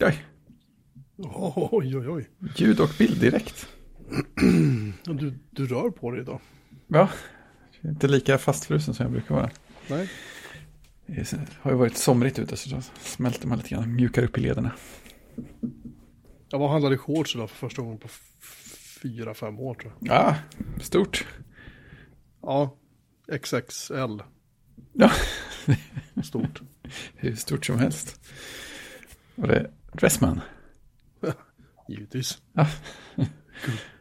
Oj, Oj, oj, oj. ljud och bild direkt. Du, du rör på dig idag. Ja, inte lika fastfrusen som jag brukar vara. Nej. Det har ju varit somrigt ute så då smälter man lite grann, mjukar upp i lederna. Jag var och handlade shorts idag för första gången på fyra, fem år tror jag. Ja, stort. Ja, XXL. Ja, Stort. hur stort som helst. Var det Dressman? Givetvis.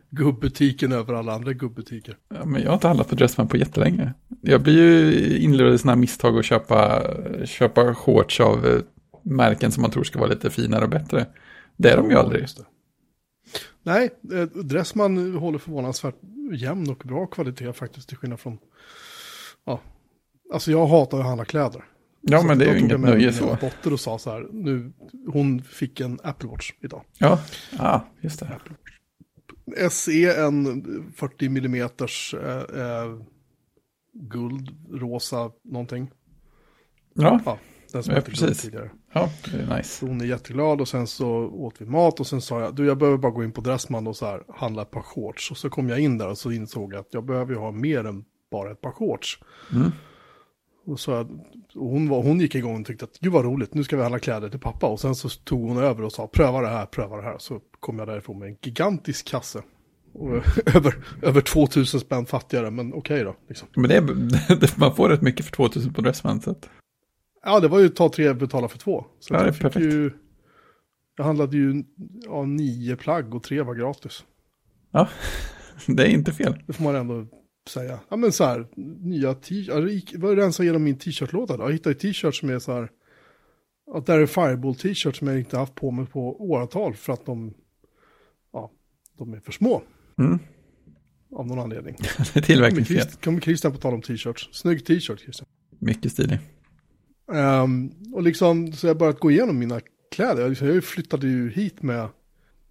Gubbutiken över alla andra gubbutiker. Ja, men jag har inte handlat på Dressman på jättelänge. Jag blir ju inlurad i sådana här misstag att köpa, köpa shorts av eh, märken som man tror ska vara lite finare och bättre. Det är de ju aldrig. Nej, eh, Dressman håller förvånansvärt jämn och bra kvalitet faktiskt till skillnad från... Ja, alltså jag hatar att handla kläder. Ja, men det är ju inget nöje så. dotter och sa så här, nu, hon fick en Apple Watch idag. Ja, ah, just det. SE en 40 mm eh, eh, guld, rosa, någonting. Ja, Ja, den som Ja, precis. tidigare. ja, det är nice. Så hon är jätteglad och sen så åt vi mat och sen sa jag, du jag behöver bara gå in på Dressman och så här handla ett par shorts. Och så kom jag in där och så insåg jag att jag behöver ju ha mer än bara ett par shorts. Mm. Och så och hon, var, hon gick igång och tyckte att gud vad roligt, nu ska vi handla kläder till pappa. Och sen så tog hon över och sa pröva det här, pröva det här. Så kom jag därifrån med en gigantisk kasse. Och, över, över 2000 spänn fattigare, men okej då. Liksom. Men det är, man får rätt mycket för 2000 på Dressman. Ja, det var ju ta tre, betala för två. Så Ja, det är perfekt. ju, jag handlade ju ja, nio plagg och tre var gratis. ja, det är inte fel. Det får man ändå säga. Ja men så här, nya t-shirts. Vad ens genom min t-shirt-låda då? Jag hittade t-shirts som är så här. Att det här är Fireball t-shirts som jag inte haft på mig på åratal för att de, ja, de är för små. Mm. Av någon anledning. Det är Kommer tillverkningsfel. Christ- Kommer Christian på tal om t-shirts. Snygg t-shirt Christian. Mycket stilig. Ehm, och liksom, så jag börjat gå igenom mina kläder. Jag, liksom, jag flyttade ju hit med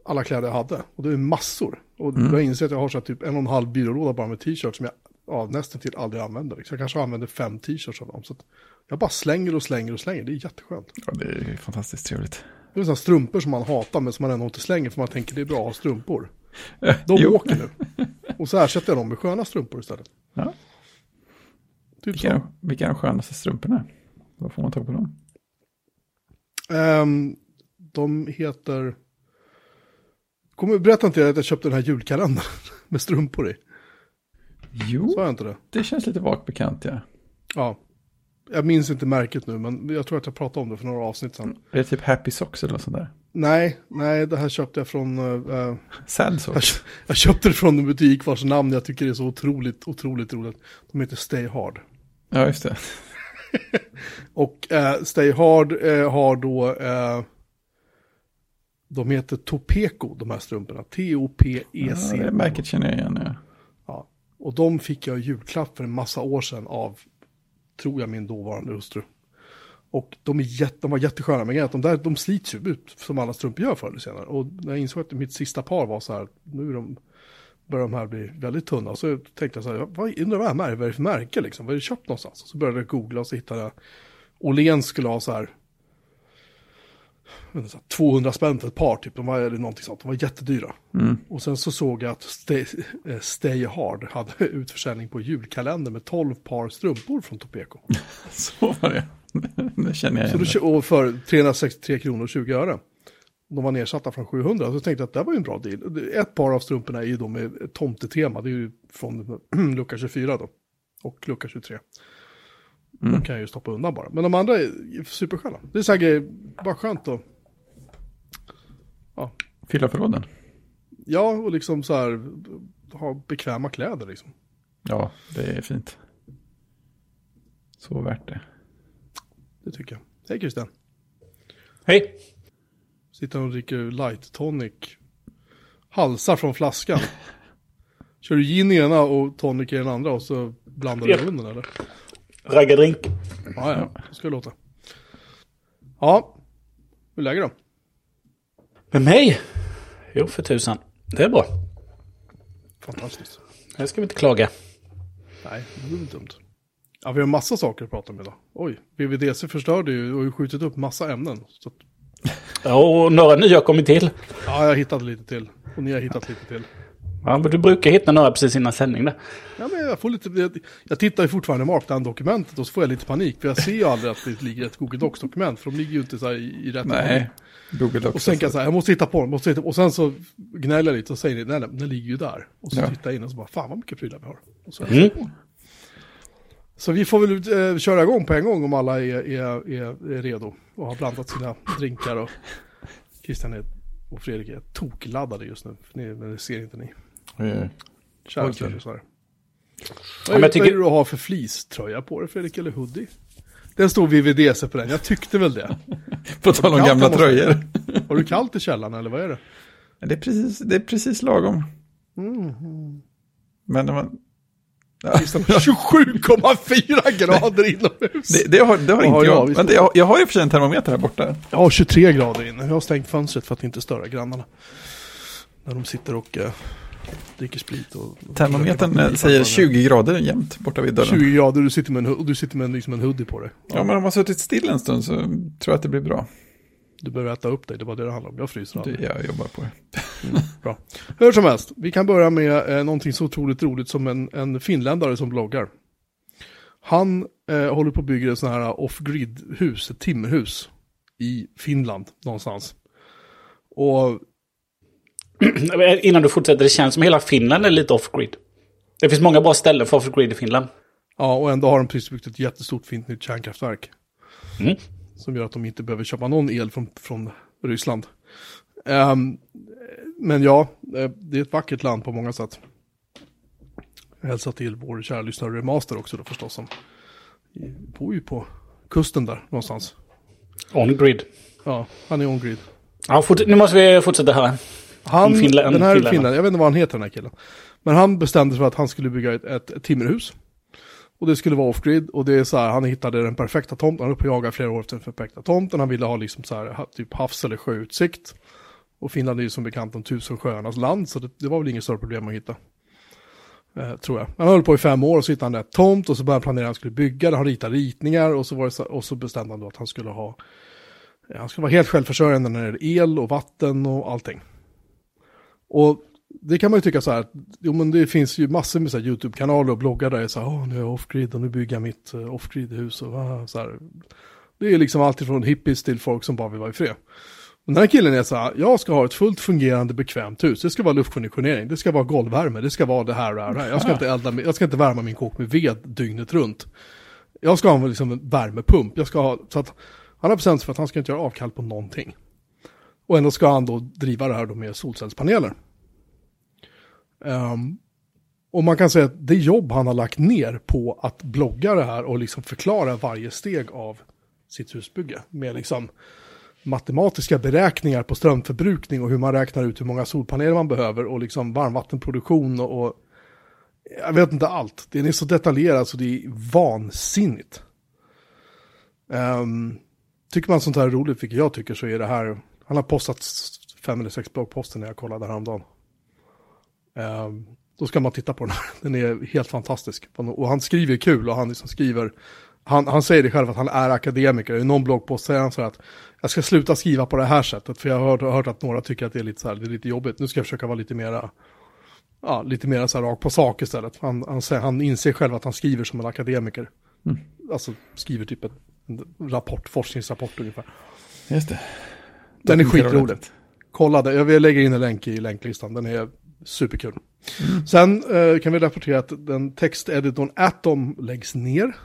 alla kläder jag hade. Och det är massor. Och Mm. jag inser att jag har så typ en och en halv byrålåda bara med t-shirts som jag ja, nästan till aldrig använder. Liksom. Jag kanske använder fem t-shirts av dem. Så jag bara slänger och slänger och slänger. Det är jätteskönt. Ja, det är fantastiskt trevligt. Det är sådana strumpor som man hatar men som man ändå inte slänger för man tänker det är bra att ha strumpor. De Jo. åker nu. Och så ersätter jag dem med sköna strumpor istället. Ja. Typ Vilka är, så. vilka är de skönaste strumporna? Vad får man tag på dem? Ehm, de heter... Kommer berätta inte att jag köpte den här julkalendern med strumpor i. Jo, Sa jag inte det? det känns lite vagt bekant, ja. Ja. Jag minns inte märket nu, men jag tror att jag pratade om det för några avsnitt sedan. Är det typ Happy Socks eller något sånt där? Nej, nej, det här köpte jag från... eh, eh, Sad jag, Socks? jag köpte det från en butik vars namn jag tycker är så otroligt, otroligt roligt. De heter Stay Hard. Ja, just det. Och eh, Stay Hard eh, har då... Eh, de heter Topeco, de här strumporna. Ja, T-O-P-E-C. det märket känner jag igen, ja. Ja. Och de fick jag i julklapp för en massa år sedan av, tror jag, min dåvarande hustru. Och de, är jätte, de var jättesköna, men att de där de slits ju ut som alla strumpor gör förr eller senare. Och när jag insåg att mitt sista par var så här, nu är de, börjar de här bli väldigt tunna. Så tänkte jag så här, vad, undrar vad, är, vad är det för märke liksom? Vad är det köpt någonstans? Så började jag googla och så hittade jag, Åhléns skulle ha så här, jag vet inte, så här 200 spänn för ett par typ, de var, eller någonting sånt, de var jättedyra. Mm. Och sen så såg jag att Stay, eh, Stay Hard hade utförsäljning på julkalender med 12 par strumpor från Topeco. Så var det. det känner jag Så igen. då, det. kö- och för 363 kronor och 20 öre. De var nedsatta från 700, så tänkte jag att det var ju en bra deal. Ett par av strumporna är ju då med tomtetema, det är ju från lucka 24 då. Och lucka 23. Mm. De kan jag ju stoppa undan bara. Men de andra är supersköna. Det är så här grejer, bara skönt att, Fylla förråden. ja, och liksom så här, ha bekväma kläder liksom. Ja, det är fint. Så värt det. Det tycker jag. Hej Christian. Hej! Sitter och dricker light tonic. Halsar från flaskan. Kör du gin i ena och tonic i den andra och så blandar du i munnen eller? Raggardrink. Ja, ja, så ska det låta. Ja, hur är läget då? Med mig? Jo, för tusan. Det är bra. Fantastiskt. Här ska vi inte klaga. Nej, det är väl dumt. Ja, vi har massa saker att prata om idag. Oj, VVDC förstörde ju och har ju skjutit upp massa ämnen. Så att Ja, och några nya har kommit till. Ja, jag har hittat lite till. Och ni har hittat lite till. Ja, men du brukar hitta några precis innan sändning där. Ja, men jag, får lite, jag, jag tittar ju fortfarande i Markdown-dokumentet och så får jag lite panik. För jag ser ju aldrig att det ligger ett Google Docs-dokument. För de ligger ju inte så här i, i rätt Nej, ordning. Google Docs. Och sen kan jag säga, jag måste hitta på den, måste hitta, och sen så gnäller jag lite och säger, nej, nej, den ligger ju där. Och så Ja. tittar jag in och så bara, fan vad mycket prylar vi har. Och så, Mm. så vi får väl eh, köra igång på en gång om alla är, är, är, är redo och har blandat sina drinkar. Och Christian är, och Fredrik är tokladdade just nu, för ni, men det ser inte ni. Eh, oj. lyssnare. men Vad, jag tycker- är det du har för fleecetröja på dig Fredrik, eller hoodie? Den står VVDC på den, jag tyckte väl det. På tal om gamla tröjor. Har du kallt i källaren eller vad är det? Det är precis, det är precis lagom. Men när man... Ja, Christian, 27,4 grader inomhus. det, det har, det har inte ja, jag. visst. Men det, jag, jag har ju för sig en termometer här borta. Jag har 23 grader inne. Jag har stängt fönstret för att inte störa grannarna. När de sitter och eh, dricker sprit. Och, Termometern eh, säger 20 grader jämt borta vid dörren. 20 grader du sitter med en, och du sitter med en, liksom en hoodie på dig. Ja, men om man har suttit still en stund så tror jag att det blir bra. Du behöver äta upp dig, det var det det handlar om. Jag fryser aldrig. Det, jag jobbar på det. Bra. Hur som helst, vi kan börja med eh, någonting så otroligt roligt som en, en finländare som bloggar. Han eh, håller på att bygga ett sånt här off-grid-hus, ett timmerhus i Finland någonstans. Och Innan du fortsätter, det känns som hela Finland är lite off-grid. Det finns många bra ställen för off-grid i Finland. Ja, och ändå har de precis byggt ett jättestort fint nytt kärnkraftverk. Mm. Som gör att de inte behöver köpa någon el från, från Ryssland. Ehm, men ja, eh, det är ett vackert land på många sätt. Jag hälsar till vår kära lyssnare Remaster också då förstås. Som bor ju på kusten där någonstans. On-grid. Ja, han är on-grid. Ja, nu måste vi fortsätta här. Han, en den här finländaren, jag vet inte vad han heter den här killen. Men han bestämde sig för att han skulle bygga ett, ett, timmerhus. Och det skulle vara off-grid och det är så här, han hittade den perfekta tomten, han höll på att jaga i flera år efter den perfekta tomten. Han ville ha liksom så här, typ havs eller sjöutsikt. Och Finland är ju som bekant de tusen sjöarnas land, så det, det var väl inget större problem att hitta. Eh, tror jag. Han höll på i fem år och så hittade han ett tomt och så började han planera att han skulle bygga. Han ritade ritningar och så, var så, och så bestämde han då att han skulle ha, han skulle vara helt självförsörjande när det gäller el och vatten och allting. Och det kan man ju tycka så här, jo men det finns ju massor med så här YouTube-kanaler och bloggar där det är så här, åh nu är jag off-grid och nu bygger jag mitt eh, off-grid-hus och va så här. Det är liksom alltid från hippies till folk som bara vill vara i fred. Den här killen är så här, jag ska ha ett fullt fungerande bekvämt hus, det ska vara luftkonditionering, det ska vara golvvärme, det ska vara det här och det här. och det här. Jag ska inte elda, jag ska inte värma min kåk med ved dygnet runt. Jag ska ha liksom en värmepump, jag ska ha, så att han har bestämt sig för att han ska inte göra avkall på någonting. Och ändå ska han då driva det här då med solcellspaneler. Um, och man kan säga att det jobb han har lagt ner på att blogga det här och liksom förklara varje steg av sitt husbygge med liksom matematiska beräkningar på strömförbrukning och hur man räknar ut hur många solpaneler man behöver och liksom varmvattenproduktion och, och jag vet inte allt. Det är så detaljerat så det är vansinnigt. Um, tycker man sånt här är roligt, vilket jag tycker, så är det här, han har postat fem eller sex bloggposter när jag kollade häromdagen. Ehm, då ska man titta på den här, den är helt fantastisk. Och han skriver kul och han liksom skriver, han, han säger det själv att han är akademiker. I någon bloggpost säger han så här att jag ska sluta skriva på det här sättet, för jag har hört, hört att några tycker att det är lite så här, det är lite jobbigt. Nu ska jag försöka vara lite mera, ja, lite mera så här rakt på sak istället. Han, han, säger, han inser själv att han skriver som en akademiker. Alltså skriver typ en rapport, forskningsrapport ungefär. Just det. Den är skitrolig. Kolla det, jag vill lägga in en länk i länklistan, den är superkul. Sen eh, kan vi rapportera att den texteditorn Atom läggs ner.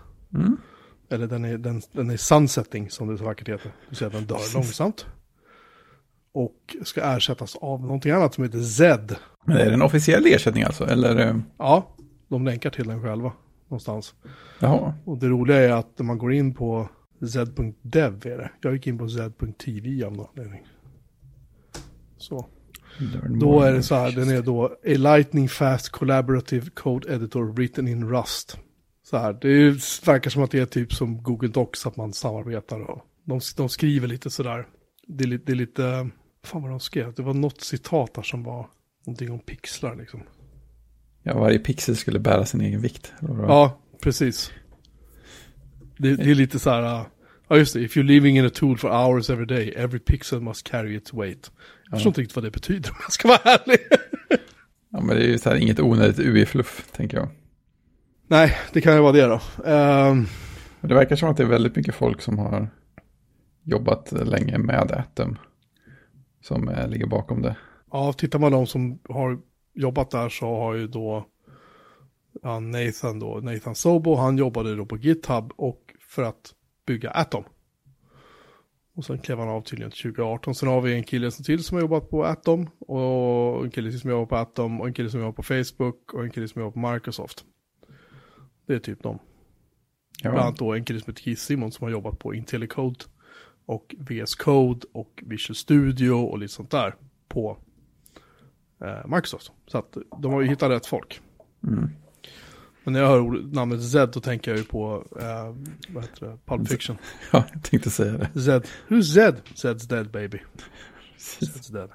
Eller den är, den, den är sunsetting som det så vackert heter. Det vill säga den dör långsamt. Och ska ersättas av någonting annat som heter Z. Men är det en officiell ersättning alltså? Eller? eh, Ja, de länkar till den själva någonstans. Jaha. Och det roliga är att när man går in på z.dev är det. Jag gick in på z.tv av någon anledning. Så. Då är det så här, den är då A Lightning Fast Collaborative Code Editor written in Rust. Så här, det verkar som att det är typ som Google Docs, att man samarbetar och de, de skriver lite sådär. Det är, lite- det är lite, fan vad de skrev, det var något citat där som var någonting om pixlar liksom. Ja, varje pixel skulle bära sin egen vikt. Ja, precis. Det, det är lite så här, uh, Ja, just det. If you're living in a tool for hours every day, every pixel must carry its weight. Jag förstår inte riktigt vad det betyder om jag ska vara ärlig. Ja, men det är ju så här inget onödigt UI-fluff, tänker jag. Nej, det kan ju vara det då. Men det verkar som att det är väldigt mycket folk som har jobbat länge med Atom. Som ligger bakom det. ja, tittar man de som har jobbat där så har ju då ja, Nathan då, Nathan Sobo, han jobbade då på GitHub och för att bygga Atom. Och sen klev han av tydligen till 2018. Sen har vi en kille som till som har jobbat på Atom. Och en kille som jobbar på Atom. Och en kille som jobbar på Facebook. Och en kille som jobbar på Microsoft. Det är typ de. Bland Ja, annat då en kille som heter Keith Simon som har jobbat på IntelliCode. Och VS Code och Visual Studio och lite sånt där. På eh, Microsoft. Så att de har ju hittat rätt folk. mm. Men när jag hör namnet Zed då tänker jag ju på, eh, vad heter det, Pulp Fiction. ja jag tänkte säga det. Zed. Who's Zed? Zed's dead baby. Zed's dead.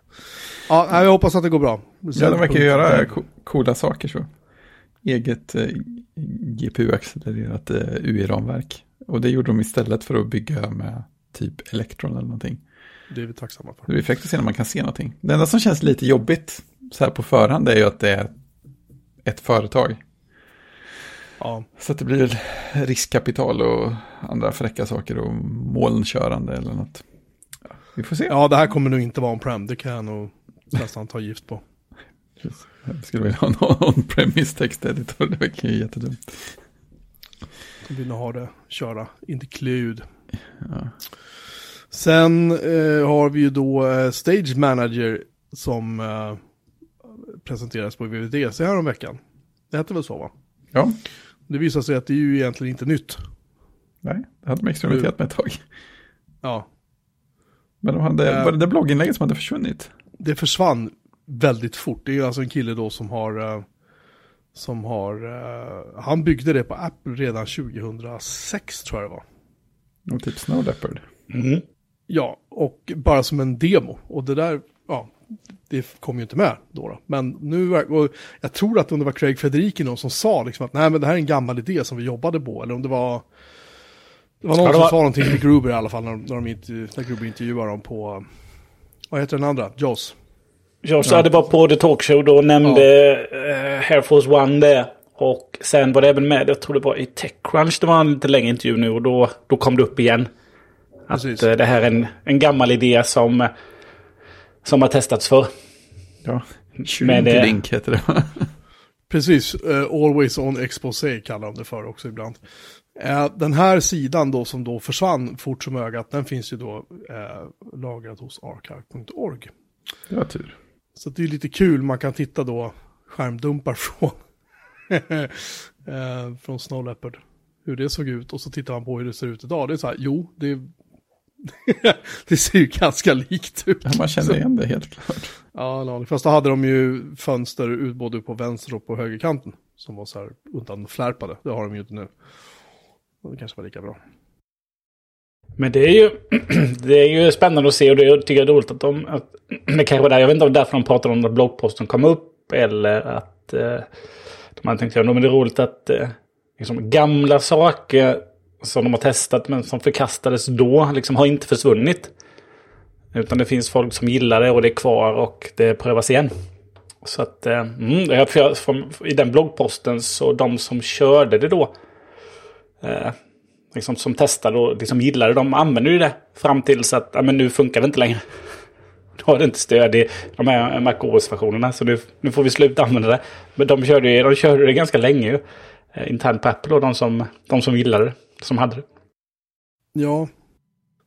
Ja, jag hoppas att det går bra. Ja, de verkar Zed. göra co- coola saker så. Eget eh, GPU-accelererat eh, UI-ramverk. Och det gjorde de istället för att bygga med typ Electron eller någonting. Det är vi tacksamma för. Det är fräckt att se när man kan se någonting. Det enda som känns lite jobbigt så här på förhand är ju att det är ett företag. Ja, Så att det blir riskkapital och andra fräcka saker och molnkörande eller något. Ja, vi får se. ja, det här kommer nog inte vara en prem. Det kan jag nog nästan ta gift på. Jag skulle vilja ha en on-premise texteditor. Det verkar ju jättedumt. De vill ha det, köra, inte cloud. Ja. Sen eh, har vi ju då eh, Stage Manager som eh, presenteras på VVDC här om veckan. Det hette väl så va? ja, Det visar sig att det är ju egentligen inte nytt. nej, det hade de experimenterat med ett tag. Ja, Men de hade, Eh. var det det blogginlägget som hade försvunnit? det försvann väldigt fort. Det är alltså en kille då som har, eh, som har, eh, han byggde det på Apple redan 2006 tror jag det var. Och typ Snow Leopard. Mm. Ja, och bara som en demo. Och det där, ja, det kom ju inte med då. då. Men nu, och jag tror att om det var Craig Federiki någon som sa liksom att nej men det här är en gammal idé som vi jobbade på. Eller om det var, det var någon Ja, det som var- sa någonting till Gruber i alla fall när, när, de inte, när Gruber intervjuade dem på, vad heter den andra? Joss. Jag sa det var på The Talkshow då nämnde eh, Air Force One det. Och sen var det även med, jag tror det var i Techcrunch, det var en lite längre intervju nu och då, då kom det upp igen. Att eh, det här är en, en gammal idé som, eh, som har testats för. Ja, Men det- Link heter det. Precis, eh, Always On Exposé kallar de det för också ibland. Eh, den här sidan då som då försvann fort som ögat, den finns ju då eh, lagrad hos archive.org. var tur. Så det är lite kul, man kan titta då skärmdumpar från, eh, från Snow Leopard. Hur det såg ut och så tittar man på hur det ser ut idag. Det är så här, jo, det, det ser ju ganska likt ut. Ja, man känner igen det helt klart. Ja. Fast då hade de ju fönster ut både på vänster och på högerkanten. Som var så här undanflärpade. Det har de ju inte nu. Och det kanske var lika bra. Men det är ju, det är ju spännande att se och det jag tycker jag är roligt att de... Att, det kanske var där, jag vet inte om det är därför de pratar om när bloggposten kom upp eller att eh, de hade tänkt göra något. Men det är roligt att eh, liksom, gamla saker som de har testat men som förkastades då liksom har inte försvunnit. Utan det finns folk som gillar det och det är kvar och det prövas igen. Så att eh, mm, jag, för i den bloggposten så de som körde det då eh, liksom, som testade och liksom gillade, de använder ju det fram tills att ja, men nu funkar det inte längre. Då har det inte stöd i de här MacOS-versionerna så nu, nu får vi sluta använda det. Men de körde, de körde det ganska länge ju. Eh, internt på Apple och de som, de som gillade det, som hade det. Ja.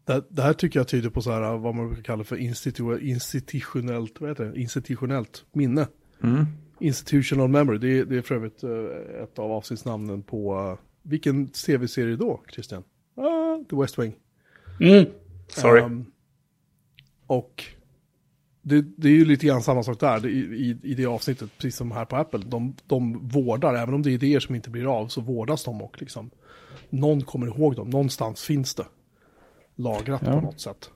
Det, det här tycker jag tyder på så här vad man brukar kalla för institu, institutionellt, vad heter det? institutionellt minne. Mm. Institutional memory. Det, är- det är för övrigt eh, ett av avsnittsnamnen på, eh, vilken tv-serie då, Christian? Ah, The West Wing. Mm. Sorry. Ehm, och det, det är ju lite grann samma sak där det, i, i, i det avsnittet, precis som här på Apple. De, de vårdar, även om det är idéer som inte blir av, så vårdas de och liksom någon kommer ihåg dem, någonstans finns det lagrat Ja. på något sätt.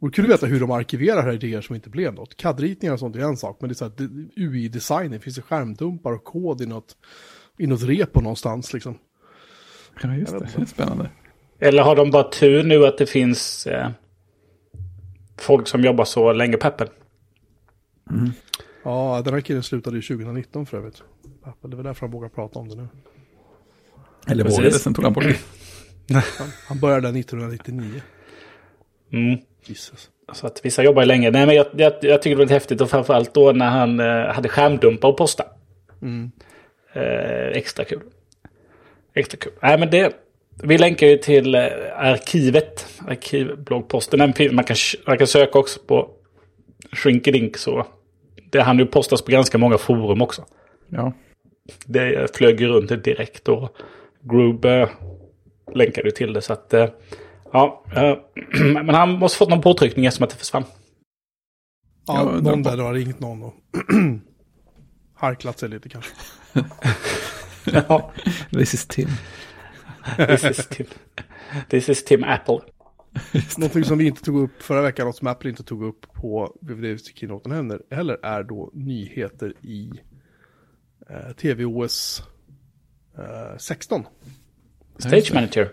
Det kul att veta hur de arkiverar här idéer som inte blev något. CAD-ritningar och sånt är en sak, men det är så här, UI-designen, finns det skärmdumpar och kod i något, i något repo någonstans liksom. Ja, just Jag det. Det är spännande. Eller har de bara tur nu att det finns eh, folk som jobbar så länge på Apple? Ja, den här killen slutade ju 2019 för övrigt. Apple, det är väl därför han vågar prata om det nu. Eller Precis. vågade, sen tog han bort det. Han, började 1999. Mm. Jesus. Så att vissa jobbar ju länge. Nej, men jag, jag, jag tycker det var lite häftigt och framförallt då när han eh, hade skärmdumpar och posta. Mm. Eh, extra kul. Extra kul. Nej, men det... Vi länkar ju till eh, arkivet. Arkivbloggposten. Man kan, man kan söka också på Shrinkedink så. Det hann ju postas på ganska många forum också. Ja. Det flög ju runt direkt och Groob eh, länkade ju till det. Så att, eh, ja, eh, men han måste fått någon påtryckning eftersom att det försvann. Ja, Ja, någon de- där har ringt någon och harklat sig lite kanske. ja, This is Tim. this is Tim. This is Tim Apple. Någonting som vi inte tog upp förra veckan och som Apple inte tog upp på VVD-keynoten heller, heller är då nyheter i eh, TVOS eh, 16. Stage manager.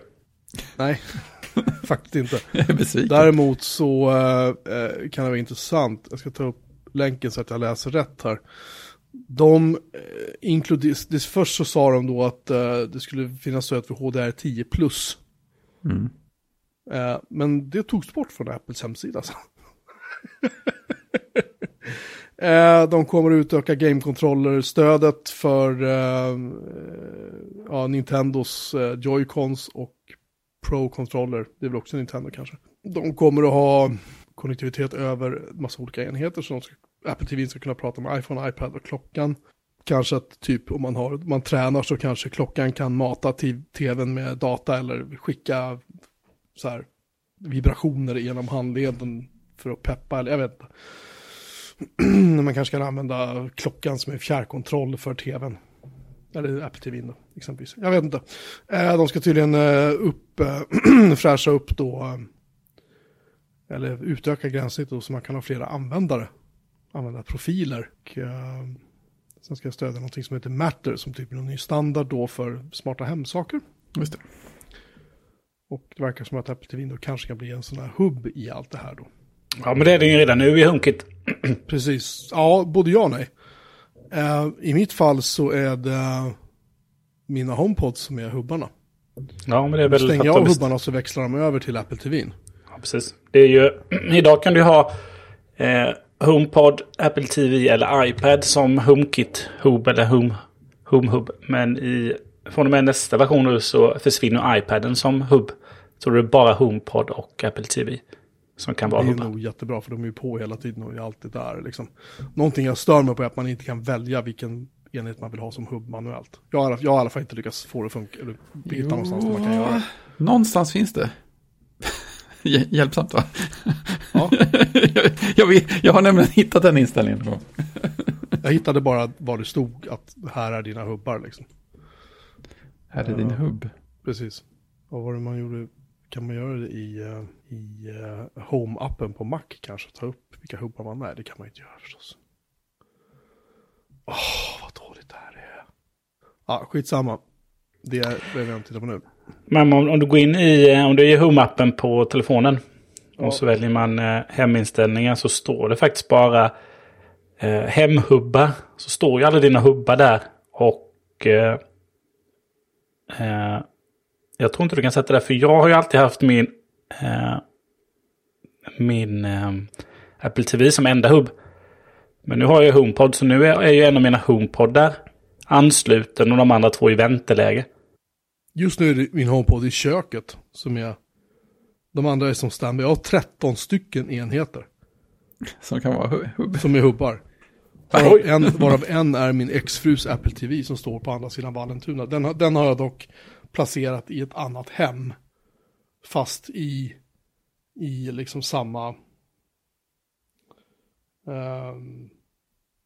Nej, faktiskt inte. Jag är besviken. Däremot så eh, eh, kan det vara intressant, jag ska ta upp länken så att jag läser rätt här. De eh, inkluderar, först så sa de då att eh, det skulle finnas stöd för HDR10 plus. Mm. Eh, men det togs bort från Apples hemsida sen. eh, de kommer att utöka Game Controller-stödet för eh, ja, Nintendos eh, Joy-Cons och Pro-controller. Det är väl också Nintendo kanske. De kommer att ha konnektivitet över massa olika enheter så ska, Apple TV ska kunna prata med iPhone, iPad och klockan. Kanske att typ om man, har, man tränar så kanske klockan kan mata till tvn med data eller skicka så här, vibrationer genom handleden för att peppa, eller jag vet inte. Man kanske kan använda klockan som en fjärrkontroll för tvn. Eller Apple TV då, exempelvis. Jag vet inte. Eh, de ska tydligen eh, upp, eh, fräscha upp då, eller utöka gränssnittet då, så man kan ha flera användare. Använda profiler. Och, sen ska jag stödja någonting som heter Matter, som typ är en ny standard då för smarta hemsaker. Just det. Och det verkar som att Apple TV då kanske kan bli en sån här hubb i allt det här då. Ja, men det är det ju redan nu i HomeKit. Precis. Ja, både ja och nej. Eh, I mitt fall så är det mina HomePods som är hubbarna. Ja, men det är väl Stänger jag av hubbarna så växlar de över till Apple TV. Ja, precis. Det är ju... Idag kan du ha eh, HomePod, Apple TV eller iPad som HomeKit Hub eller Home, Home Hub. Men i, från och med nästa version nu så försvinner iPaden som hub. Så det är bara HomePod och Apple TV som kan vara Det är nog jättebra för de är ju på hela tiden och är alltid där. Liksom. Någonting jag stör mig på är att man inte kan välja vilken enhet man vill ha som hubb manuellt. Jag har, jag har i alla fall inte lyckats få det att funka, eller hitta någonstans där man kan göra det. Någonstans finns det. Hj- Hjälpsamt va? Ja. jag, jag, vet, jag har nämligen hittat den inställningen. Jag hittade bara var det stod att här är dina hubbar liksom. Här är din hubb. Precis. Vad var det man gjorde? Kan man göra det i, eh, i eh, Home-appen på Mac kanske? Ta upp vilka hubbar man är? Det kan man inte göra förstås. Åh, vad dåligt det här är. Ja, skitsamma. Det är det vi tittar på nu. Men om, om du går in i, eh, om du är i Home-appen på telefonen Ja. och så väljer man eh, heminställningar så står det faktiskt bara eh, hemhubbar. Så står ju alla dina hubbar där. Och eh, eh, jag tror inte du kan sätta det för jag har ju alltid haft min, min eh, Apple TV som enda hubb. Men nu har jag HomePod så nu är, är ju en av mina HomePoddar ansluten och de andra två i vänteläge. Just nu är det min HomePod i köket som är... De andra är som standby. Jag har 13 stycken enheter Som kan vara hu- hubb. som är hubbar. Varav en, varav en är min exfrus Apple TV som står på andra sidan Vallentuna. Den, den har jag dock placerat i ett annat hem. Fast i, i liksom samma... um,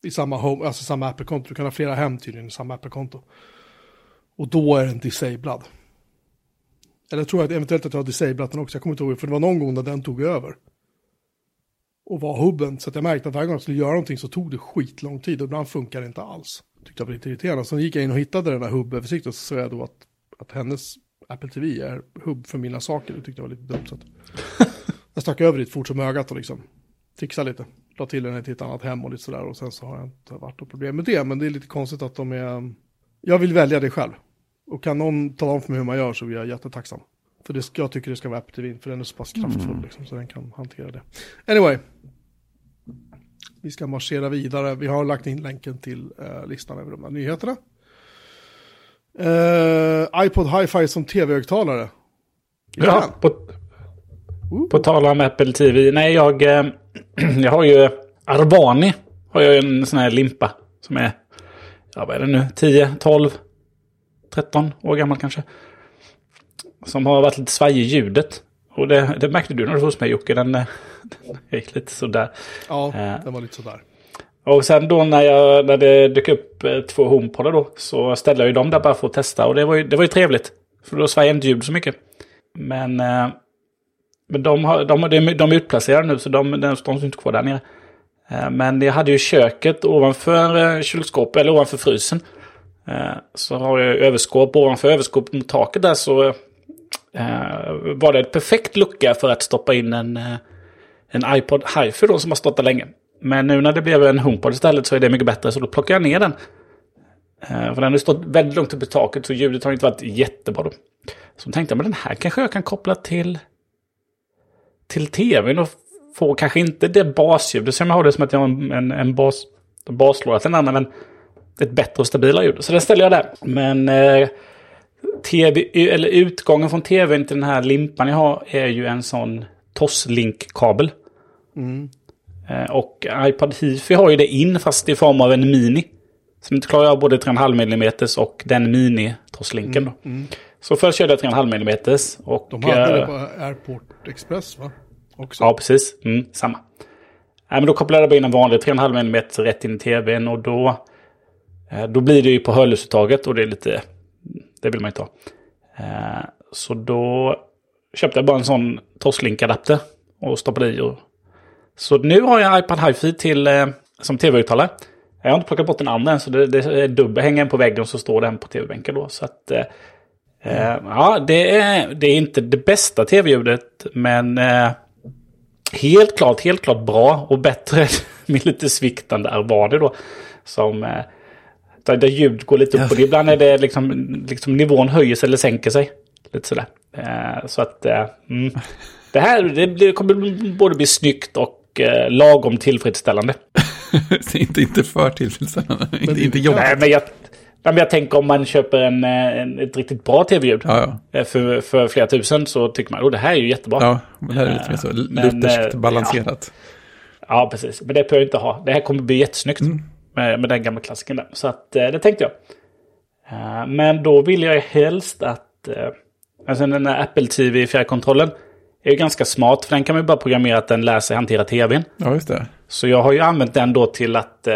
I samma home, alltså samma Apple-konto. Du kan ha flera hem tydligen i samma Apple-konto. Och då är den disabled. Eller jag tror att eventuellt att jag har disablat den också. Jag kommer inte ihåg, för det var någon gång när den tog över. Och var hubben. Så att jag märkte att varje gång jag skulle göra någonting så tog det skitlång tid. Och ibland funkar det inte alls. Tyckte jag var lite irriterande. Sen gick jag in och hittade den här hubböversikten. Så såg jag då att, att hennes Apple TV är hubb för mina saker. Det tyckte jag var lite dumt. Så jag stack över dit fort som ögat och liksom fixade lite. La till den till ett annat hem och lite sådär. Och sen så har jag inte varit något problem med det. Men det är lite konstigt att de är... Jag vill välja det själv. Och kan någon tala om för mig hur man gör så blir jag jättetacksam. För det, jag tycker det ska vara Apple TV, för den är så pass kraftfull liksom, så den kan hantera det. Anyway. Vi ska marschera vidare. Vi har lagt in länken till uh, listan över de här nyheterna. Uh, iPod Hi-Fi som tv-högtalare. Ja, på, på tal om Apple TV. Nej, jag, eh, jag har ju Arbani. Har jag en sån här limpa som är, ja vad är det nu, 10, 12, 13 år gammal kanske. Som har varit lite svajig i ljudet. Och det, det märkte du när du var hos mig Jocke. Den, den gick lite sådär. Ja, den var lite sådär. Och sen då när, jag, när det dök upp eh, två HomePodar då så ställde jag ju dem där bara för att testa. Och det var ju, det var ju trevligt. För då svajade inte ljud så mycket. Men, eh, men de, har, de, de, de är utplacerade nu så de, de står inte kvar där nere. Eh, men jag hade ju köket ovanför kylskåpet, eller ovanför frysen. Så har jag överskåp. Ovanför överskåpet mot taket där så var det ett perfekt lucka för att stoppa in en, en iPod HiFi då som har stått där länge. Men nu när det blev en HomePod istället så är det mycket bättre så då plockar jag ner den. Eh, för den har stått väldigt långt upp i taket så ljudet har inte varit jättebra då. Så tänkte jag, men den här kanske jag kan koppla till till tvn och få kanske inte det basljudet som jag har det som att jag har en, en, en bas, baslåda till en annan, men ett bättre och stabilare ljud. Så den ställer jag där. Men eh, TV, eller utgången från tvn till den här limpan jag har är ju en sån Toslink-kabel. Mm. Eh, och iPad Hifi har ju det in fast i form av en mini. Så inte klarar jag både 3,5 mm och den mini-Toslinken. Mm. Mm. Så först körde jag 3,5 mm. Och, De hade det på Airport Express va? Också. Ja, precis. Mm, samma. Äh, men då kopplade jag bara in en vanlig 3,5 mm rätt in i tvn. Och då, eh, då blir det ju på hörlursuttaget. Och det är lite... Det vill man inte ha. Eh, så då köpte jag bara en sån Toslink-adapter. Och stoppade i. Och... Så nu har jag iPad Hi-Fi till, eh, som tv-högtalare. Jag har inte plockat bort den andra än. Så det, det är dubbel. Hänger en på väggen och så står den på tv-bänken då. Så att... Uh, ja, det är, det är inte det bästa tv-ljudet, men uh, helt klart, helt klart bra och bättre med lite sviktande Arbani då. Som, uh, där ljud går lite upp och ibland är det liksom, liksom nivån höjer sig eller sänker sig. Lite sådär. så att mm, det här det, det kommer både bli snyggt och lagom tillfredsställande. inte, inte för tillfredsställande, inte, inte jobbigt. Nej, men jag, men jag tänker om man köper en, en ett riktigt bra tv-ljud ja, ja. för, för flera tusen så tycker man att oh, det här är ju jättebra. Ja, men det här är lite mer så lutherskt balanserat. Ja. ja. precis. Men det behöver jag inte ha. Det här kommer bli jättesnyggt mm. med, med den gamla klassiken där. Så att, det tänkte jag. Men då vill jag helst att... Alltså den här Apple TV fjärrkontrollen är ju ganska smart. För den kan man ju bara programmera att den lär sig hantera tvn. Ja, just det. Så jag har ju använt den då till att...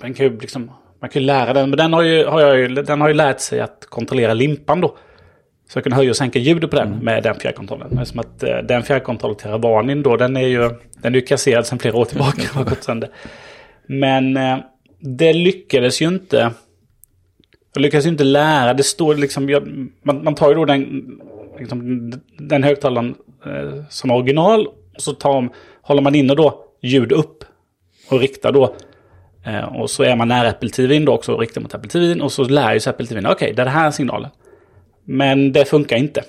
Den kan ju liksom man kan ju lära den, men den har ju, har jag ju, den har ju lärt sig att kontrollera limpan då. Så jag kan höja och sänka ljudet på den mm. med den fjärrkontrollen. Men som att eh, den fjärrkontrollen till Ravanin då, den är ju, den är ju kasserad sedan flera år tillbaka. har gått sönder. Men eh, det lyckades ju inte. Jag lyckades ju inte lära. Det står liksom, jag, man, man, tar ju då den, liksom, den högtalaren eh, som original. Och så tar, håller man inne då ljud upp. Och riktar då Eh, och så är man nära Apple TV då också och riktar mot Apple TV och så lär ju sig Apple TV, okej, okay, det är den här signalen. Men det funkar inte.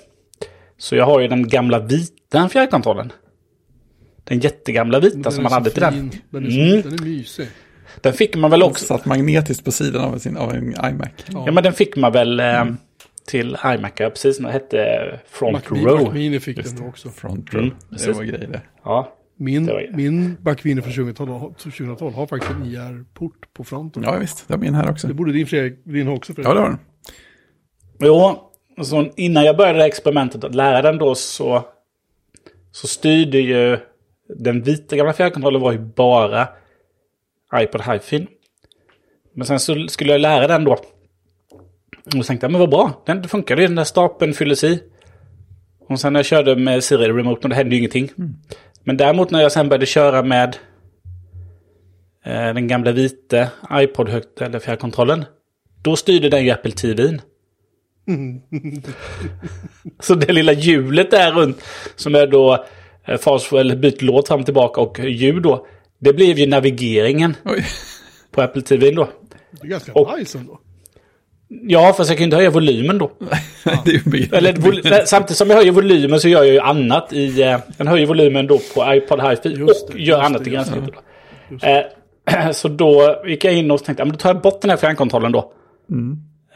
Så jag har ju den gamla vita fjärrkontrollen. Den jättegamla vita som man hade till den. Den är, så, mm. den är mysig. Den fick man väl också. Satt magnetiskt på sidan av, sin, av en iMac. Ja. ja, men den fick man väl eh, mm. Till iMac, precis. Den hette Front Mac Row. Mac Mini fick den också. Front Row, mm, det var grejer det. Ja, min, min Backviner från 2012, 2012 har faktiskt en IR-port på fronten. Ja visst, det har min här också. Det borde din, Fredrik, din också Fredrik. Ja det har den. Jo, så innan jag började det experimentet att lära den då så, så styrde ju den vita gamla fjärrkontrollen var ju bara iPod Hi-Fi. Men sen så skulle jag lära den då. Och tänkte jag, men vad bra, den funkade ju, den där stapeln fylldes i. Och sen när jag körde med Siri Remote, det hände ju ingenting. Mm. Men däremot när jag sen började köra med eh, den gamla vita iPod högt eller fjärrkontrollen. Då styrde den ju Apple TVn. så det lilla hjulet där runt som är då eh, fas eller byt låt fram och tillbaka och ljud då. Det blev ju navigeringen Oj. på Apple TV då. Det är ganska Och- nice ändå. Ja, fast jag kan ju inte höja volymen då. Eller vol- samtidigt som jag höjer volymen så gör jag ju annat i... Eh, jag höjer volymen då på iPod Hi-Fi och gör annat det, i gränssnittet. Eh, så då gick jag in och tänkte, ja, men då tar jag bort den här fjärrkontrollen då.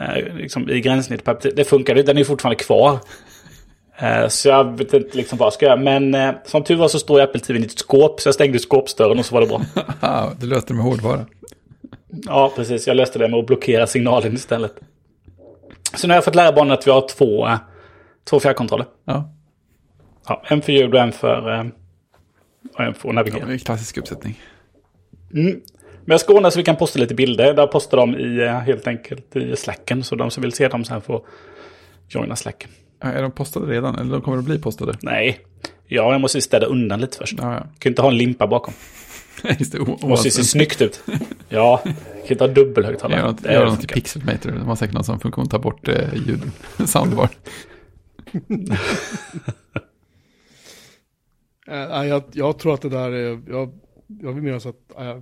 Eh, liksom i gränssnitt. på Apple TV. Det funkar ju, den är fortfarande kvar. Eh, så jag vet inte liksom vad jag ska göra. Men eh, som tur var så står Apple TV i ett skåp. Så jag stängde skåpsdörren och så var det bra. Det löste med hårdvara. Ja, precis. Jag löste det med att blockera signalen istället. Så nu har jag fått lära barnen att vi har två, två fjärrkontroller. Ja, Ja, en för ljud och en för, eh, och en för att ja navigera. det är klassisk uppsättning. Men jag ska ordna så vi kan posta lite bilder. Där postar de i, eh, helt enkelt i slacken. Så de som vill se dem sen får joina slacken. Ja, Är de postade redan? Eller de kommer att bli postade? Nej, ja, jag måste städa undan lite först. Ja, ja. Jag kan inte ha en limpa bakom. Just det. måste se snyggt ut. Ja, jag kan inte ha dubbelhögtalare. Gör något, Det gör något till funkar. Pixelmator. De har säkert någon sån funktion, ta bort eh, ljud, soundbar. Nej, jag, jag tror att det där är, jag, jag vill minnas att eh,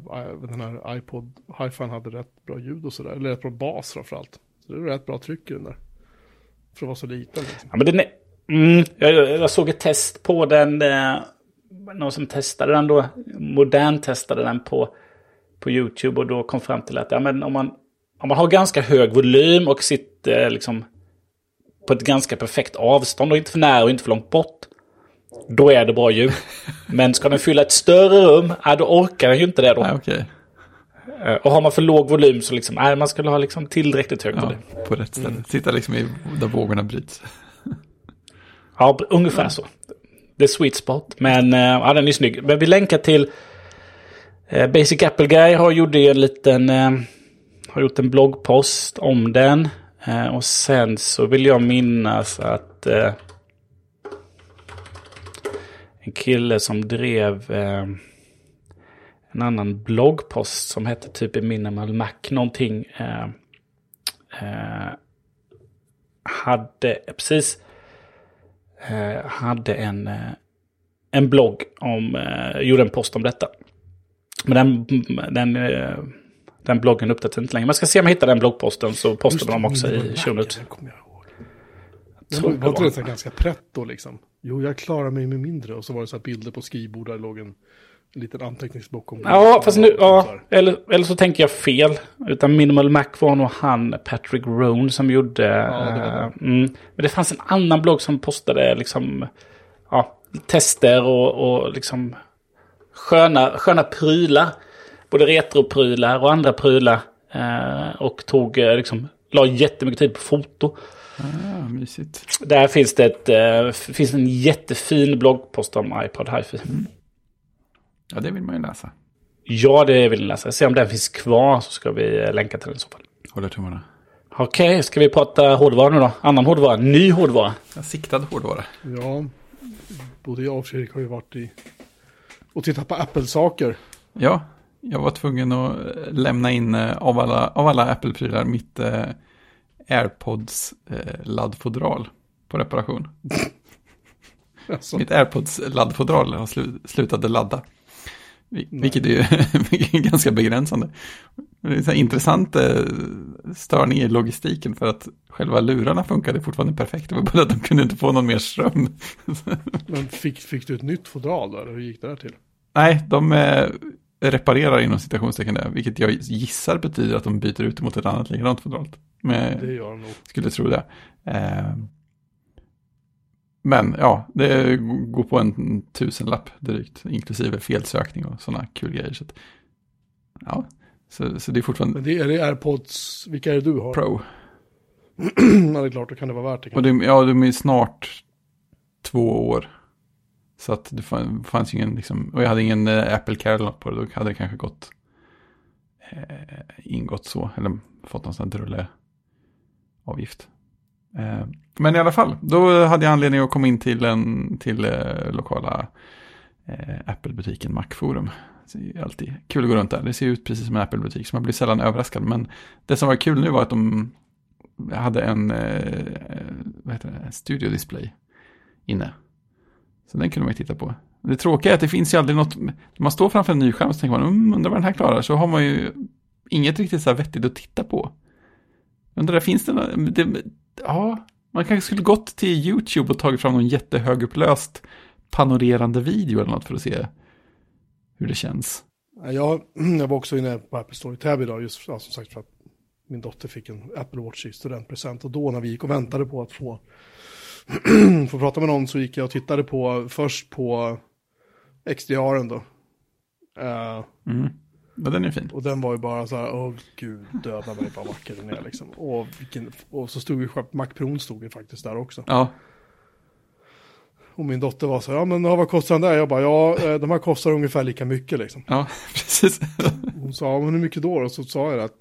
den här iPod Hi-Fi hade rätt bra ljud och sådär, eller rätt bra bas framförallt. Så det är rätt bra tryck i den där. För att vara så liten. Liksom. Ja, men den är, mm, jag, jag såg ett test på den. Eh, någon som testade den då. Modern testade den på, på YouTube. Och då kom fram till att ja, men om, man, om man har ganska hög volym och sitter eh, liksom på ett ganska perfekt avstånd. Och inte för nära och inte för långt bort. Då är det bra ljud. Men ska den fylla ett större rum, ja, då orkar den ju inte det då. Nej, okej. Eh, Och har man för låg volym så liksom, nej, man skulle ha liksom tillräckligt hög Ja, på rätt ställe. Sitta liksom i, där vågorna bryts. Ja, ungefär så. The sweet spot. Men eh, ja, den är snygg. Men vi länkar till eh, Basic Apple Guy har gjort en liten... Eh, har gjort en bloggpost om den. Och sen så vill jag minnas att en kille som drev en annan bloggpost som hette typ Minimal Mac någonting. Eh, eh, hade precis hade en, eh, en blogg om, eh, gjorde en post om detta. Men den, den, eh, den bloggen uppdateras inte längre. Jag ska se om jag hittar den bloggposten så postar de också i Mac, show notes. Den kommer jag ihåg. Tror Var, inte det ganska pretto liksom? Jo, jag klarar mig med mindre. Och så var det så här bilder på skrivbord där låg en liten anteckningsblock om Ja, fast nu, ja, eller, eller så tänker jag fel. Utan Minimal Mac var nog han, Patrick Rohn, som gjorde... det var eh, mm, men det fanns en annan blogg som postade liksom, ja, tester och, och liksom sköna, sköna prylar. Både retroprylar och andra prylar. Eh, och tog, eh, liksom, la jättemycket tid på foto. Ah, mysigt. Där finns det ett, eh, finns en jättefin bloggpost om iPod Hi-Fi. Ja, det vill man ju läsa. Ja, det vill jag läsa. Se om den finns kvar så ska vi länka till den i så fall. Håller tummarna. Okej, ska vi prata hårdvara nu då? Annan hårdvara, ny hårdvara. Jag siktad hårdvara. Ja, både jag och Fredrik har ju varit i och tittat på Apple-saker. Ja, jag var tvungen att eh, lämna in eh, av alla, av alla Apple-prylar mitt eh, AirPods eh, laddfodral på reparation. Alltså, Mitt AirPods laddfodral har slu, slutade ladda. Vi- Vilket är vilket är ganska begränsande. Det är en intressant eh, störning i logistiken för att själva lurarna funkade fortfarande perfekt. Det var bara att de kunde inte få någon mer ström. men fick, fick du ett nytt fodral där? Hur gick det där till? Nej, de eh, reparerar inom citationstecken där, vilket jag gissar betyder att de byter ut mot ett annat likadant fodral. Men Det gör de nog. skulle tro det. Eh, men ja, det går på en tusenlapp drygt, inklusive felsökning och sådana kul grejer. Så, att, ja, så, så det är fortfarande Men det är det AirPods, vilka är det du har? pro. ja, det är klart, då kan det vara värt det. Och det, ja, de är snart två år. Så att det fann- fanns ingen, liksom, och jag hade ingen eh, Apple Care eller något på det, då hade det kanske gått eh, ingått så, eller fått någon sån här drulle avgift. Eh, men i alla fall, då hade jag anledning att komma in till en till eh, lokala eh, Apple-butiken Macforum. Det är alltid kul att gå runt där. Det ser ut precis som en Apple-butik, så man blir sällan överraskad. Men det som var kul nu var att de hade en eh, vad heter det, studio display inne. Så den kunde man ju titta på. Det tråkiga är att det finns ju aldrig något, när man står framför en ny skärm så tänker man, mm, undrar vad den här klarar, så har man ju inget riktigt så här vettigt att titta på. Undrar, finns det, något, det ja, man kanske skulle gått till YouTube och tagit fram någon jättehögupplöst panorerande video eller något för att se hur det känns. Jag, jag var också inne på Apple Store i Täby idag, just ja, som sagt för att min dotter fick en Apple Watch i studentpresent. Och då när vi gick och väntade på att få, få prata med någon så gick jag och tittade på, först på XDR'n då. Uh, mm. Ja, den är fin. Och den var ju bara så här, åh gud, döda mig vad vacker den är liksom. Och, vilken, och så stod ju Mac Pro stod ju faktiskt där också. Ja. Och min dotter var så här, ja men vad kostar den där? Jag bara, ja eh, de här kostar ungefär lika mycket liksom. Ja, precis. Hon sa, ja men hur mycket då? Och så sa jag att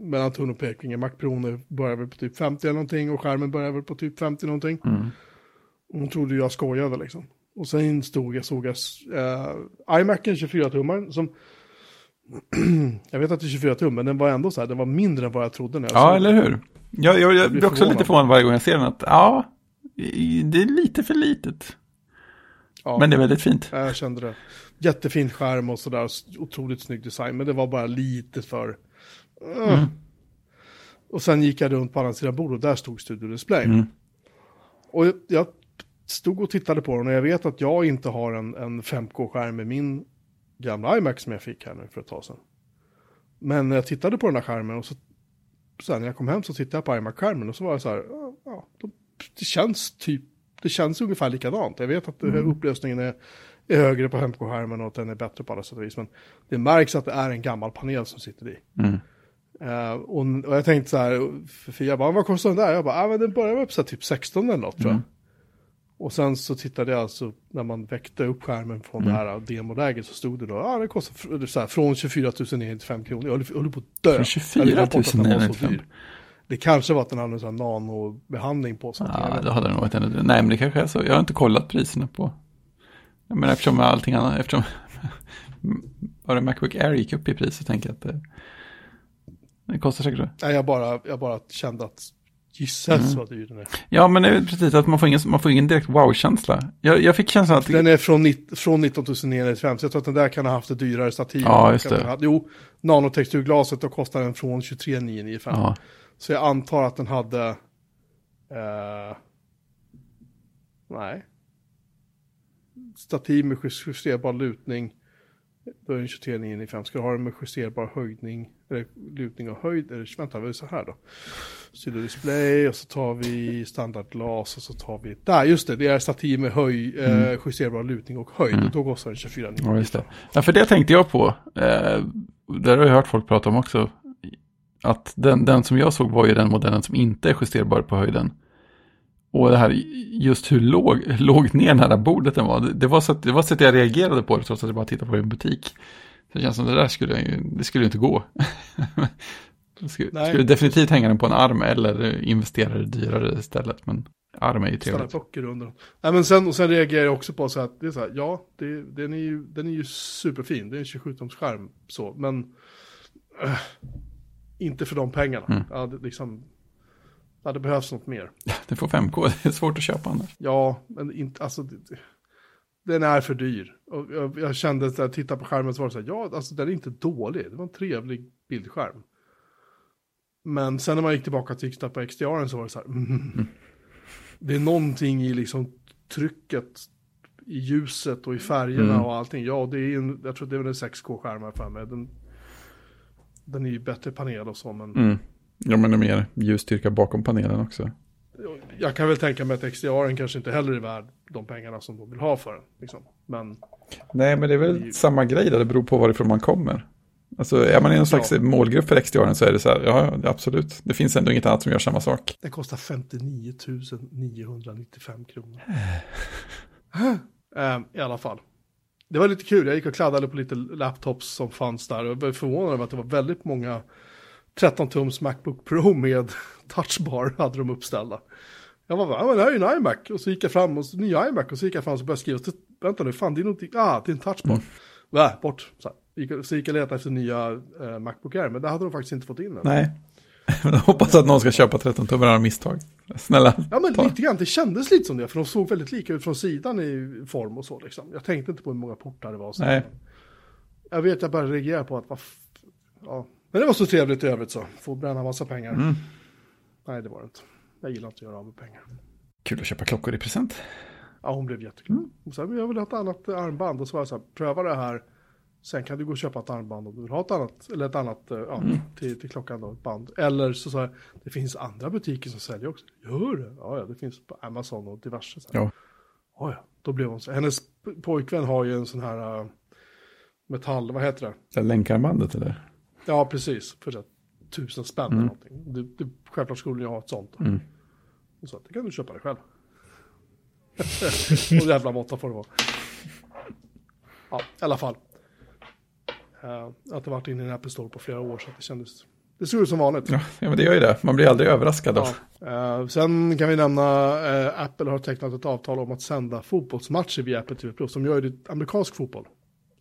mellan tum och pekfinger, Mac Pro börjar väl på typ 50 eller någonting och skärmen börjar väl på typ 50 någonting. Mm. Hon trodde jag skojade liksom. Och sen stod jag, såg jag äh, iMacen 24-tummaren som jag vet att det är 24 tum, men den var ändå så här, den var mindre än vad jag trodde när jag Ja, eller hur? Jag, jag, jag blir också förvånad. lite förvånad varje gång jag ser den att, ja, det är lite för litet. Ja, men det är väldigt fint. Jag kände det. Jättefin skärm och sådär, otroligt snygg design, men det var bara lite för... Uh. Mm. Och sen gick jag runt på andra sidan bordet och där stod Studio Display. Mm. Och jag stod och tittade på den och jag vet att jag inte har en, en 5K-skärm med min gamla iMac som jag fick här nu för ett tag sedan. Men när jag tittade på den här skärmen och så sen när jag kom hem så tittade jag på iMac-skärmen och så var jag så här, ja, det känns typ, det känns ungefär likadant. Jag vet att mm. upplösningen är, är högre på 5K-skärmen och att den är bättre på alla sätt och vis. Men det märks att det är en gammal panel som sitter i. Mm. Uh, och, och, jag tänkte så här, Fia bara, vad kostar den där? Jag bara, ah, men den börjar här, typ 16 eller något tror jag. Och sen så tittade jag alltså, när man väckte upp skärmen från mm. det här demoläget så stod det då, ja ah, det kostar så här, från 24 000 ner till 5 kronor. Jag höll, höll på att dö. Från 24 000 ner till 5 Det kanske var att den hade en sån här nanobehandling på sig. Ja, det hade den varit. Nej, men det kanske är så. Jag har inte kollat priserna på. Men eftersom allting annat, eftersom bara Macbook Air gick upp i pris så tänker jag att det, det kostar säkert det. Nej, jag bara, jag bara kände att Gisses mm. vad dyr den är. Ja, men det är precis att man får ingen, man får ingen direkt wow-känsla. Jag, jag fick känslan att... Den är från, från 19 995, så jag tror att den där kan ha haft ett dyrare stativ. Ja, just det. Ha, jo, nanotexturglaset, då kostar den från 23 995. Ja. Så jag antar att den hade... Eh, nej. Stativ med justerbar lutning. Då är den 23 995. Ska du ha den med justerbar höjdning, eller lutning och höjd, eller vänta, vad är det så här då? Studio Display och så tar vi standardglas och så tar vi, där just det, det är stativ med höj, eh, mm. eh, justerbar lutning och höjd. Mm. Då kostar den 24 Ja, just det. Ja, för det tänkte jag på. Eh, där har jag hört folk prata om också. Att den, den som jag såg var ju den modellen som inte är justerbar på höjden. Och det här, just hur låg, lågt ner den här bordet den var. Det, det var så att, det var så att jag reagerade på det trots att jag bara tittade på i en butik. Så det känns som det där skulle, det skulle inte gå. Skulle, skulle definitivt hänga den på en arm eller investera det dyrare istället. Men arm är ju trevligt. Ställa under Nej, men sen, och sen reagerar jag också på så att det är så här, ja, det, den, är ju, den är ju superfin. Det är en 27-tums skärm så, men äh, inte för de pengarna. Mm. Ja, det, liksom, ja, det behövs något mer. Det får 5K, det är svårt att köpa annars. Ja, men inte, alltså, det, den är för dyr. Och jag, jag kände att jag tittade på skärmen så var det så här, ja, alltså den är inte dålig. Det var en trevlig bildskärm. Men sen när man gick tillbaka till på XDR så var det så här, mm. Mm. det är någonting i liksom trycket i ljuset och i färgerna mm. och allting. Ja, det är en, jag tror det är en 6K-skärm för mig. Den, den är ju bättre panel och så, men... Ja, men det är mer ljusstyrka bakom panelen också. Jag kan väl tänka mig att XDR kanske inte heller är värd de pengarna som de vill ha för den. Liksom. Men... Nej, men det är väl det är ju... samma grej där, det beror på varifrån man kommer. Alltså är man i någon slags ja. målgrupp för XDR så är det så här, ja absolut, det finns ändå inget annat som gör samma sak. Den kostar 59 995 kronor. um, I alla fall. Det var lite kul, jag gick och kladdade på lite laptops som fanns där och var förvånad över att det var väldigt många 13-tums Macbook Pro med touchbar hade de uppställda. Jag var men det här är ju en iMac. Och så gick jag fram och så, ny iMac och så gick jag fram och började skriva. Så, vänta nu, fan det är någonting, ah det är en touchbar. Mm. Vä, bort. Så, här. så gick jag och letade efter nya eh, Macbook Air, men det hade de faktiskt inte fått in än. Nej. Jag hoppas att någon ska köpa 13 tummar av misstag. Snälla. Ja men ta. lite grann, det kändes lite som det, för de såg väldigt lika ut från sidan i form och så liksom. Jag tänkte inte på hur många portar det var. Så. Nej. Jag vet, jag bara reagerade på att, vad ja. Men det var så trevligt i övrigt så, få bränna massa pengar. Mm. Nej, det var det inte. Jag gillar inte att göra av med pengar. Kul att köpa klockor i present. Ja, hon blev jätteglad. Hon sa, men jag vill ha ett annat eh, armband. Och så var jag så här, pröva det här. Sen kan du gå och köpa ett armband om du vill ha ett annat, eller ett annat, eh, ja, till, till klockan då, ett band. Eller så sa jag, det finns andra butiker som säljer också. Gör det? Ja, ja, det finns på Amazon och diverse. Så här. Ja. Ja, ja, då blev hon så. Hennes pojkvän har ju en sån här uh, metall, vad heter det? Det här länkarbandet eller? Ja, precis. För här, tusen spänn eller Mm. någonting. Det, det, självklart skulle jag ha ett sånt. Mm. Och så, det kan du köpa det själv. och jävla måtta får det vara. Ja, i alla fall. Uh, att det varit inne i en Apple Store på flera år så att det kändes... Det såg ut som vanligt. Ja, men det gör ju det. Man blir aldrig överraskad av. Ja. Eh, sen kan vi nämna uh, Apple har tecknat ett avtal om att sända fotbollsmatcher via Apple TV+. Plus. De gör ju det amerikansk fotboll.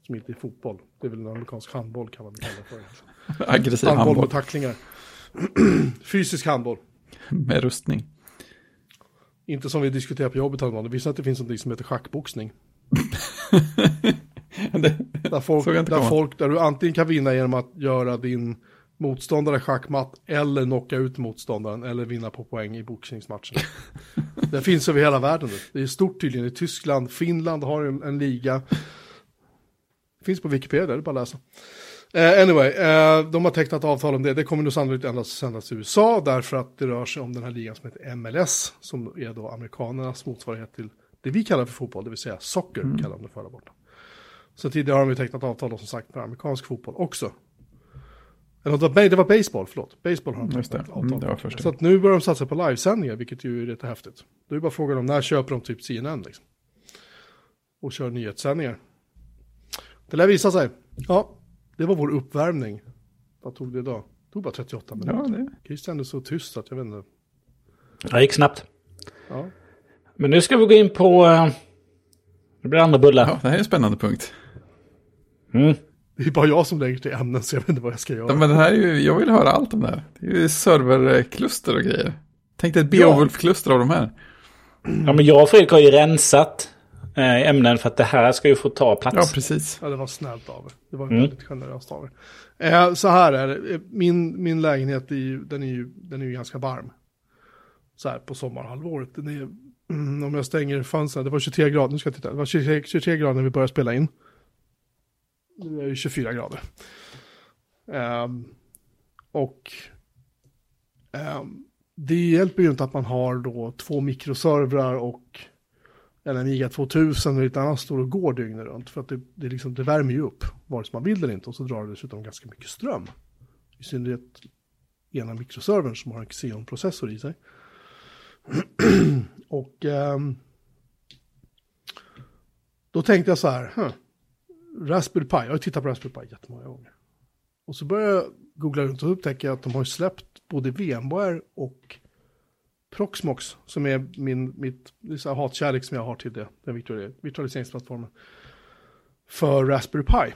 Som inte är fotboll. Det är väl en amerikansk handboll kan man kalla det för. Aggressiv Handboll handboll med tacklingar. Fysisk handboll. med rustning. Inte som vi diskuterar på jobbet häromdagen. Visar att det finns något som heter schackboxning. det, Där, folk, där, folk, där du antingen kan vinna genom att göra din motståndare schackmatt eller knocka ut motståndaren eller vinna på poäng i boxningsmatchen. det finns över hela världen. Det är stort tydligen i Tyskland. Finland har en, en liga. Finns på Wikipedia, det är bara att läsa. Eh, anyway, eh, de har tecknat avtal om det. Det kommer nog sannolikt endast sändas i USA därför att det rör sig om den här ligan som heter MLS som är då amerikanernas motsvarighet till det vi kallar för fotboll, det vill säga socker kallar de det för där borta. Så tidigare har de ju tecknat avtal då, som sagt med amerikansk fotboll också. Eller det var, det var baseball, förlåt. Baseball har de det. tecknat Mm, avtal det det. Så att nu börjar de satsa på livesändningar, vilket ju är lite häftigt. Då är bara frågan om när köper de typ CNN liksom. Och kör nyhetssändningar. Det lär visa sig. Ja, det var vår uppvärmning. Vad tog det idag? Det tog bara 38 minuter. Ja, det, Christian är så tyst att jag vet inte. Det gick snabbt. Ja. Men nu ska vi gå in på... eh, Det blir andra bullar. ja, det här är en spännande punkt. Mm. Det är bara jag som lägger till ämnen så jag vet inte vad jag ska göra. Ja, men det här är ju, jag vill höra allt om det här. Det är ju serverkluster och grejer. Tänk dig ett. Beowulf-kluster av de här. Ja, men jag och Fredrik har ju rensat ämnen för att det här ska ju få ta plats. Ja, precis. Ja, det var snällt av er. Det var Mm. väldigt generöst av er. Eh, så här är det. Eh, Min, min lägenhet är ju, den är ju, den är ju ganska varm. Så här på sommarhalvåret. Den är, mm, om jag stänger fönstren, det var 23 grader, nu ska jag titta. Det var 23, 23 grader när vi började spela in. Nu är det 24 grader. Ehm, och ehm, det hjälper ju inte att man har då två mikroservrar och eller en IGA 2000 eller lite annat står och går dygnet runt. För att det, det, liksom, det värmer ju upp, vare sig man vill eller inte. Och så drar det dessutom ganska mycket ström. I synnerhet ena mikroservern som har en Xeon-processor i sig. och um, då tänkte jag så här, huh, Raspberry Pi, jag har tittat på Raspberry Pi jättemånga gånger. Och så började jag googla runt och upptäcker att de har släppt både VMware och Proxmox, som är min, mitt hatkärlek som jag har till det, den virtual- virtualiseringsplattformen, för Raspberry Pi.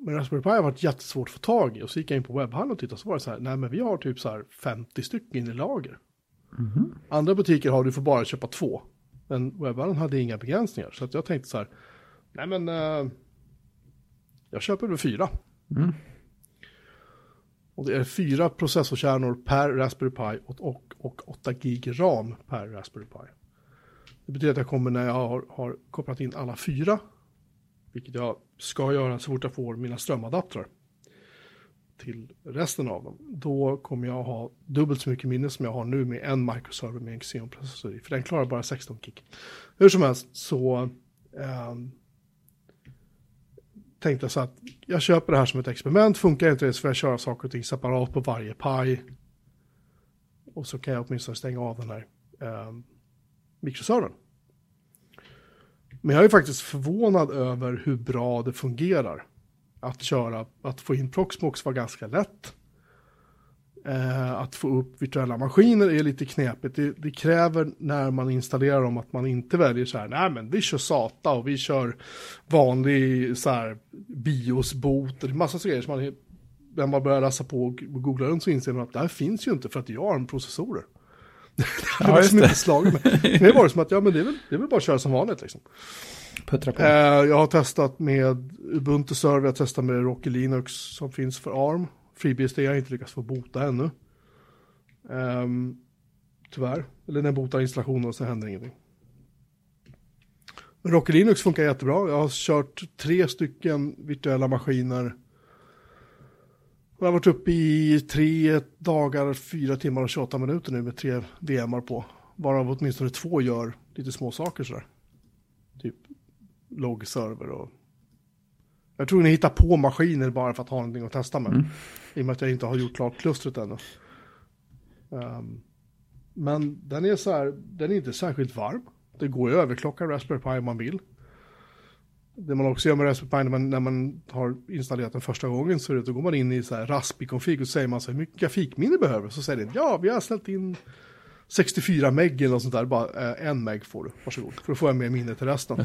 Men Raspberry Pi har varit jättesvårt att få tag i och så gick jag in på webbhallen och tittade så var det så här, nej men vi har typ så här 50 stycken i lager. Andra butiker har du får bara köpa två. Men webbhallen hade inga begränsningar så att jag tänkte så här, nej men eh, jag köper väl fyra. Mm. Och det är fyra processorkärnor per Raspberry Pi och, och, och 8 gig RAM per Raspberry Pi. Det betyder att jag kommer när jag har, har kopplat in alla fyra, vilket jag ska göra så fort jag får mina strömadaptrar till resten av dem, då kommer jag ha dubbelt så mycket minne som jag har nu med en microserver med en Xeon-processor i, för den klarar bara 16 kick. Hur som helst så ehm, tänkte så att jag köper det här som ett experiment. Funkar inte det så får jag köra saker och ting separat på varje paj. Och så kan jag åtminstone stänga av den här eh, mikroservern. Men jag är faktiskt förvånad över hur bra det fungerar. Att köra, att få in Proxmox var ganska lätt. Eh, att få upp virtuella maskiner är lite knepigt. Det, det kräver när man installerar dem att man inte väljer så här, nej men vi kör SATA och vi kör vanlig så här BIOS-boot. Det är massa grejer som man är när man börjar läsa på och googla runt så inser man att det här finns ju inte för att det är ARM-processorer. det Ja, har liksom det. inte slagit mig. Det var det som att, ja men det är väl, det är väl bara att köra som vanligt liksom. Eh, jag har testat med Ubuntu Server, jag har testat med Rocky Linux som finns för ARM. FreeBSD har jag inte lyckats få bota ännu. Um, tyvärr. Eller när botar installationen så händer ingenting. Men Rocky Linux funkar jättebra. Jag har kört tre stycken virtuella maskiner. Jag har varit uppe i tre dagar, fyra timmar och 28 minuter nu med tre VMar på. Varav åtminstone två gör lite små saker sådär. Typ loggserver och... Jag tror ni hittar på maskiner bara för att ha någonting att testa med. Mm. I och med att jag inte har gjort klart klustret ännu. Ehm, men den är så här, den är inte särskilt varm. Det går ju att överklocka Raspberry Pi om man vill. Det man också gör med Raspberry Pi när man, när man har installerat den första gången så är det då går man in i så här Raspi-config och säger man så här, hur mycket grafikminne behöver Så säger det, ja vi har ställt in 64 meg eller något sånt där, bara eh, en meg får du, varsågod. För då får jag mer minne till resten.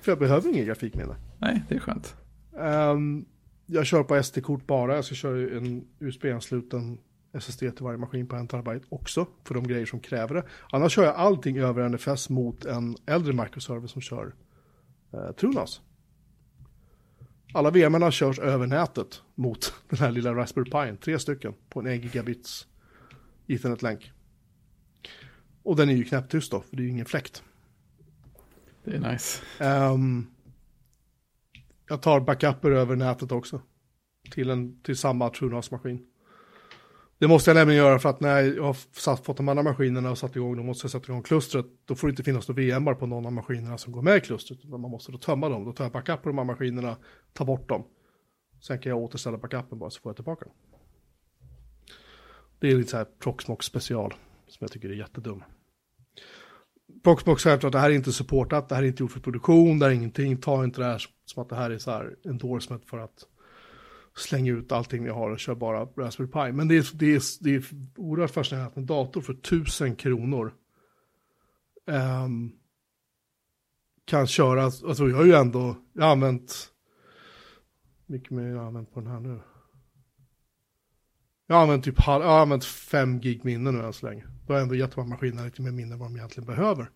För jag behöver ingen grafikminne. Nej, det är skönt. Ehm, jag kör på SD-kort bara, jag ska köra en USB-ansluten SSD till varje maskin på en terabyte också, för de grejer som kräver det. Annars kör jag allting över NFS mot en äldre microservice som kör eh, Trunas. Alla VMarna körs över nätet mot den här lilla Raspberry Pi, tre stycken på en 1 gigabits Ethernet-länk. Och den är ju knäpptyst då, för det är ju ingen fläkt. Det är nice. Ehm, jag tar backuper över nätet också. Till, en, till samma TrueNAS-maskin. Det måste jag nämligen göra för att när jag har satt, fått de andra maskinerna och satt igång, då måste jag sätta igång klustret. Då får det inte finnas några VMar på någon av maskinerna som går med i klustret. Utan man måste då tömma dem. Då tar jag backup på de här maskinerna, tar bort dem. Sen kan jag återställa backupen bara så får jag tillbaka den. Det är lite så här Proxmox special som jag tycker är jättedum. Proxmox säger att det här är inte supportat, det här är inte gjort för produktion, det här är ingenting. Ta inte det här som att det här är så här endorsement för att slänga ut allting jag har och kör bara Raspberry Pi. Men det är, det är, det är oerhört fascinerande att en dator för tusen kronor um, kan köra, alltså jag har ju ändå, jag har använt, mycket mer jag har använt på den här nu. Jag har använt typ halv, jag har använt fem gig minne nu än så länge. Då har jag ändå gett de här maskinerna lite mer minne än vad de egentligen behöver.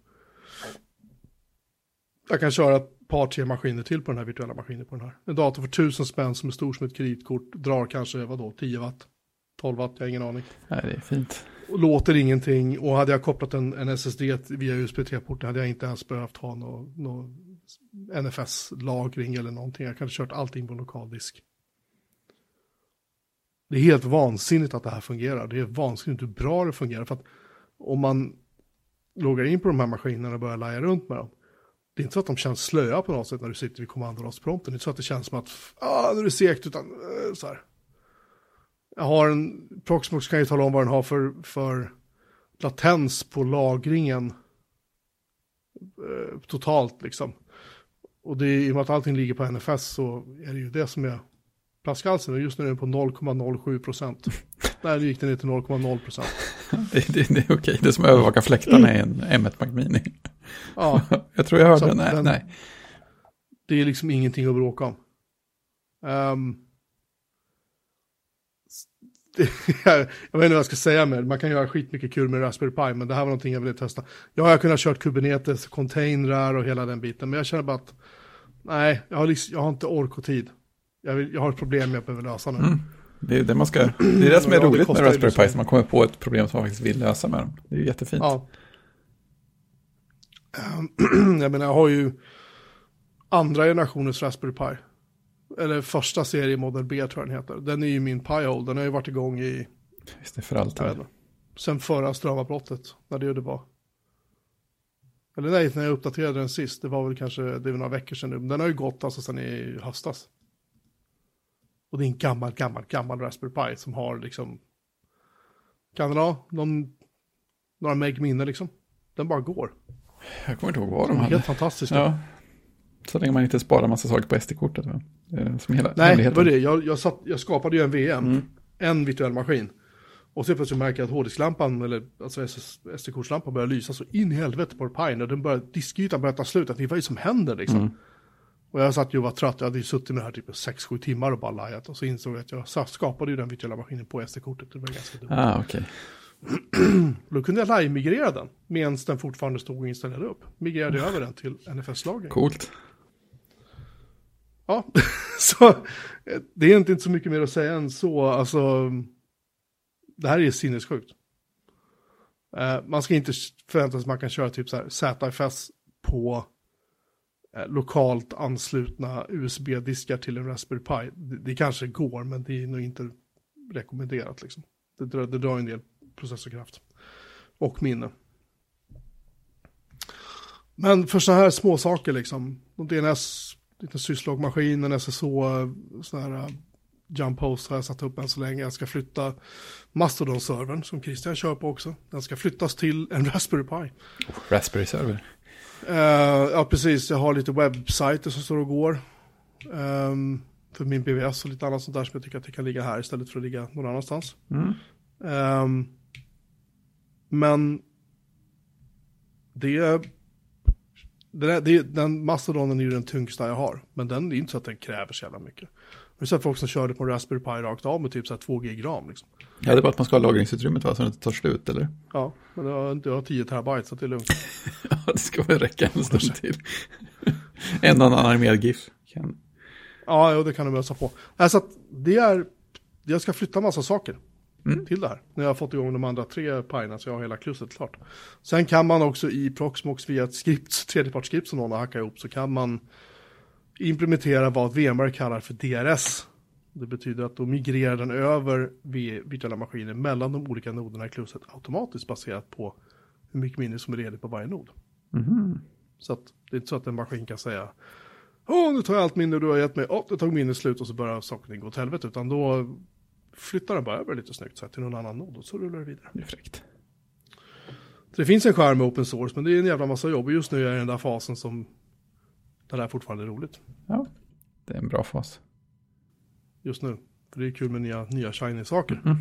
Jag kan köra ett par, tre maskiner till på den här virtuella maskinen på den här. En dator för tusen spänn som är stor som ett kreditkort drar kanske, vadå, 10 watt? 12 watt, jag har ingen aning. Nej, det är fint. Och låter ingenting och hade jag kopplat en, en SSD via USB 3-porten hade jag inte ens behövt ha någon nå NFS-lagring eller någonting. Jag kan ha kört allting på en lokal disk. Det är helt vansinnigt att det här fungerar. Det är vansinnigt hur bra det fungerar. För att om man loggar in på de här maskinerna och börjar laja runt med dem. Det är inte så att de känns slöa på något sätt när du sitter vid kommandorostprompten. Det är inte så att det känns som att, ah, nu är det segt, utan eh, så här. Jag har en, Proxmox kan ju tala om vad den har för, för latens på lagringen eh, totalt liksom. Och det är, i och med att allting ligger på NFS så är det ju det som är flaskhalsen. Och just nu är den på 0,07 procent. Där gick den ner till 0,0 procent. Det, det, det är okej. Det är som att övervaka fläktarna i en M1 Mac Mini. Ja, Jag tror jag hörde. Nej, den- nej. det är liksom ingenting att bråka om. Det, jag vet inte vad jag ska säga med. Man kan göra skitmycket kul med Raspberry Pi, men det här var någonting jag ville testa. Jag har kunnat kört Kubernetes, containrar och hela den biten, men jag känner bara att nej, jag har, liksom, jag har inte ork och tid. Jag, vill, jag har ett problem jag behöver lösa nu. Mm. Det är det man ska... Det är det som är roligt med Raspberry liksom- Pi, man kommer på ett problem som man faktiskt vill lösa med dem. Det är ju jättefint. Ja. Ehm, jag menar, jag har ju andra generationens Raspberry Pi. Eller första serie Model B tror jag den heter. Den är ju min Pi-hole, den har ju varit igång i, Just det, för alltid. inte, sen förra strömavbrottet, när det det var. Eller nej, när jag uppdaterade den sist, det var väl kanske, det är väl några veckor sedan nu, den har ju gått alltså sedan i höstas. Och det är en gammal, gammal, gammal Raspberry Pi som har liksom, kan den ha någon, några meg minne liksom? Den bara går. Jag kommer inte ihåg vad de hade. helt fantastiska. Ja. Så länge man inte sparar massa saker på SD-kortet. Som hela Nej, det var det. Jag, jag, satt, jag skapade ju en VM, Mm. en virtuell maskin. Och så plötsligt märker jag att hårddisklampan, eller alltså SD-kortslampan börjar lysa så in i helvete på Pine. Och den börjar, diskytan börjar ta slut. Att det vad är det som händer liksom? Mm. Och jag satt ju och var trött, jag hade ju suttit med det här typ 6-7 timmar och bara lajat. Och så insåg jag att jag skapade ju den virtuella maskinen på SD-kortet. Det var ganska dumt. Ah, okej. Då kunde jag live-migrera den, medan den fortfarande stod och installerade upp. Migrerade över den till NFS-lagring. Coolt. Ja, så eh, det är inte, så mycket mer att säga än så. Alltså, det här är sinnessjukt. Eh, man ska inte förvänta sig att man kan köra typ så här ZFS på Eh, lokalt anslutna USB-diskar till en Raspberry Pi. Det, det kanske går, men det är nog inte rekommenderat. Liksom. Det, drar, det drar en del processorkraft och minne. Men för så här små saker liksom, DNS, liten sysslogmaskin, en SSO, sådana här eh, jump host har jag satt upp än så länge. Jag ska flytta Mastodon-servern som Christian kör på också. Den ska flyttas till en Raspberry Pi. Oh, Raspberry-server. Eh, ja, precis. Jag har lite webbsajter som står och går. Ehm, för min BBS och lite annat sånt där som jag tycker att det kan ligga här istället för att ligga någon annanstans. Mm. Ehm, men det, det, där- det den Mastodonen är ju den tyngsta jag har. Men den är inte så att den kräver så jävla mycket. Har sett folk som körde på en Raspberry Pi rakt av med typ så här 2 gig ram. Liksom. Ja, det är bara att man ska ha lagringsutrymmet va, så det inte tar slut, eller? Ja, men jag har, inte- jag har 10 terabyte så det är lugnt. Ja, det ska väl räcka en stund till. en annan animerad GIF. Kan... Ja, jo, det kan de ösa på. Alltså att det är, jag ska flytta massa saker Mm. till det här. När jag har fått igång de andra tre pajorna så jag har hela klustret klart. Sen kan man också i Proxmox via ett skript, tredjepartsskript som någon har hackat ihop så kan man implementera vad VMware kallar för DRS. Det betyder att då migrerar den över virtuella maskiner mellan de olika noderna i klustret automatiskt baserat på hur mycket minne som är ledigt på varje nod. Mhm. Så att det är inte så att en maskin kan säga Åh, nu tar jag allt minne du har gett mig. Åh, det tog minnet slut och så börjar saker gå åt helvete. Utan då flyttar den bara över lite snyggt så här, till någon annan nod och så rullar det vidare. Det är fräckt. Så det finns en skärm med open source, men det är en jävla massa jobb. Och just nu är jag i den där fasen som det där är fortfarande roligt. Ja, det är en bra fas. Just nu. För det är kul med nya, nya shiny saker. Mm.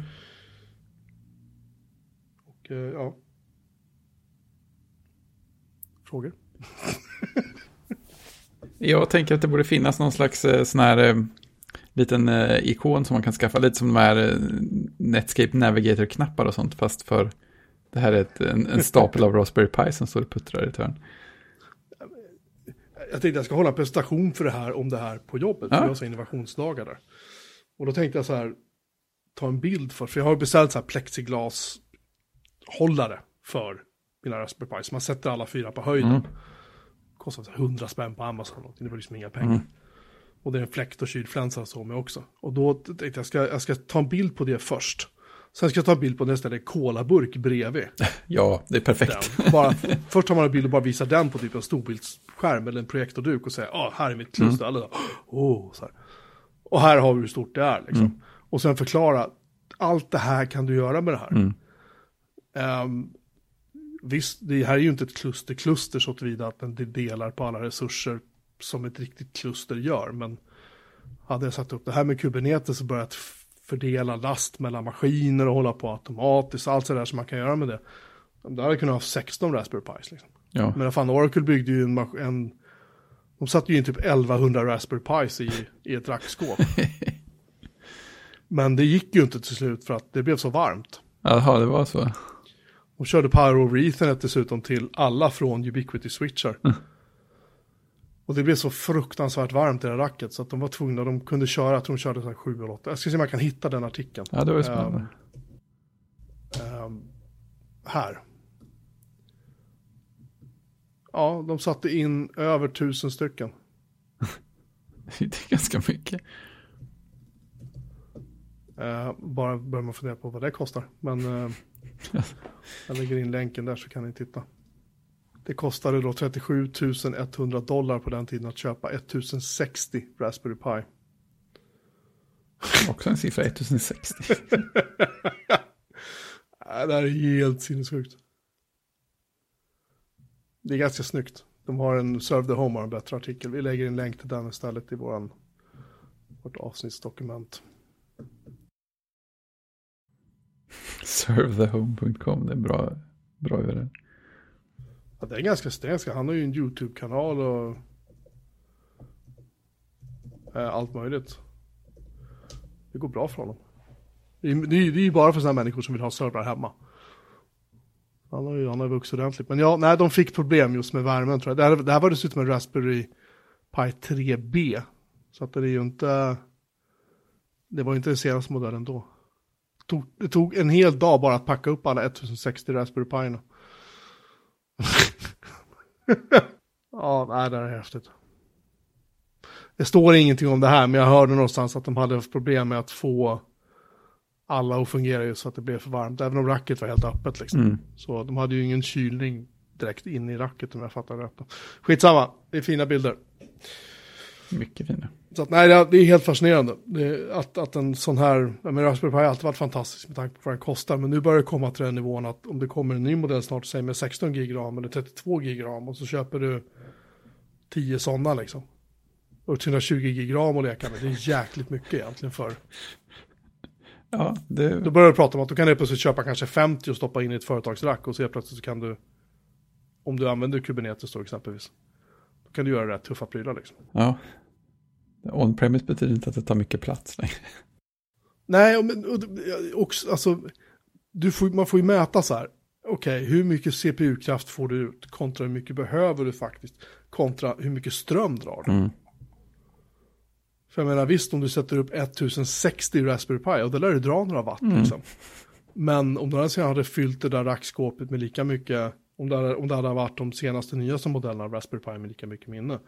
Och eh, ja. Frågor? Jag tänker att det borde finnas någon slags eh, sån här eh, liten eh, ikon som man kan skaffa, lite som de här Netscape Navigator-knappar och sånt, fast för det här är ett, en, en stapel av Raspberry Pi som står och puttrar i ett hörn. Jag tänkte jag ska hålla en presentation för det här om det här på jobbet. Ja. För jag har innovationsdagar där. Och då tänkte jag så här, ta en bild för, för jag har beställt så här plexiglashållare för mina Raspberry Pi. Så man sätter alla fyra på höjden. Mm. Kostar så här 100 spänn på Amazon. Det var liksom inga pengar. Mm. Och det är en fläkt och kylflänsa så med också. Och då tänkte jag, jag ska, jag ska ta en bild på det först. Sen ska jag ta en bild på nästa där kolaburk bredvid. Ja, det är perfekt. Den. Bara, först tar man en bild och bara visar den på typ en storbildsskärm eller en projektorduk och säger, ja, här är mitt kluster. Alla, oh, så här. Och här har vi hur stort det är. Liksom. Och sen förklara, allt det här kan du göra med det här. Mm. Ehm, visst, det här är ju inte ett kluster-kluster så tillvida att den delar på alla resurser som ett riktigt kluster gör. Men hade jag satt upp det här med Kubernetes och börjat fördela last mellan maskiner och hålla på automatiskt, allt sådär som man kan göra med det. Då hade jag kunnat ha 16 Raspberry Pis. Liksom. Ja, Men fan, Oracle byggde ju en, en de satte ju in typ 1100 Raspberry Pis i, i ett rackskåp. Men det gick ju inte till slut för att det blev så varmt. Jaha, det var så. De körde Power over Ethernet dessutom till alla från Ubiquity switchar. Och det blev så fruktansvärt varmt i det racket så att de var tvungna, de kunde köra, jag tror de körde så här 7 eller 8. Jag ska se om jag kan hitta den artikeln. Ja, det var ju spännande. Ehm, här. Ja, de satte in över tusen stycken. Det är ganska mycket. Eh, bara börjar man fundera på vad det kostar. Men eh, jag lägger in länken där så kan ni titta. Det kostade då 37 100 dollar på den tiden att köpa 1060 Raspberry Pi. Också en siffra 1060. Äh, det här är helt sinnessjukt. Det är ganska snyggt. De har en Serve the Home har en bättre artikel. Vi lägger en länk till den istället i våran, vårt avsnittsdokument. Servethehome.com, det är bra, bra URL. Ja, det är ganska stenska, Han har ju en YouTube-kanal och eh, allt möjligt. Det går bra för honom. Det är, ju bara för sådana människor som vill ha servrar hemma. Han har ju han har vuxit ordentligt. Men ja, nej, de fick problem just med värmen tror jag. Det här, det här var dessutom en Raspberry Pi 3B. Så att det är ju inte, det var ju inte den senaste modellen då. Det tog, det tog en hel dag bara att packa upp alla 1060 Raspberry Pi. ja, nej, det är häftigt. Det står ingenting om det här, men jag hörde någonstans att de hade haft problem med att få alla att fungera just så att det blev för varmt, även om racket var helt öppet liksom. Mm. Så de hade ju ingen kylning direkt in i racket om jag fattar rätt. Skitsamma, det är fina bilder. Mycket fina. Så att, nej, det är- är helt fascinerande. Det, att, att en sån här, men Raspberry Pi har alltid varit fantastisk med tanke på vad den kostar. Men nu börjar det komma till den nivån att om det kommer en ny modell snart, säg med 16 gig ram eller 32 gig ram och så köper du 10 sådana liksom. Och 320 gig ram och leka med. Det är jäkligt mycket egentligen för. Ja, det, Då börjar du prata om att du kan helt plötsligt köpa kanske 50 och stoppa in i ett företagsrack och så helt plötsligt så kan du, om du använder Kubernetes då exempelvis, kan du göra rätt tuffa prylar liksom. ja. On-premise betyder inte att det tar mycket plats längre. Nej, men och, också, alltså, du får, man får ju mäta så här. Okej, hur mycket CPU-kraft får du ut kontra hur mycket behöver du faktiskt kontra hur mycket ström drar du. Mm. För jag menar visst om du sätter upp 1060 Raspberry Pi och det lär du dra några watt liksom. Men om du hade fyllt det där rackskåpet med lika mycket, om det hade, om det hade varit de senaste nyaste modellerna av Raspberry Pi med lika mycket minne.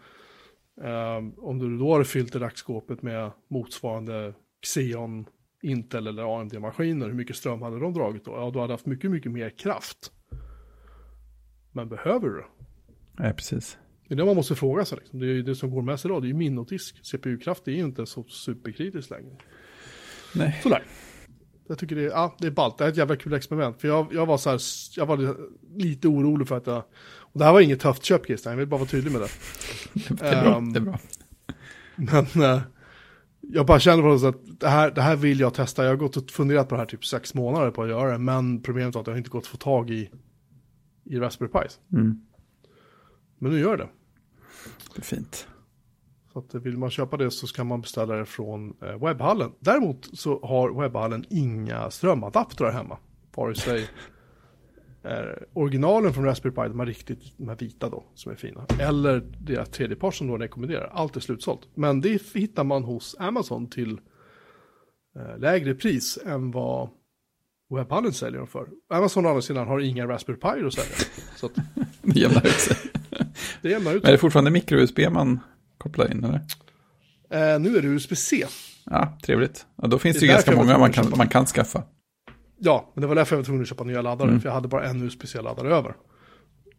Ehm, om du då hade fyllt det rackskåpet med motsvarande Xeon, Intel eller AMD-maskiner, hur mycket ström hade de dragit då? Ja, du hade haft mycket, mycket mer kraft. Men behöver du det? Nej, precis. Det är det man måste fråga sig. Liksom. Det är ju det som går med sig idag, det är ju disk. CPU-kraft är ju inte så superkritiskt längre. Nej. Sådär. Jag tycker det är, ja, det är ballt. Det är ett jävla kul experiment. För jag, jag var så här, jag var lite orolig för att jag, och det här var inget tufft köp Christian, jag vill bara vara tydlig med det. Det är bra. Ehm, det är bra. Men eh, jag bara känner på det att det här, det här vill jag testa. Jag har gått och funderat på det här typ sex månader på att göra det. Men problemet var att jag inte gått att få tag i, i Raspberry Pis. Mm. Men nu gör jag det. Det är fint. Så att vill man köpa det så ska man beställa det från eh, webbhallen. Däremot så har webbhallen inga strömadaptrar hemma. Vare sig eh, originalen från Raspberry Pi, de har riktigt, de här vita då, som är fina. Eller deras tredjepart som då rekommenderar. Allt är slutsålt. Men det hittar man hos Amazon till eh, lägre pris än vad webbhallen säljer dem för. Amazon å andra sidan har inga Raspberry Pi att sälja. Så att Det jämnar ut sig. det jämnar ut Men är det fortfarande micro-USB man kopplar in eller? eh, Nu är det USB-C. Ja, trevligt. Ja, då finns Det det ju ganska många man kan, man kan skaffa. Ja, men det var därför jag var tvungen att köpa nya laddare, Mm. för jag hade bara en USB-C-laddare över.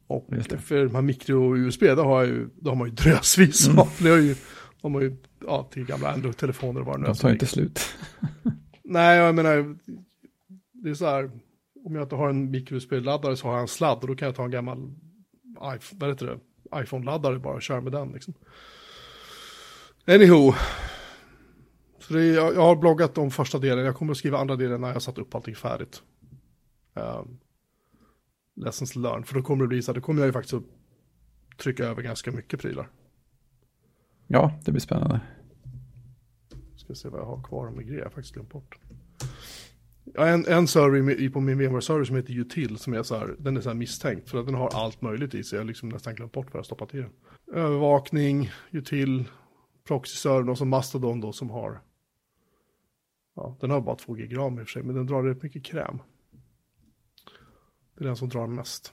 Och för de här mikro-USB, då har, jag ju, då har man ju drösvis Mm. av. Det har ju, de har ju, ja, till gamla Android-telefoner och vad det nu är De tar inte slut. Nej, jag menar, det är så här, om jag inte har en mikro-USB-laddare så har jag en sladd och då kan jag ta en gammal iPhone-laddare bara och köra med den liksom. Anywho. Så är, jag, jag har bloggat om första delen, jag kommer att skriva andra delen när jag satt upp allting färdigt. Um, lessons learned, för då kommer det bli så här, då kommer jag ju faktiskt att trycka över ganska mycket prylar. Ja, det blir spännande. Ska se vad jag har kvar med grejer, jag har faktiskt glömt bort. Jag har en, en server på min VMware-server som heter Util, som är så här, den är så här misstänkt, för att den har allt möjligt i sig. Jag har liksom nästan glömt bort vad jag har stoppat i den. Övervakning, Util, proxy-server och så Mastodon då som har, ja, den har bara två gig ram i och för sig, men den drar rätt mycket kräm. Det är den som drar mest.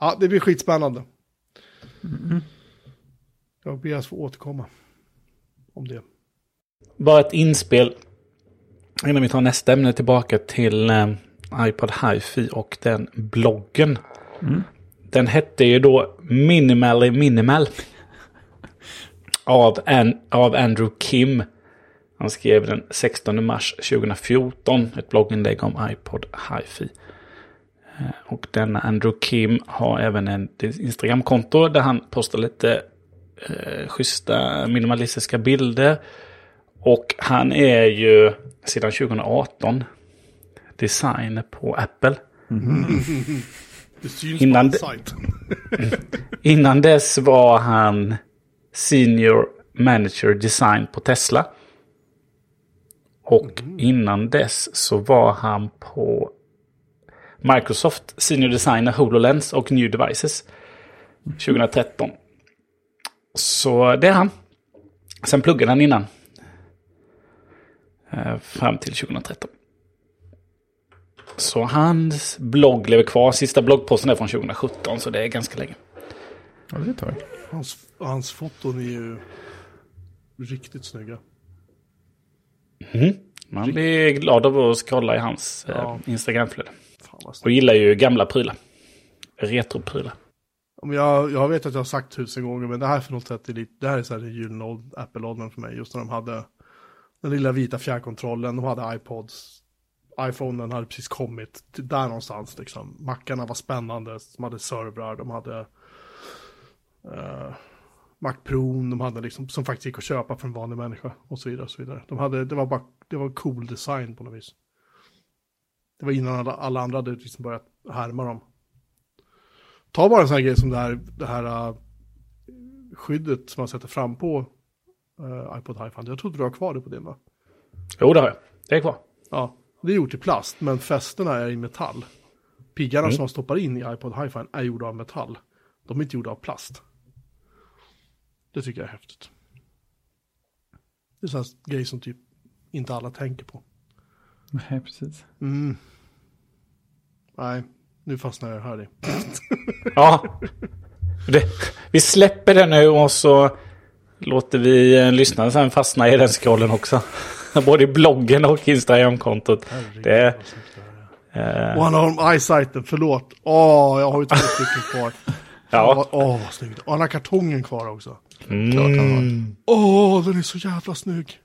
Ja, det blir skitspännande. Jag ber att få återkomma om det. Bara ett inspel innan vi tar nästa ämne tillbaka till eh, iPod Hi-Fi och den bloggen. Den hette ju då Minimally Minimal. Av, An- av Andrew Kim. Han skrev den 16 mars 2014 ett blogginlägg om iPod Hi-Fi. Eh, Och denna Andrew Kim har även en Instagramkonto där han postar lite eh, schyssta minimalistiska bilder. Och han är ju sedan 2018 designer på Apple. Det syns Innan på det- sajt. Innan dess var han senior Manager Design på Tesla. Och innan dess så var han på Microsoft Senior Designer HoloLens och New Devices 2013. Så det är han. Sen pluggade han innan. Eh, Fram till 2013. Så hans blogg lever kvar. Sista bloggposten är från 2017, så det är ganska länge. Ja, det är ett tag. Hans, hans foton är ju riktigt snygga. Man blir glad av att scrolla i hans eh, Ja. Instagramflöde. Fan vad Och gillar ju gamla prylar. Retroprylar. Jag, jag vet att jag har sagt tusen gånger, men det här för något sätt är lite, det här är så här gyllene åld- Apple-åldern för mig. Just när de hade den lilla vita fjärrkontrollen, de hade iPods, iPhonen hade precis kommit, där någonstans liksom. Mackarna var spännande, de hade servrar, de hade uh, Mac Pro, de hade liksom, som faktiskt gick att köpa för en vanlig människa och så vidare. Och så vidare. De hade, det var bara, det var cool design på något vis. Det var innan alla, alla andra hade liksom börjat härma dem. Ta bara en sån här grej som det här, det här uh, skyddet som man sätter fram på uh, iPod Hi-Fi. Jag trodde du har kvar det på din va? Jo, det har jag. Det är kvar. Ja, det är gjort i plast, men fästena är i metall. Piggarna som man stoppar in i iPod Hi-Fi är gjorda av metall. De är inte gjorda av plast. Det tycker jag är häftigt. Det är sån här grej som typ inte alla tänker på. Nej, precis. Mm. Nej, nu fastnar jag här i. Ja. Det, vi släpper det nu och så låter vi eh, lyssnarna sen fastna i den scrollen också. Både i bloggen och Instagram-kontot. Det, eh, Och han har om eyesighten, förlåt. Åh, jag har ju två stycken kvar. ja. Åh, vad snyggt. Och han har kartongen kvar också. Mm. Åh, den är så jävla snygg.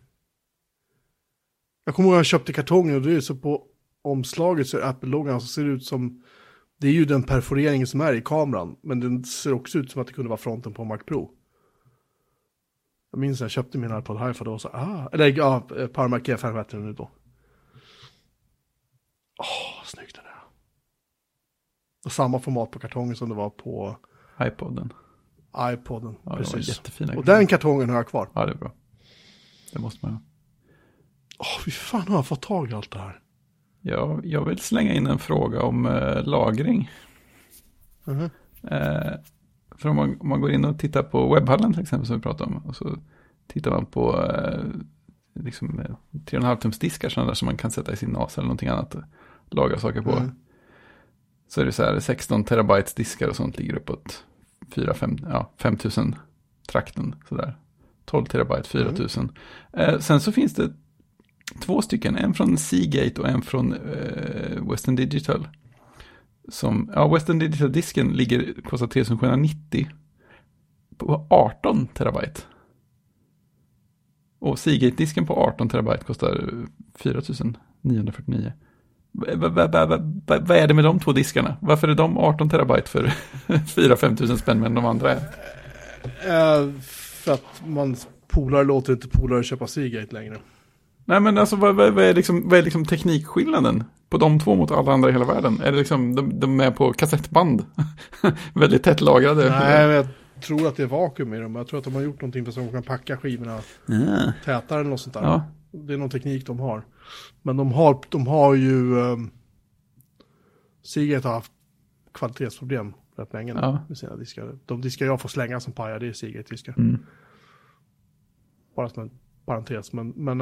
Jag kommer ihåg att jag köpte kartongen och det är så på omslaget så är Apple-loggan så ser det ut som, det är ju den perforeringen som är i kameran, men den ser också ut som att det kunde vara fronten på en Mac Pro. Jag minns när jag köpte min iPod Hi-Fi då och så, ah, eller ja, Power Mac G5 heter den nu då. Åh, vad snyggt den är. Och samma format på kartongen som det var på iPoden. iPoden. Ja, precis. Och den kartongen har jag kvar. Ja, det är bra. Det måste man ha. Åh, fy fan har jag fått tag i allt det här? Ja, jag vill slänga in en fråga om eh, lagring. Mhm. Eh, för om man, om man går in och tittar på webbhallen till exempel som vi pratade om. Och så tittar man på eh, liksom, eh, 3,5 tums diskar sådana där som man kan sätta i sin NAS eller någonting annat. och Lagra saker på. Mm. Så är det så här 16 terabytes diskar och sånt ligger uppåt 4-5, ja 5000 trakten sådär. 12 terabyte, 4000. Eh, sen så finns det två stycken, en från Seagate och en från eh, Western Digital. Som, ja Western Digital-disken ligger, kostar 3790 på 18 terabyte. Och Seagate-disken på 18 terabyte kostar 4949. Vad va, va, va, va, vad är det med de två diskarna? Varför är de 18 terabyte för 4-5 tusen spänn men de andra är? Eh, för att man polare låter inte polare köpa Seagate längre. Nej men alltså vad, vad, vad, är liksom, vad är liksom teknikskillnaden på de två mot alla andra i hela världen? Är det liksom, de, de är på kassettband? Väldigt tätt lagrade? Nej, men jag tror att det är vakuum i dem. Jag tror att de har gjort någonting för att de kan packa skivorna Ja. tätare eller något sånt där. ja. Det är någon teknik de har. Men de har, de har ju... Um, Seagate har haft kvalitetsproblem rätt länge Ja. med sina diskar. De diskar jag får slänga som pajar, det är Seagate-diskar. Mm. Bara som en parentes. Men, men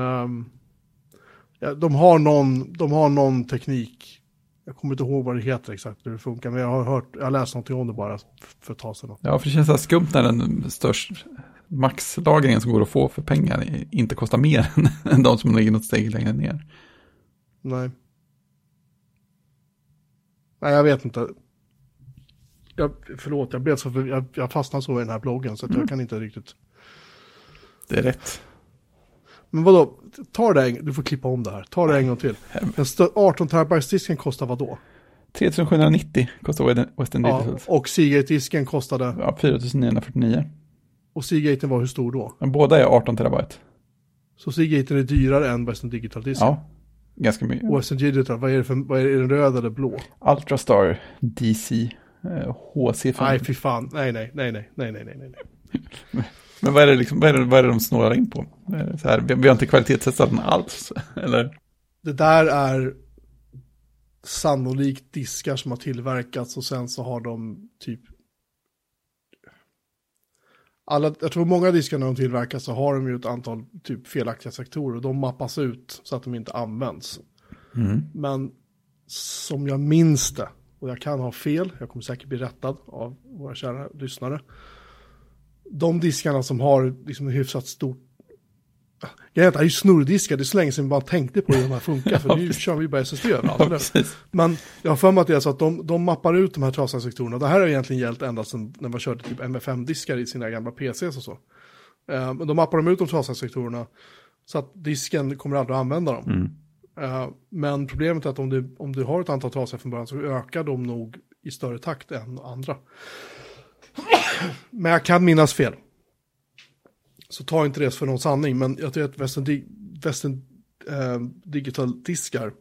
ja, de, har någon, de har någon teknik. Jag kommer inte ihåg vad det heter exakt hur det funkar. Men jag har hört, jag har läst någonting om det bara för ett tag sedan. ja, för det känns så skumt när den störst maxlagringen som går att få för pengar inte kostar mer än de som ligger något steg längre ner. Nej. Nej, jag vet inte. Jag, förlåt, jag, blev så, för- jag, jag fastnade så i den här bloggen så att jag kan inte riktigt. Det är rätt. Men vadå, ta det en, du får klippa om det här. Ta det en gång till. Den stö- 18 terabytes disken kostar vad då? 3790 kostar Western- Western Ja, Digital. och Seagate-disken kostade, Ja, 4949. Och Seagaten var hur stor då? Men båda är 18 terabyte. Så Seagaten är dyrare än Western Digital-disken. Ja, ganska mycket. Och Western Digital, vad är det för, vad är, det, är den röd eller blå? Ultrastar DC eh, HC5. Nej, fy fan. Nej, nej, nej, nej, nej, nej, nej, nej. Men vad är det, liksom, vad är det, vad är det de snålar in på? Så här, vi, vi har inte kvalitetstestat den alls, eller? Det där är sannolikt diskar som har tillverkats och sen så har de typ alla, jag tror många diskar när de tillverkas så har de ju ett antal typ felaktiga sektorer de mappas ut så att de inte används. Mm. Men som jag minns det, och jag kan ha fel, jag kommer säkert bli rättad av våra kära lyssnare. De diskarna som har liksom hyfsat stort Grejen är att ju snurrdiskar, det är så länge sedan vi bara tänkte på hur de här funkar, för nu kör vi bara SSD överallt. Ja. Men jag har för mig att det är så att de, de mappar ut de här trasiga sektorerna. Det här har egentligen gällt ända sedan när man körde typ MFM-diskar i sina gamla PCs och så. Eh, Men då mappar de ut de trasiga sektorerna så att disken kommer aldrig att använda dem. Mm. Eh, Men problemet är att om du, om du har ett antal trasiga från början så ökar de nog i större takt än andra. Men jag kan minnas fel. Så ta inte det för någon sanning, men jag tror att Western, Western eh, Digital-diskar,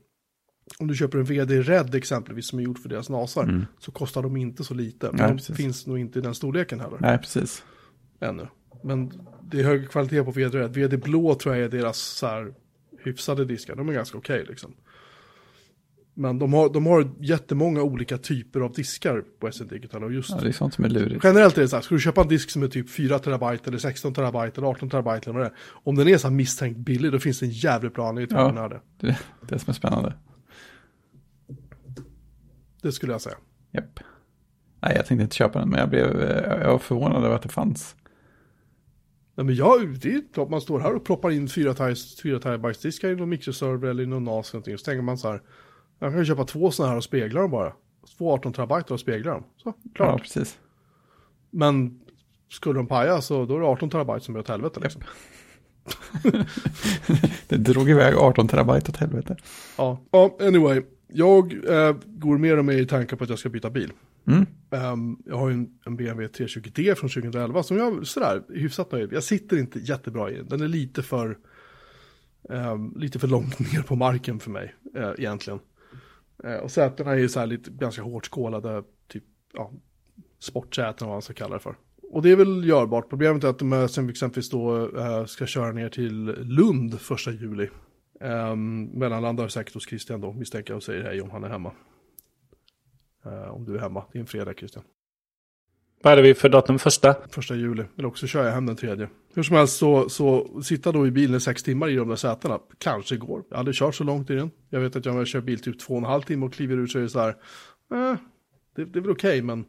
om du köper en VD Red exempelvis som är gjord för deras nasar, så kostar de inte så lite. Men Nej, de precis. finns nog inte i den storleken heller, Nej, precis. ännu. Men det är högre kvalitet på VD Red. VD Blå tror jag är deras så här, hyfsade diskar, de är ganska okej liksom. Men de har, de har jättemånga olika typer av diskar på SN Digital och just Ja, det är sånt som är lurigt. Generellt är det så här, ska du köpa en disk som är typ 4 terabyte eller 16 terabyte eller 18 terabyte eller vad det är. Om den är så här misstänkt billig då finns det en jävligt bra anledning till Ja. att är det. Det är det som är spännande. Det skulle jag säga. Japp. Nej, jag tänkte inte köpa den, men jag blev eh, jag var förvånad över att det fanns. Nej, men jag, det är klart man står här och proppar in 4 terabyte diskar i någon microserver eller i någon NAS eller någonting. Så tänker man så här, jag kan köpa två sådana här och spegla dem bara. Två 18 terabyte och spegla dem. Så, Ja, klart. precis. Men skulle de paja så då är det 18 terabyte som är åt helvete liksom. Det drog iväg 18 terabyte åt helvete. Ja, ja anyway. Jag eh, går mer och mer i tankar på att jag ska byta bil. Mm. Ehm, jag har ju en, en BMW 320D från 2011 som jag sådär hyfsat nöjd Jag sitter inte jättebra i den. Den är lite för, ehm, lite för långt ner på marken för mig eh, egentligen. Eh, och sätena är ju så här lite ganska hårt skålade, typ ja, sportsäten vad man ska kalla det för. Och det är väl görbart. Problemet är att de sen exempelvis då eh, ska köra ner till Lund första juli. Um, mellanlandar säkert hos Christian då, misstänker jag, och säger hej om han är hemma. Eh, om du är hemma, det är en fredag Christian. Vad är det vi för datum? Första? Första juli, eller också kör jag hem den tredje. Hur som helst så, så sitta då i bilen i sex timmar i de där sätena, kanske går. Jag hade kört så långt i den. Jag vet att jag har kört bil typ två och en halv timme och kliver ur så är det så här, eh, det, det är väl okej men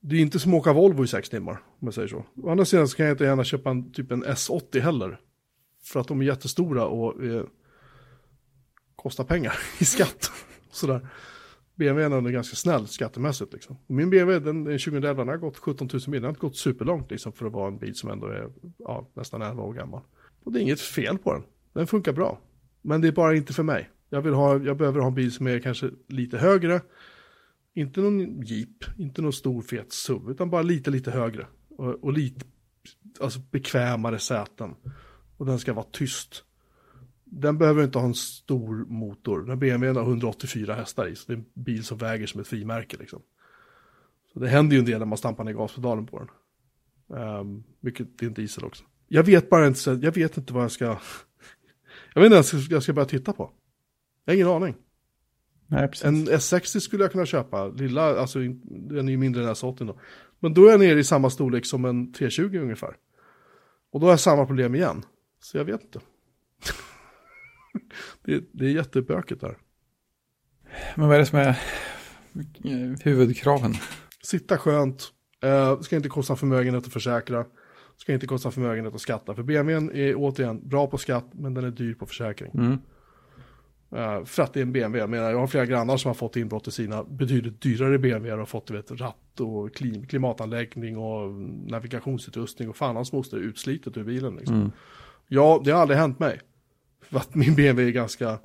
det är inte som att åka Volvo i sex timmar, om jag säger så. Å andra sidan så kan jag inte gärna köpa en, typ en S80 heller. För att de är jättestora och eh, kostar pengar i skatt. Sådär. BMWn är ändå ganska snäll skattemässigt liksom. Och min BMW, den den 2011, den har gått 17 000 mil. Den har inte gått superlångt liksom för att vara en bil som ändå är ja, nästan 11 år gammal. Och det är inget fel på den. Den funkar bra. Men det är bara inte för mig. Jag, vill ha, jag behöver ha en bil som är kanske lite högre. Inte någon jeep, inte någon stor fet SUV, utan bara lite, lite högre. Och, och lite alltså bekvämare säten. Och den ska vara tyst. Den behöver inte ha en stor motor. Den BMW har 184 hästar i, så det är en bil som väger som ett frimärke liksom. Så det händer ju en del när man stampar ner gaspedalen på den. Um, mycket, det är en diesel också. Jag vet bara inte, jag vet inte vad jag ska, jag vet inte ens vad jag ska börja titta på. Jag har ingen aning. Nej, precis. En S60 skulle jag kunna köpa, lilla, alltså den är ju mindre än S80 då. Men då är jag nere i samma storlek som en 320 ungefär. Och då har jag samma problem igen. Så jag vet inte. det, det är jättebökigt där. Men vad är det som är eh, huvudkraven? Sitta skönt, eh, ska inte kosta förmögenhet att försäkra, ska inte kosta förmögenhet att skatta. För BMWn är återigen bra på skatt, men den är dyr på försäkring. Mm. Eh, för att det är en BMW. Jag menar, jag har flera grannar som har fått inbrott i sina betydligt dyrare BMW och fått vet, ratt och klim, klimatanläggning och navigationsutrustning och fan hans moster utslitet ur bilen. Liksom. Mm. Ja, det har aldrig hänt mig. För att min BMW är ganska...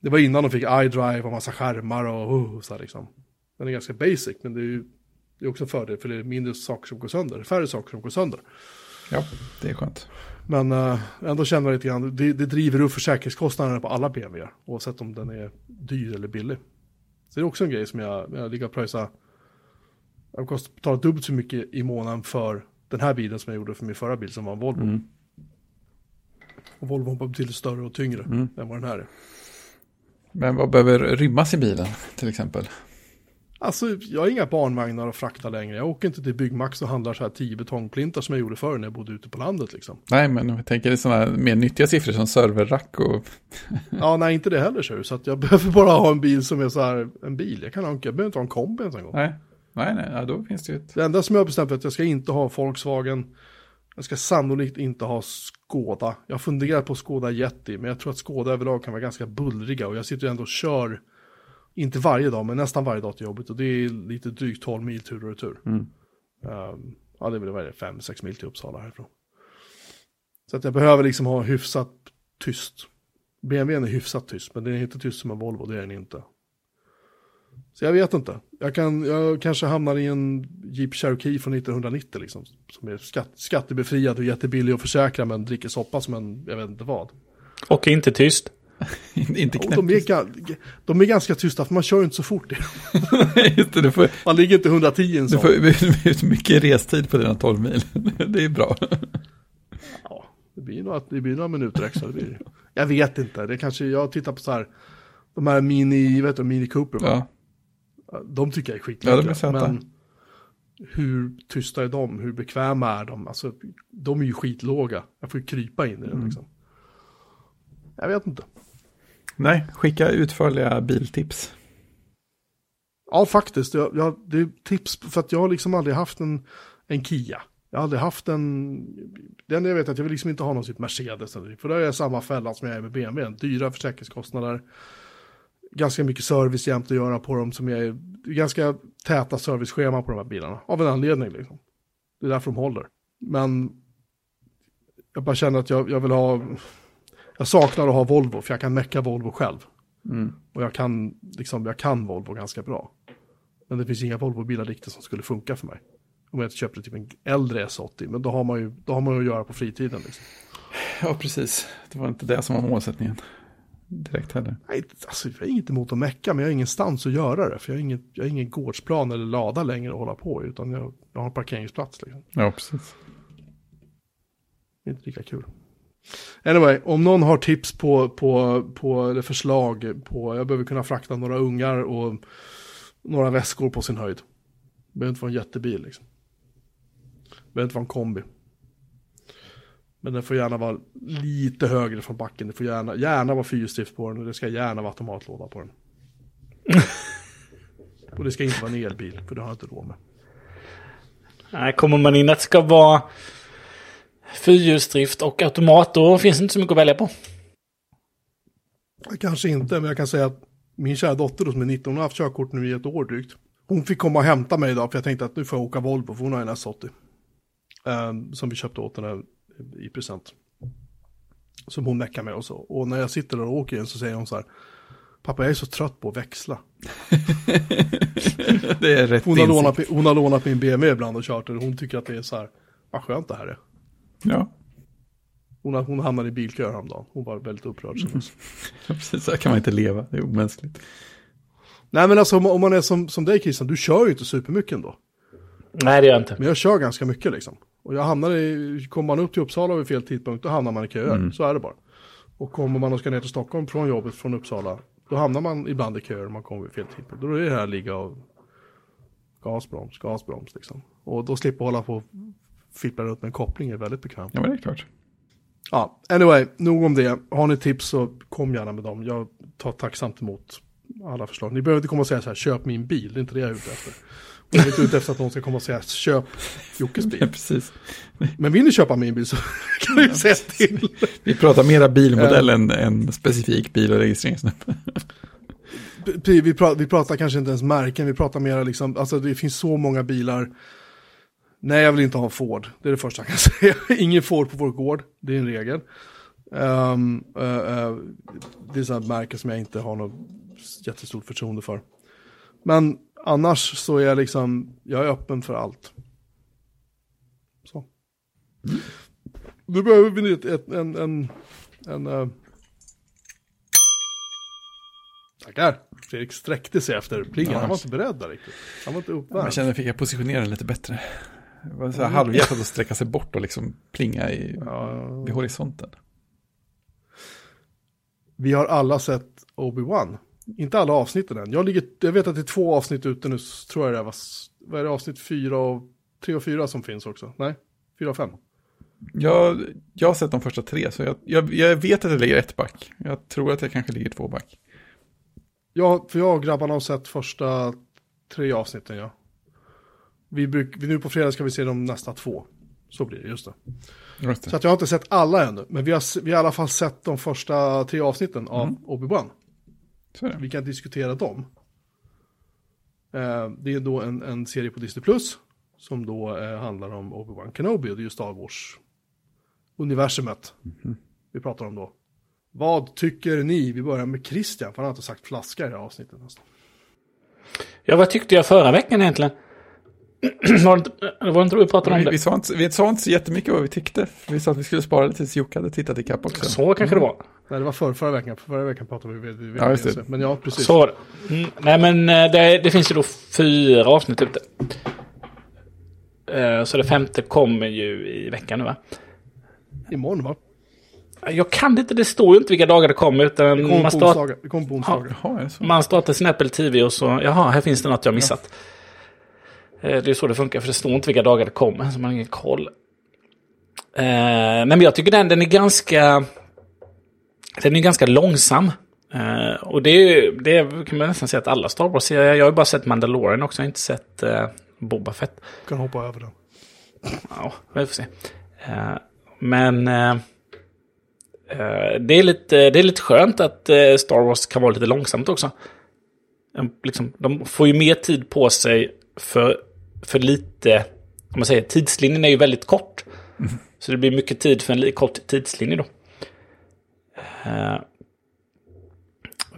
Det var innan de fick iDrive och massa skärmar och oh, så här liksom. Den är ganska basic, men det är ju det är också en fördel för det är mindre saker som går sönder, färre saker som går sönder. Ja, det är skönt. Men eh, ändå känner jag lite grann, det, det driver upp försäkringskostnaderna på alla BMW, oavsett om den är dyr eller billig. Så det är också en grej som jag, jag ligger och pröjsar, jag kostar, betalar dubbelt så mycket i månaden för den här bilen som jag gjorde för min förra bil som var en Volvo. Mm. Och Volvo var betydligt större och tyngre Mm. än vad den här är. Men vad behöver rymmas i bilen till exempel? Alltså, jag har inga barnvagnar att frakta längre. Jag åker inte till Byggmax och handlar så här 10 betongplintar som jag gjorde förr när jag bodde ute på landet liksom. Nej, men jag tänker i sådana mer nyttiga siffror som serverrack och... Ja, nej, inte det heller så. Så att jag behöver bara ha en bil som är så här, en bil. Jag kan ha, jag behöver inte ha en kombi ens en gång. Nej, nej, nej ja, då finns det ju ett... Det enda som jag har bestämt är att jag ska inte ha Volkswagen. Jag ska sannolikt inte ha Skoda. Jag har funderat på Skoda Yeti, men jag tror att Skoda överlag kan vara ganska bullriga. Och jag sitter ändå och kör, inte varje dag, men nästan varje dag till jobbet. Och det är lite drygt 12 mil tur och retur. Mm. Um, ja, det är väl vad är det, 5-6 mil till Uppsala härifrån. Så att jag behöver liksom ha hyfsat tyst. BMWn är hyfsat tyst, men den är inte tyst som en Volvo, det är den inte. Så jag vet inte. Jag, kan, jag kanske hamnar i en Jeep Cherokee från 1990 liksom. Som är skatt, skattebefriad och jättebillig att försäkra men dricker soppa som en, jag vet inte vad. Och inte tyst. inte Och de, är, de är ganska tysta för man kör ju inte så fort. Just det, du får, Man ligger inte 110 i en du sån. får ut mycket restid på dina 12 mil. det är bra. Ja, det blir, några, det blir några minuter extra. Det blir, jag vet inte, det kanske, jag tittar på så här, de här Mini, vet du, Mini Cooper, va? Ja, de tycker jag är Ja, skitläckra. är söta. men hur tysta är de? Hur bekväma är de? Alltså, de är ju skitlåga. Jag får ju krypa in i den Mm. liksom. Jag vet inte. nej, skicka utförliga biltips. Ja, faktiskt. Jag, jag, det är tips för att jag har liksom aldrig haft en, en Kia. Jag har aldrig haft en... Den jag vet att jag vill liksom inte ha någon typ Mercedes. eller- För då är jag samma fälla som jag är med BMW. Dyra försäkringskostnader. Ganska mycket service jämt att göra på dem. Som är, ganska täta servicescheman på de här bilarna. Av en anledning liksom. Det är därför de håller. Men jag bara känner att jag, jag vill ha... Jag saknar att ha Volvo, för jag kan mecka Volvo själv. Mm. Och jag kan, liksom, jag kan Volvo ganska bra. Men det finns inga Volvo-bilar riktigt som skulle funka för mig. Om jag inte köpte typ en äldre S80, men då har man ju, då har man ju att göra på fritiden. Liksom. Ja, precis. Det var inte det som var målsättningen. Direkt heller. Nej, alltså, jag är inget emot att mecka, men jag har ingenstans att göra det. För jag har, inget, jag har ingen gårdsplan eller lada längre att hålla på i, utan jag, jag har en parkeringsplats. Liksom. Ja, precis. Det är inte lika kul. Anyway, om någon har tips på, på, på eller förslag på, jag behöver kunna frakta några ungar och några väskor på sin höjd. Det behöver inte vara en jättebil liksom. Det behöver inte vara en kombi. Men den får gärna vara lite högre från backen. Det får gärna, gärna vara fyrstift på den och det ska gärna vara automatlåda på den. och det ska inte vara en elbil, för det har jag inte råd med. Nej, kommer man in att det ska vara fyrhjulsdrift och automat, då finns det inte så mycket att välja på. Kanske inte, men jag kan säga att min kära dotter då, som är 19, hon har haft körkort nu i ett år drygt. Hon fick komma och hämta mig idag för jag tänkte att nu får jag åka Volvo för hon har en S80. Ehm, som vi köpte åt henne i present. Som hon meckar med och så. Och när jag sitter där och åker igen så säger hon så här. Pappa jag är så trött på att växla. det är rätt Hon har, lånat, hon har lånat min BMW ibland och kört och hon tycker att det är så här. Vad skönt det här är. Ja, Hon, har- hon hamnade i bilkö häromdagen. Hon var väldigt upprörd. Mm. precis. Så här kan man inte leva. Det är omänskligt. Nej men alltså om, om man är som, som dig Christian, du kör ju inte supermycket ändå. Nej, det gör jag inte. Men jag kör ganska mycket liksom. Och jag hamnar i, kommer man upp till Uppsala vid fel tidpunkt, då hamnar man i köer. Så är det bara. Och kommer man och ska ner till Stockholm från jobbet från Uppsala, då hamnar man ibland i köer om man kommer vid fel tidpunkt. Då är det här ligga och gasbroms, gasbroms liksom. Och då slipper hålla på och fippla runt med en koppling är väldigt bekvämt. Ja, men det är klart. Ja, anyway, nog om det. Har ni tips så kom gärna med dem. Jag tar tacksamt emot alla förslag. Ni behöver inte komma och säga så här, köp min bil. Det är inte det jag är ute efter. Jag är inte ute efter att någon ska komma och säga, köp Jockes Ja, bil. precis. Men vill ni köpa min bil så kan ni säga till. Vi pratar mera bilmodell än, än specifik bil och registreringsnummer. Vi, pratar, vi pratar kanske inte ens märken, vi pratar mera liksom, alltså det finns så många bilar. Nej, jag vill inte ha en Ford. Det är det första jag kan säga. Ingen Ford på vår gård, det är en regel. Ehm, eh, eh, det är sådana märken som jag inte har något jättestort förtroende för. Men annars så är jag liksom, jag är öppen för allt. Så. Nu behöver vi ett, ett, en, en, en, eh, Tackar. Fredrik sträckte sig efter plingen. Ja. Han var inte beredd där riktigt. Han var inte Jag uppvärmd. känner att jag fick jag positionera lite bättre. Det var så här halvhjärtat att sträcka sig bort och liksom plinga i, Ja. vid horisonten. Vi har alla sett Obi-Wan. Inte alla avsnitten än. Jag, ligger, jag vet att det är två avsnitt ute nu, tror jag det var, vad är det, avsnitt fyra och, tre och fyra som finns också? Nej, fyra och fem. Jag, jag har sett de första tre, så jag, jag, jag vet att det ligger ett back. Jag tror att det kanske ligger två back. Ja, för jag och grabbarna har sett första tre avsnitten, ja. Vi bruk, nu på fredag ska vi se de nästa två. Så blir det, just det. Just det. Så att jag har inte sett alla ännu, men vi har, vi har i alla fall sett de första tre avsnitten av Obi-Wan. Vi kan diskutera dem. Eh, det är då en, en serie på Disney Plus som då eh, handlar om Obi-Wan Kenobi och det är ju Star Wars-universumet vi pratar om då. Vad tycker ni? Vi börjar med Christian, för han har inte sagt flaska i det här avsnittet nästan. Ja, vad tyckte jag förra veckan egentligen? var, det inte, var det inte vi pratade om Vi, det? vi, sa inte, vi sa inte så jättemycket vad vi tyckte. Vi sa att vi skulle spara det tills Jocke hade tittat ikapp också. Så kanske det var. Nej, det var för, förra veckan. Förra veckan pratade vi med Ja, just det. Men ja, precis. Så var det. Mm, nej, men eh, det, det finns ju då fyra avsnitt ute. Eh, Så det femte kommer ju i veckan nu va? Imorgon va? Jag kan inte, det står ju inte vilka dagar det kommer. Utan Det kommer man, på start. Det kommer på onsdagar. Så? man startar sin Apple TV och så, jaha, här finns det något jag missat. Eh, Det är så det funkar, för det står inte vilka dagar det kommer, så man har ingen koll. Eh, men jag tycker den, den är ganska... Den är ganska långsam. Eh, och det, är det kan man nästan säga att alla Star Wars-serier, jag har ju bara sett Mandalorian också, jag har inte sett eh, Boba Fett. Du kan hoppa över den. Ja, vi får se. Eh, men eh, eh, det, är lite, det är lite skönt att eh, Star Wars kan vara lite långsamt också. Eh, Liksom, de får ju mer tid på sig för, för lite, om man säger, tidslinjen är ju väldigt kort. Så det blir mycket tid för en kort tidslinje då. Uh,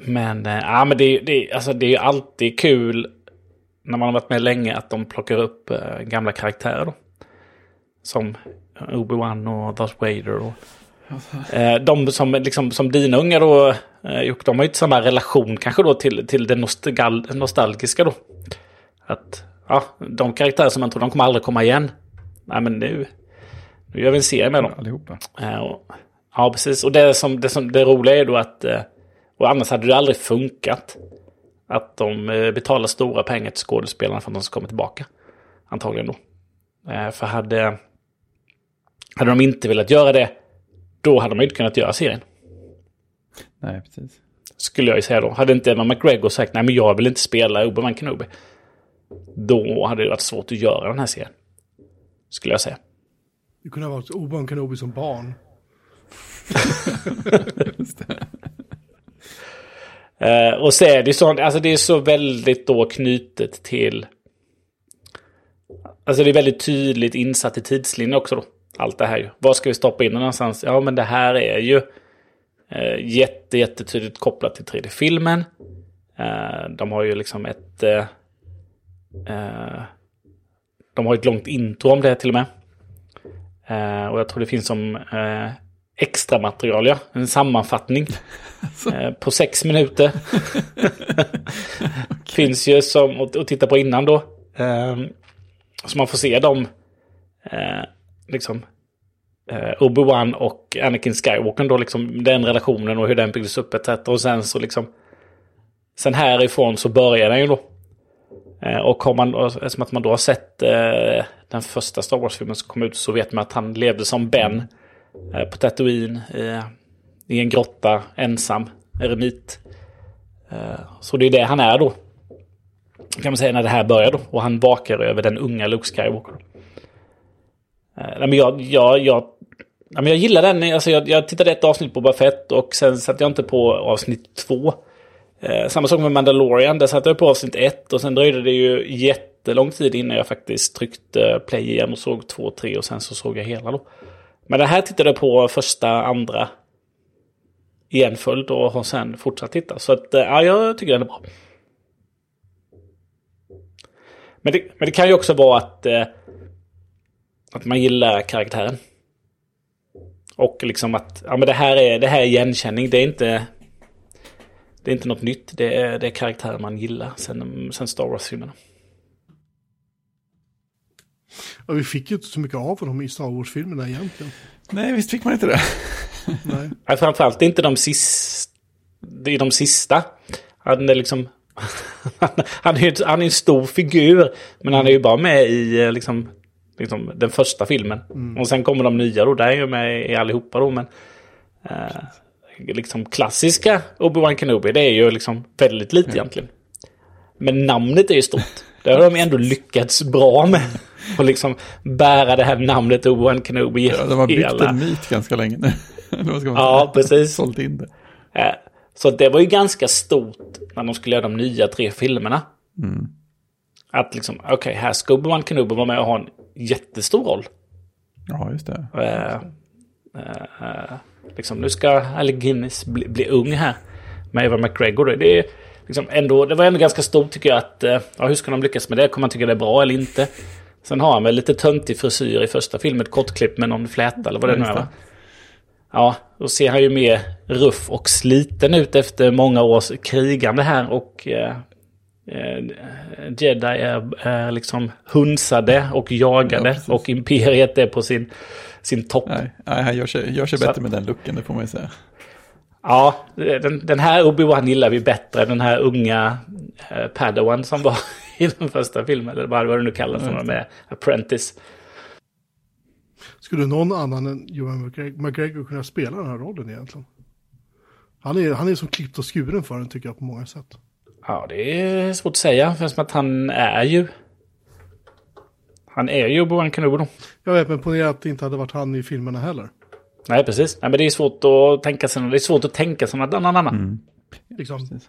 men, eh, ja, men det, det, alltså, det är ju alltid kul när man har varit med länge att de plockar upp uh, gamla karaktärer då. Som Obi-Wan och Darth Vader och... uh, de som, liksom, som dina unga då, uh, de har ju inte samma relation kanske då till, till det nostal nostalgiska då. Att, ja, de karaktärer som man tror de kommer aldrig komma igen. Nej men nu, nu gör vi en serie med dem. Allihopa. Eh, och, ja, precis. Och det, som, det, som, det roliga är då att... Eh, och annars hade det aldrig funkat. Att de eh, betalar stora pengar till skådespelarna för att de ska komma tillbaka. Antagligen då. För hade... Hade de inte velat göra det, då hade de inte kunnat göra serien. Nej, precis. Skulle jag ju säga då. Hade inte Evan McGregor sagt nej men jag vill inte spela Obi-Wan Kenobi. Då hade det varit svårt att göra den här serien. Skulle jag säga. Du kunde ha varit Obi-Wan Kenobi som barn. Eh, och så är det ju så, alltså det är så väldigt då knutet till... Alltså det är väldigt tydligt insatt i tidslinjen också då. Allt det här ju. Var ska vi stoppa in det någonstans? Ja men det här är ju eh, jätte, jättetydligt kopplat till 3D-filmen. Eh, de har ju liksom ett... Eh, eh, de har ett långt intro om det till och med. Eh, och jag tror det finns som eh, extra material, ja. En sammanfattning. Eh, på sex minuter. Finns ju som att, titta på innan då. Eh, så man får se dem. Eh, liksom. Eh, Obi-Wan och Anakin Skywalker då liksom. Den relationen och hur den byggdes upp etc. Och sen så liksom. Sen härifrån så börjar den ju då. Eh, och har man, eftersom att man då har sett eh, den första Star Wars-filmen som kom ut så vet man att han levde som Ben eh, på Tatooine. Eh, I en grotta, ensam, eremit. Eh, så det är det han är då. Kan man säga när det här börjar då. Och han vakar över den unga Luke Skywalker. Eh, men jag, jag, jag, jag, men jag gillar den. Alltså jag, jag tittade ett avsnitt på Buffett och sen satte jag inte på avsnitt två. Eh, samma sak med Mandalorian. Där satte jag på avsnitt ett och sen dröjde det ju jättelång tid innan jag faktiskt tryckte play igen och såg två, tre och sen så såg jag hela då. Men det här tittade jag på första, andra i en följd och har sen fortsatt titta. Så att, eh, ja, jag tycker den är bra. Men det, men det kan ju också vara att, eh, att man gillar karaktären. Och liksom att ja, men det, här är, det här är igenkänning. Det är inte, det är inte något nytt. Det är, det är karaktärer man gillar sen, sen Star Wars-filmerna. Ja, vi fick ju inte så mycket av honom i Star Wars-filmerna egentligen. Nej, visst fick man inte det. Nej. Nej, framförallt inte de sista. Det är de sista. Han är liksom... han är ju han är en stor figur. Men han är ju bara med i eh, liksom, liksom den första filmen. Och sen kommer de nya då. Där är ju med i allihopa då. Men eh, liksom klassiska Obi-Wan Kenobi. Det är ju liksom väldigt lite egentligen. Men namnet är ju stort. Det har de ändå lyckats bra med. Och liksom bära det här namnet Obi-Wan Kenobi. Ja, de har byggt hela- en myt ganska länge nu. Ja, precis. Sålt in det. Så det var ju ganska stort när de skulle göra de nya tre filmerna. Att liksom, okej, här ska Obi-Wan Kenobi vara med och ha en jättestor roll. Ja, just det. Eh, eh, eh, liksom, nu ska Alec Guinness bli, bli ung här med Eva McGregor. Det, är liksom ändå, det var ändå ganska stort tycker jag att, eh, ja, hur ska de lyckas med det? Kommer man tycka det är bra eller inte? Sen har han väl lite töntig frisyr i första filmen, ett kortklipp med någon fläta eller vad det nu är va? Ja, då ser han ju mer ruff och sliten ut efter många års krigande här och eh, eh, Jedi är, är liksom hunsade och jagade Ja, och imperiet är på sin, sin topp. Nej, nej han gör sig, gör sig Så bättre att- med den looken, det får man ju säga. Ja, den, den här Obi-Wan gillar vi bättre än den här unga eh, Padawan som var i den första filmen. Eller vad vad det nu kallas, som var med Apprentice. Skulle någon annan än Johan McGreg- McGregor kunna spela den här rollen egentligen? Han är, han är som klippt och skuren för den tycker jag på många sätt. Ja, det är svårt att säga. För att han är ju... Han är ju Obi-Wan Kenobi då. Jag vet, men ponera att det inte hade varit han i filmerna heller. Nej, precis. Nej, men det är svårt att tänka sig, det är svårt att tänka sig något annan. annan. Liksom, Precis.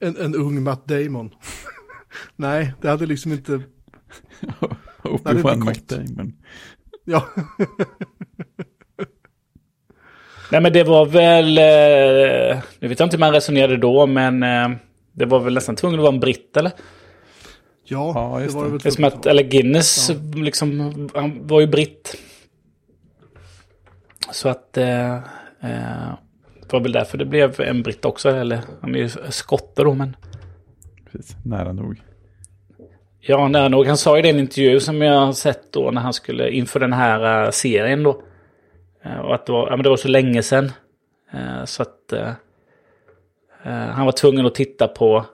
en, en ung Matt Damon. Nej, det hade liksom inte... Obi-Wan gått. McDamon. Ja, Nej, men det var väl... Eh, nu vet jag inte hur man resonerade då, men eh, det var väl nästan tvungen att vara en britt, eller? Ja, Ja, just det var det det. väl Det är som att, eller Guinness, liksom, han var ju britt. Så att... Eh, eh, det var väl därför det blev en britt också, eller han är ju skotte då, men... Precis, nära nog. Ja, nära nog. Han sa ju det i en intervju som jag har sett då när han skulle inför den här eh, serien då. Eh, och att det var, ja, men det var så länge sedan. Eh, så att han var tvungen att titta på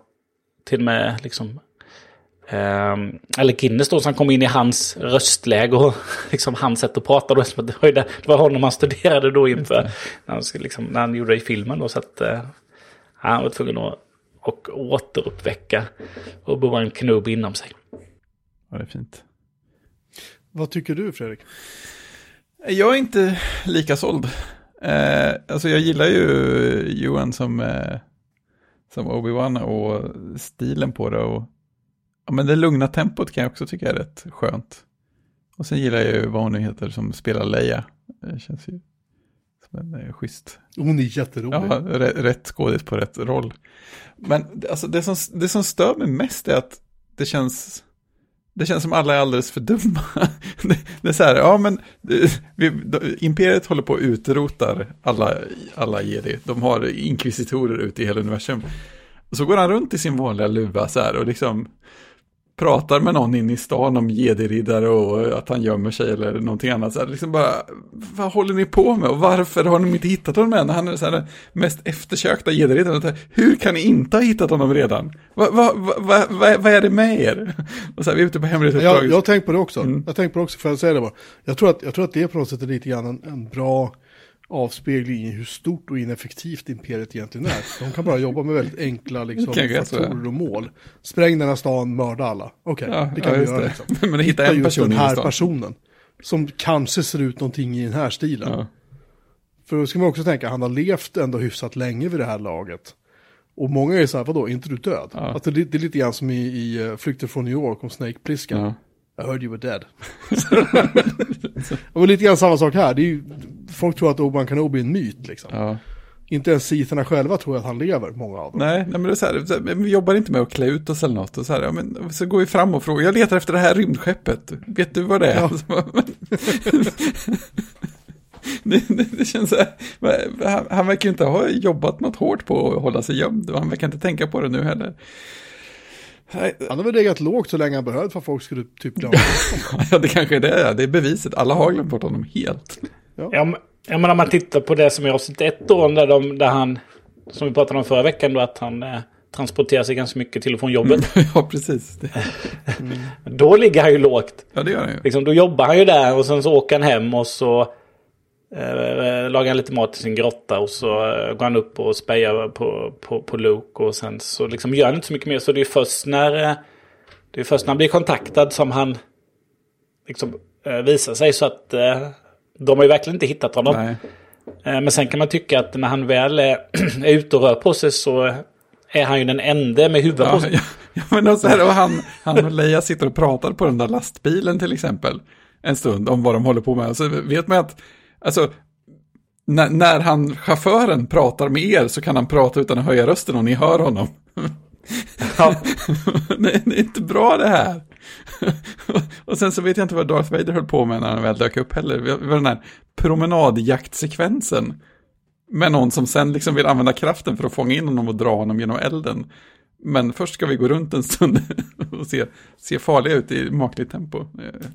till och med liksom eh, eller Guinness då som kom in i hans röstläge och liksom hans sätt att prata då. Det var, ju det, det var honom han studerade då inför när han, liksom, när han gjorde det i filmen då. Så att eh, han var tvungen att och återuppväcka Obi-Wan Kenobi inom sig. Ja, det är fint. Vad tycker du Fredrik? Jag är inte lika såld. Eh, alltså jag gillar ju Johan som, eh, som Obi-Wan och stilen på det. Och, ja, men det lugna tempot kan jag också tycka är rätt skönt. Och sen gillar jag ju vad hon nu heter som spelar Leia. Det känns ju som en eh, schysst Hon är jätterolig. Ja, rätt, skådis på rätt roll. Men alltså, det, som, det som stör mig mest är att det känns, det känns som alla är alldeles för dumma. Det, det är så här, ja men det, vi, Imperiet håller på att utrotar alla, alla jedi. De har inkvisitorer ute i hela universum. Och så går han runt i sin vanliga luva så här och liksom pratar med någon inne i stan om jedi-riddare och att han gömmer sig eller någonting annat. Så här, liksom bara, vad håller ni på med och varför har ni inte hittat honom än? Han är så här, den mest eftersökta jedi-riddaren. Hur kan ni inte ha hittat honom redan? Vad va, va, va, va, är det med er? Och så här, vi är ute på Jag, hemlighetsuppdrag. jag har tänkt på det också. Mm. Jag har tänkt på det också, för att säga det bara. Jag tror att, jag tror att det är på något sätt är lite grann en, en bra avspegling i hur stort och ineffektivt imperiet egentligen är. De kan bara jobba med väldigt enkla liksom, faktorer och mål. Spräng den här stan, mörda alla. Okej, Ja, det kan ja, vi göra. det. Liksom. Men hitta en person den i här stan. personen. Som kanske ser ut någonting i den här stilen. Ja. För då ska man också tänka, han har levt ändå hyfsat länge vid det här laget. Och många är så här, vadå, är inte du död? Ja. Alltså, det, det är lite grann som i, i eh, Flykten från New York om Snake Plissken. I heard you were dead. det var lite grann samma sak här. Det är ju, folk tror att Obi-Wan Kenobi är en myt liksom. Ja. Inte ens sitherna själva tror att han lever, många av dem. Nej, nej, men det är så här, vi jobbar inte med att klä ut oss eller något. Och så, här, ja, men, så går vi fram och frågar, jag letar efter det här rymdskeppet. Vet du vad det är? Ja. Det, det, det känns så här, han, han verkar inte ha jobbat något hårt på att hålla sig gömd. Och han verkar inte tänka på det nu heller. Han har väl legat lågt så länge han behövt för att folk skulle typ glömma honom. Ja, det kanske är det. Det är beviset. Alla har glömt bort honom helt. Ja, men, ja, men om man tittar på det som är avsnitt ett då, där, de, där han, som vi pratade om förra veckan, då att han eh, transporterar sig ganska mycket till och från jobbet. ja, precis. Det, Då ligger han ju lågt. ja, det gör han ju. Liksom, då jobbar han ju där och sen så åker han hem och så eh, lagar han lite mat i sin grotta och så eh, går han upp och spejar på, på, på Luke och sen så liksom gör han inte så mycket mer. Så det är först när, eh, det är först när han blir kontaktad som han liksom eh, visar sig så att de har ju verkligen inte hittat honom. Nej. Eh, Men sen kan man tycka att när han väl är, är ute och rör på sig så är han ju den enda med huvudet på sig. ja, ja, men och så här, och han, han och Leia sitter och pratar på den där lastbilen till exempel. En stund om vad de håller på med. Så vet man att, alltså, när, när han, chauffören pratar med er så kan han prata utan att höja rösten och ni hör honom. Ja. Det är inte bra det här. och sen så vet jag inte vad Darth Vader höll på med när han väl dök upp heller. Det var den här promenadjaktsekvensen. Med någon som sen liksom vill använda kraften för att fånga in honom och dra honom genom elden. Men först ska vi gå runt en stund och se, se farliga ut i makligt tempo. Eh,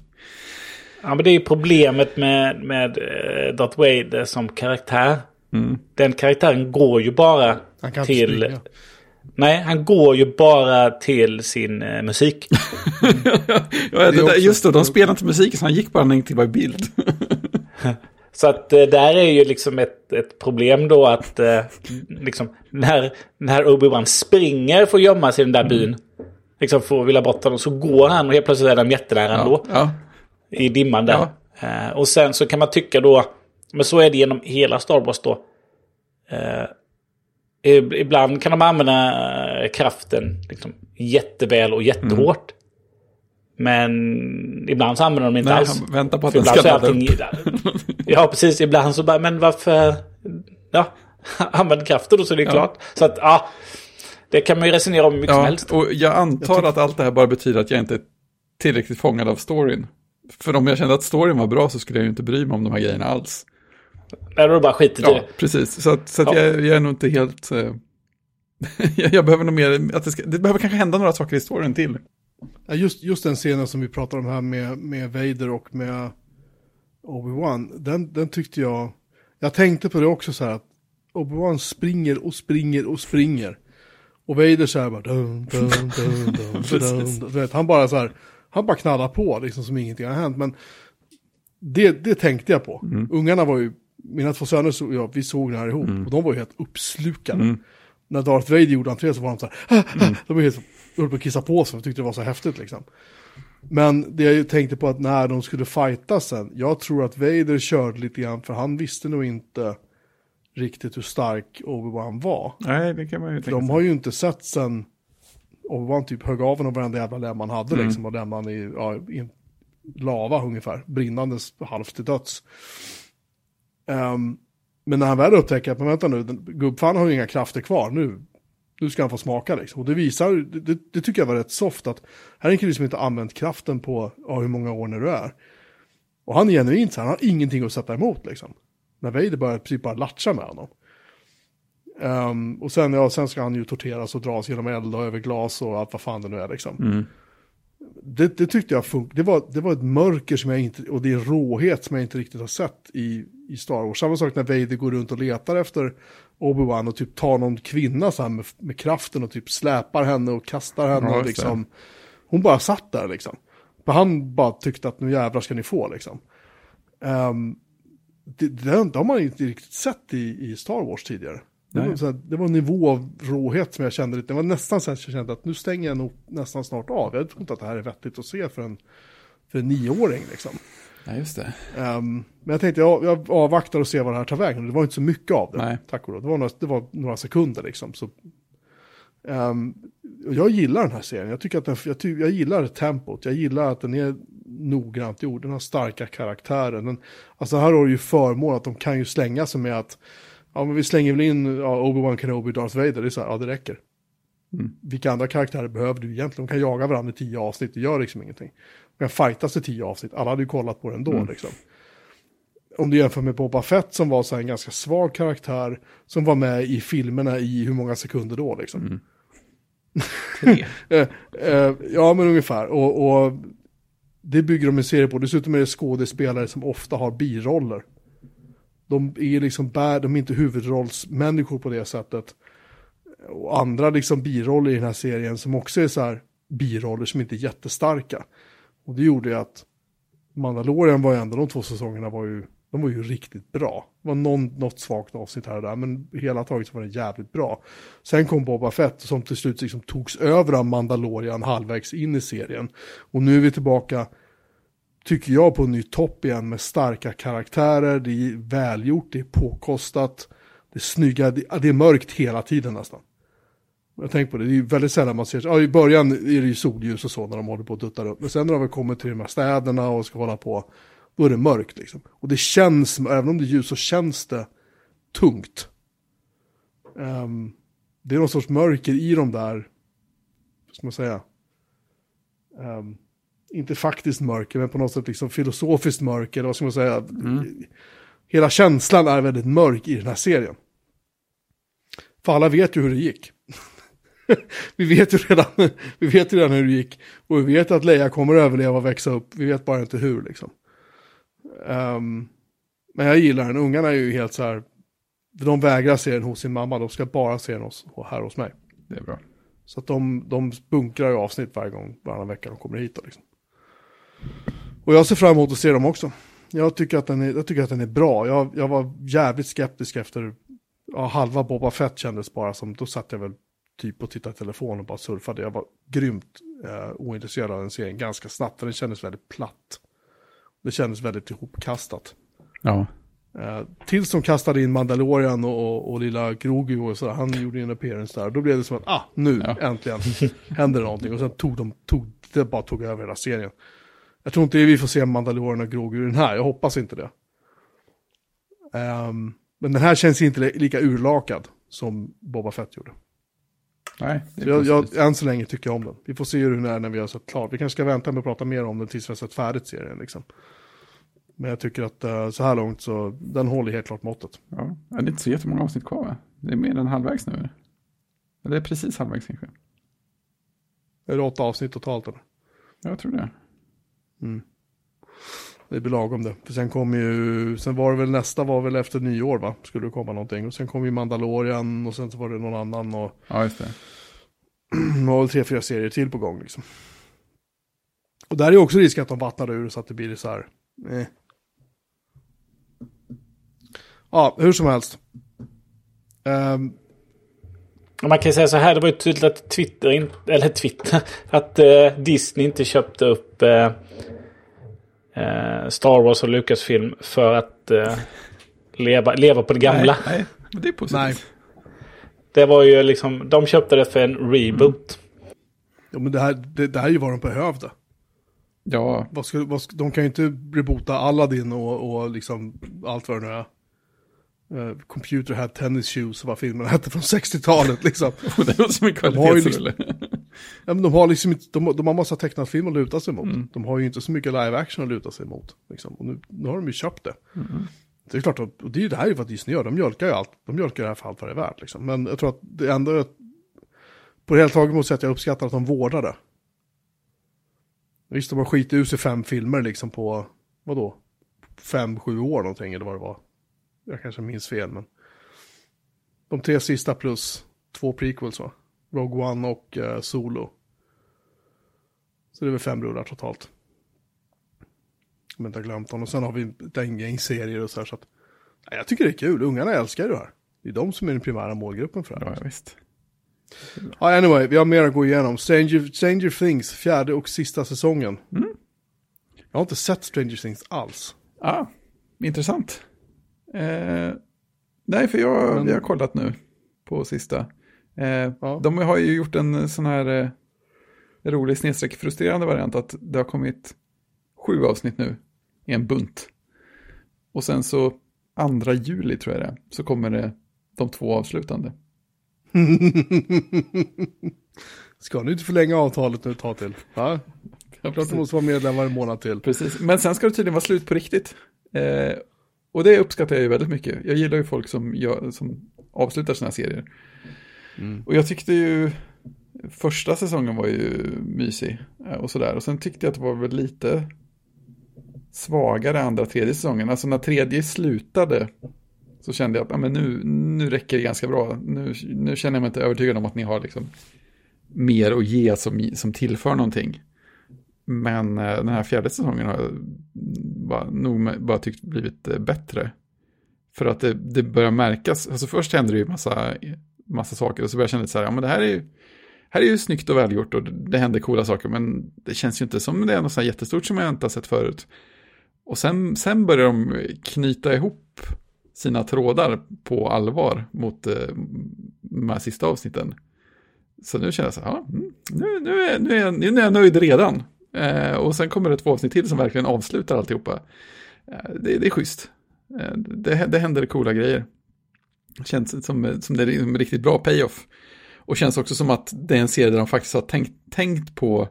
Ja, men det är ju problemet med, med uh, Darth Vader som karaktär. Mm. Den karaktären går ju bara till... springa. Nej, han går ju bara till sin eh, musik. ja, det just det, de spelade inte musik så han gick bara när han inte var i bild. Så att eh, där är ju liksom ett, ett problem då att eh, liksom, när, när Obi-Wan springer för att gömma sig i den där byn. Liksom för att vilja bort honom så går han och helt plötsligt är de jättenära ändå. ja, ja, i dimman där. Eh, och sen så kan man tycka då, men så är det genom hela Star Wars då. Ib- ibland kan de använda eh, kraften liksom, jätteväl och jättehårt. Men ibland så använder de inte Nej, alls. han väntar på att För den ska ladda allting... Ja, precis. Ibland så bara, men varför... Ja, använd kraften då så det är Ja. klart. Så att, ja. Det kan man ju resonera om hur mycket som Ja, helst. och jag antar Jag att allt det här bara betyder att jag inte är tillräckligt fångad av storyn. För om jag kände att storyn var bra så skulle jag ju inte bry mig om de här grejerna alls. Där har du bara skitit i Ja, det. precis. Så, att, så att Ja. jag, jag är nog inte helt... eh, jag, jag behöver nog mer... Att det, ska, det behöver kanske hända några saker i storyn till. Just, just den scenen som vi pratar om här med, med Vader och med Obi-Wan, den, den tyckte jag, jag tänkte på det också så här att Obi-Wan springer och springer och springer. Och Vader så här bara, dun, dun, dun, dun, dun, dun, han bara så här, han bara knallar på liksom som ingenting har hänt. Men det, det tänkte jag på. Ungarna var ju, mina två söner, så, ja, vi såg det här ihop och de var ju helt uppslukade. När Darth Vader gjorde entré så var de så här, de var helt höll på att kissa på sig och tyckte det var så häftigt liksom. Men det jag tänkte på att när de skulle fighta sen, jag tror att Vader körde lite grann för han visste nog inte riktigt hur stark Obi-Wan var. Nej, det kan man ju För tänka de har ju inte sett sen Obi-Wan typ högg av honom varenda jävla lem han hade Mm. liksom och lämnade i, ja, i lava ungefär, brinnandes halvt till döds. Um, men när han väl upptäcker att, men vänta nu, gubbfan har ju inga krafter kvar nu. Nu ska han få smaka liksom. Och det visar, det, det, det tycker jag var rätt soft att här är en kille som inte använt kraften på, ja hur många år när du är. Och han är genuint så här, han har ingenting att sätta emot liksom. När Vader börjar typ bara latcha med honom. Um, och sen, ja, sen ska han ju torteras och dras genom eld och över glas och allt vad fan det nu är liksom. Mm. Det, det tyckte jag funkade. Det var, det var ett mörker som jag inte, och det är råhet som jag inte riktigt har sett i, i Star Wars. Samma sak när Vader går runt och letar efter Obi-Wan och typ tar någon kvinna så här med, med kraften och typ släpar henne och kastar henne. Ja, och liksom, hon bara satt där liksom. För han bara tyckte att nu jävlar ska ni få liksom. Ehm, det, det, det har man inte riktigt sett i, i Star Wars tidigare. Det var, här, det var en nivå av råhet som jag kände lite. Det var nästan så att jag kände att nu stänger jag nog nästan snart av. Jag tror inte att det här är vettigt att se för en, för en nioåring liksom. Ja, just det. Ehm, men jag tänkte jag, jag avvaktar och ser vad det här tar vägen. Det var inte så mycket av det. Nej. Tack och lov. Det var några, det var några sekunder liksom. Så, och jag gillar den här serien. Jag, tycker att den, jag, ty, jag gillar tempot. Jag gillar att den är noggrant gjord. Den har starka karaktärer. Den, alltså här har du ju förmån att de kan ju slänga sig med att ja, men vi slänger väl in ja, Obi-Wan Kenobi Darth Vader. Det är så här, ja det räcker. Vilka andra karaktärer behöver du egentligen? De kan jaga varandra i tio avsnitt, det gör liksom ingenting. De kan fightas i tio avsnitt, alla hade ju kollat på det ändå liksom. Om du jämför med Boba Fett som var så här en ganska svag karaktär, som var med i filmerna i hur många sekunder då liksom. Tre. Eh, eh, ja, men ungefär. Och, och det bygger de en serie på. Dessutom är det skådespelare som ofta har biroller. De är liksom bär, de är inte huvudrollsmänniskor på det sättet. Och andra liksom biroller i den här serien som också är så här biroller som inte är jättestarka. Och det gjorde ju att Mandalorian var ju ändå, de två säsongerna var ju, de var ju riktigt bra. Det var någon, något svagt avsnitt här och där, men hela taget så var det jävligt bra. Sen kom Boba Fett som till slut liksom togs över av Mandalorian halvvägs in i serien. Och nu är vi tillbaka, tycker jag, på en ny topp igen med starka karaktärer, det är välgjort, det är påkostat, det är snygga, det, är mörkt hela tiden nästan. Jag tänker på det, det är ju väldigt sällan man ser, ja i början är det ju solljus och så när de håller på att dutta upp, Men sen när de väl kommer till de här städerna och ska hålla på, då är det mörkt liksom. Och det känns, även om det är ljus så känns det tungt. Um, det är någon sorts mörker i de där, vad ska man säga, Um, inte faktiskt mörker, men på något sätt liksom filosofiskt mörker, vad ska man säga. Hela känslan är väldigt mörk i den här serien. För alla vet ju hur det gick. vi, vet ju redan, vi vet ju redan hur det gick. Och vi vet att Leia kommer att överleva och växa upp. Vi vet bara inte hur liksom. Ehm, men jag gillar den. Ungarna är ju helt så här. De vägrar se den hos sin mamma. De ska bara se den hos, här hos mig. Det är bra. Så att de, de bunkrar ju avsnitt varje gång, varannan vecka de kommer hit. Då, liksom. Och jag ser fram emot att se dem också. Jag tycker att den är, jag tycker att den är bra. Jag, jag var jävligt skeptisk efter, ja, halva Boba Fett kändes bara som, då satt jag väl typ och tittade i telefon och bara surfade. Jag var grymt eh, ointresserad av den serien ganska snabbt, för den kändes väldigt platt. Det kändes väldigt ihopkastat. Ja. Eh, tills de kastade in Mandalorian och, och, och lilla Grogu och så, han gjorde en appearance där. Då blev det som att, ah, nu Ja. äntligen händer någonting. Och sen tog de, tog, det bara tog över hela serien. Jag tror inte vi får se Mandalorian och Grogu i den här, jag hoppas inte det. Ehm, men den här känns inte li- lika urlakad som Boba Fett gjorde. Nej, det är Så jag, jag, än så länge tycker jag om den. Vi får se hur den är när vi har sett klart. Vi kanske ska vänta med att prata mer om den tills vi har sett färdigt serien. Liksom. Men jag tycker att eh, så här långt så, den håller helt klart måttet. Ja. Det är inte så jättemånga avsnitt kvar va? Det är mer än halvvägs nu. Eller det är precis halvvägs kanske. Är det åtta avsnitt totalt eller? Jag tror det. Det blir lagom det. För sen kom ju, sen var det väl nästa var väl efter nyår va? Skulle det komma någonting. Och sen kom ju Mandalorian och sen så var det någon annan och Ja, just det. det var väl tre, fyra serier till på gång liksom. Och där är ju också risk att de vattnar ur så att det blir så här. Eh. Ja, hur som helst. Och Man kan säga så här, det var ju tydligt att Twitter, in, eller Twitter, att eh, Disney inte köpte upp eh, eh, Star Wars och Lucasfilm för att eh, leva, leva på det gamla. Nej, nej, det är positivt. Nej. Det var ju liksom, de köpte det för en reboot. ja, men det här, det, det här är ju vad de behövde. Ja, Vad ska, vad ska, de kan ju inte reboota Aladdin och, och liksom allt vad det nu är. Uh, computer had tennis shoes, vad filmen hette från 60-talet liksom. det var som en ju kvalitetsrulle. Ja, men de har liksom inte, de, de har massa tecknad film att luta sig mot. Mm. De har ju inte så mycket live action att luta sig mot. Liksom. Och nu, nu har de ju köpt det. Mm. Det är klart, och det är ju det här är vad Disney gör. De mjölkar ju allt. De mjölkar det här för allt vad det är värt. Liksom. Men jag tror att det ändå är, på det hela taget måste jag att jag uppskattar att de vårdar det. Visst, de har skitit ut sig fem filmer liksom på, vadå, fem, sju år någonting eller vad det var. Jag kanske minns fel, men. De tre sista plus två prequels va? Rogue One och eh, Solo. Så det är väl fem rullar totalt. Om jag inte har glömt dem. Och sen har vi ett gäng serier och så här. Så att, nej, jag tycker det är kul. Ungarna älskar ju det här. Det är de som är den primära målgruppen för det här. Ja, visst. Ja, anyway, vi har mer att gå igenom. Stranger, Stranger Things, fjärde och sista säsongen. Jag har inte sett Stranger Things alls. Ah, intressant. Eh, nej, för jag, Men- vi har kollat nu på sista. Eh, Ja. De har ju gjort en sån här eh, rolig snedstreck frustrerande variant att det har kommit sju avsnitt nu i en bunt. Och sen så andra juli tror jag det så kommer det de två avslutande. Ska ni inte förlänga avtalet nu ett tag till? Ja, klart du måste vara medlem varje månad till. Precis, men sen ska det tydligen vara slut på riktigt. Eh, och det uppskattar jag ju väldigt mycket. Jag gillar ju folk som, gör, som avslutar sina serier. Och jag tyckte ju, första säsongen var ju mysig eh, och sådär. Och sen tyckte jag att det var väl lite svagare andra tredje säsongen. Alltså när tredje slutade så kände jag att ja, men nu, nu räcker det ganska bra. Nu, nu känner jag mig inte övertygad om att ni har liksom mer att ge som, som tillför någonting. Men eh, den här fjärde säsongen har jag bara, nog bara tyckt blivit eh, bättre. För att det, det börjar märkas, alltså först händer det ju massa, massa saker och så börjar jag känna så här, ja men det här är ju, här är ju snyggt och välgjort och det händer coola saker men det känns ju inte som det är något så här jättestort som jag inte har sett förut. Och sen, sen börjar de knyta ihop sina trådar på allvar mot eh, de här sista avsnitten. Så nu känner jag så här, ja, mm, nu, nu, är, nu, är nu är jag nöjd redan. Eh, och sen kommer det två avsnitt till som verkligen avslutar alltihopa. Eh, det, det är schysst. Eh, det, det händer coola grejer. Känns som, som det är en riktigt bra payoff. Och känns också som att det är en serie där de faktiskt har tänkt, tänkt på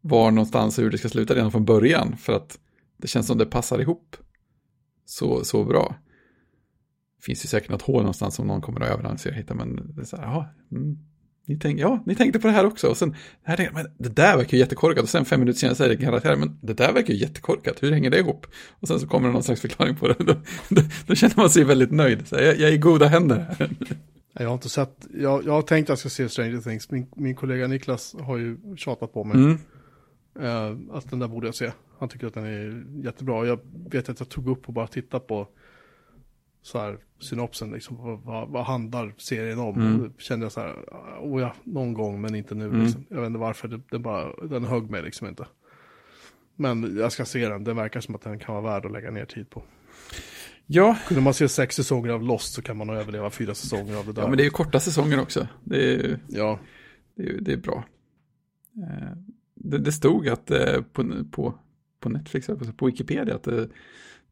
var någonstans och hur det ska sluta redan från början. För att det känns som det passar ihop så, så bra. Det finns ju säkert något hål någonstans som någon kommer att överanalysera och hitta, men det är så här, aha, mm, ni, tänk, ja, ni tänkte på det här också. Och sen, det, här, men det där verkar ju jättekorkat. Och sen fem minuter senare säger det karaktär, men det där verkar ju jättekorkat. Hur hänger det ihop? Och sen så kommer det någon slags förklaring på det. Då, då, då känner man sig väldigt nöjd. Så jag, jag är i goda händer här. Jag har inte sett, jag, jag har tänkt att jag ska se Stranger Things. Min, min kollega Niklas har ju tjatat på mig. Mm. Uh, att den där borde jag se. Han tycker att den är jättebra. Jag vet att jag tog upp och bara tittat på så här synopsen, liksom, vad, vad handlar serien om? Mm. Kände jag så här, oh ja, någon gång men inte nu. Mm. Liksom. Jag vet inte varför, det, det bara, den högg mig liksom inte. Men jag ska se den, den verkar som att den kan vara värd att lägga ner tid på. Ja. Kunde man se sex säsonger av Lost så kan man nog överleva fyra säsonger av det där. Ja, men det är ju korta säsonger också. Det är, ja. det är, det är bra. Eh, det, det stod att eh, på, på, på Netflix, på Wikipedia, att det,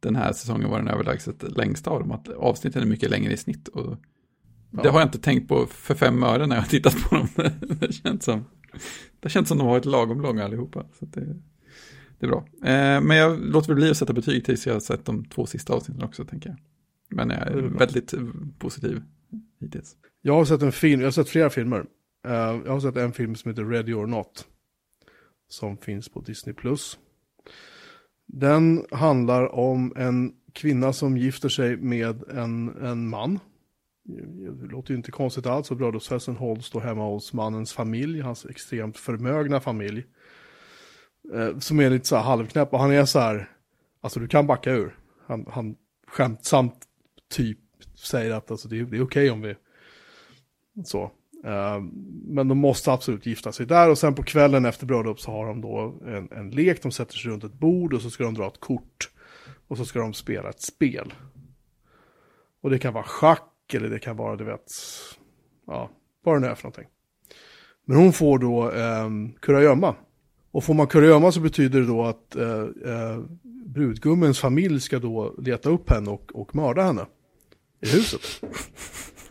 den här säsongen var den överlägset längsta av dem. Att avsnitten är mycket längre i snitt. Och ja. Det har jag inte tänkt på för fem öre när jag har tittat på dem. det känns som, det känns som de har varit lagom långa allihopa. Så det, det är bra. Eh, men jag låter väl bli att sätta betyg tills jag har sett de två sista avsnitten också, tänker jag. Men jag är, väldigt positiv hittills. Jag har sett en film, jag har sett flera filmer. Uh, jag har sett en film som heter Ready or Not. Som finns på Disney+. Plus. Den handlar om en kvinna som gifter sig med en, en man. Det låter ju inte konstigt alls, och bröllopsfesten hålls då hemma hos mannens familj, hans extremt förmögna familj. Eh, som är lite så här halvknäpp, och han är så här, alltså du kan backa ur. Han, han skämtsamt typ säger att alltså, det, det är okej okay om vi, så. Eh, men de måste absolut gifta sig där och sen på kvällen efter bröllop så har de då en, en lek, de sätter sig runt ett bord och så ska de dra ett kort. Och så ska de spela ett spel. Och det kan vara schack eller det kan vara, du vet, ja, vad det nu är för någonting. Men hon får då eh, kurragömma. Och får man kurragömma så betyder det då att eh, eh, brudgummens familj ska då leta upp henne och, och mörda henne i huset.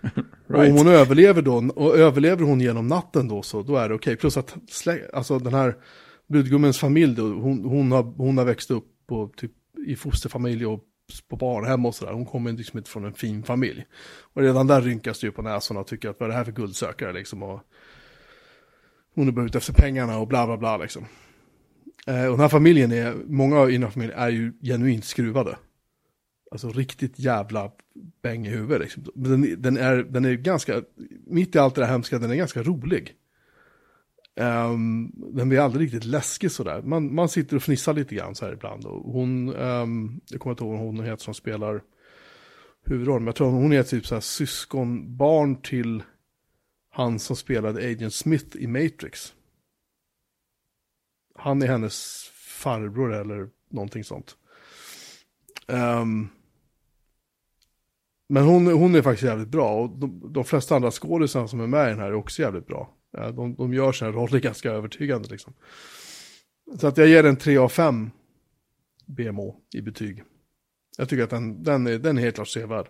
Right. Och om hon överlever då, och överlever hon genom natten då, så då är det okej. Okay. Plus att alltså den här brudgummens familj då, hon, hon, har, hon har växt upp på, typ, i fosterfamilj och på barnhem och sådär. Hon kommer liksom inte från en fin familj. Och redan där rynkas det ju på näsan och tycker att vad är det här för guldsökare liksom. Och hon är bara ute efter pengarna och bla bla bla liksom. Eh, och den här familjen är, många i den här familjen är ju genuint skruvade. Alltså riktigt jävla bäng i huvudet liksom. Den, den, är, den är ganska, mitt i allt det där hemska, den är ganska rolig. Um, den blir aldrig riktigt läskig sådär. Man, man sitter och fnissar lite grann så här ibland. Och hon, um, jag kommer inte ihåg vad hon heter som spelar huvudrollen. Men jag tror hon är typ så här syskonbarn till han som spelade Agent Smith i Matrix. Han är hennes farbror eller någonting sånt. Um, men hon, hon är faktiskt jävligt bra och de, de flesta andra skådisarna som är med i den här är också jävligt bra. De, de gör sina roller ganska övertygande liksom. Så att jag ger den 3 av 5 BMO i betyg. Jag tycker att den, den, är, den är helt klart sevärd.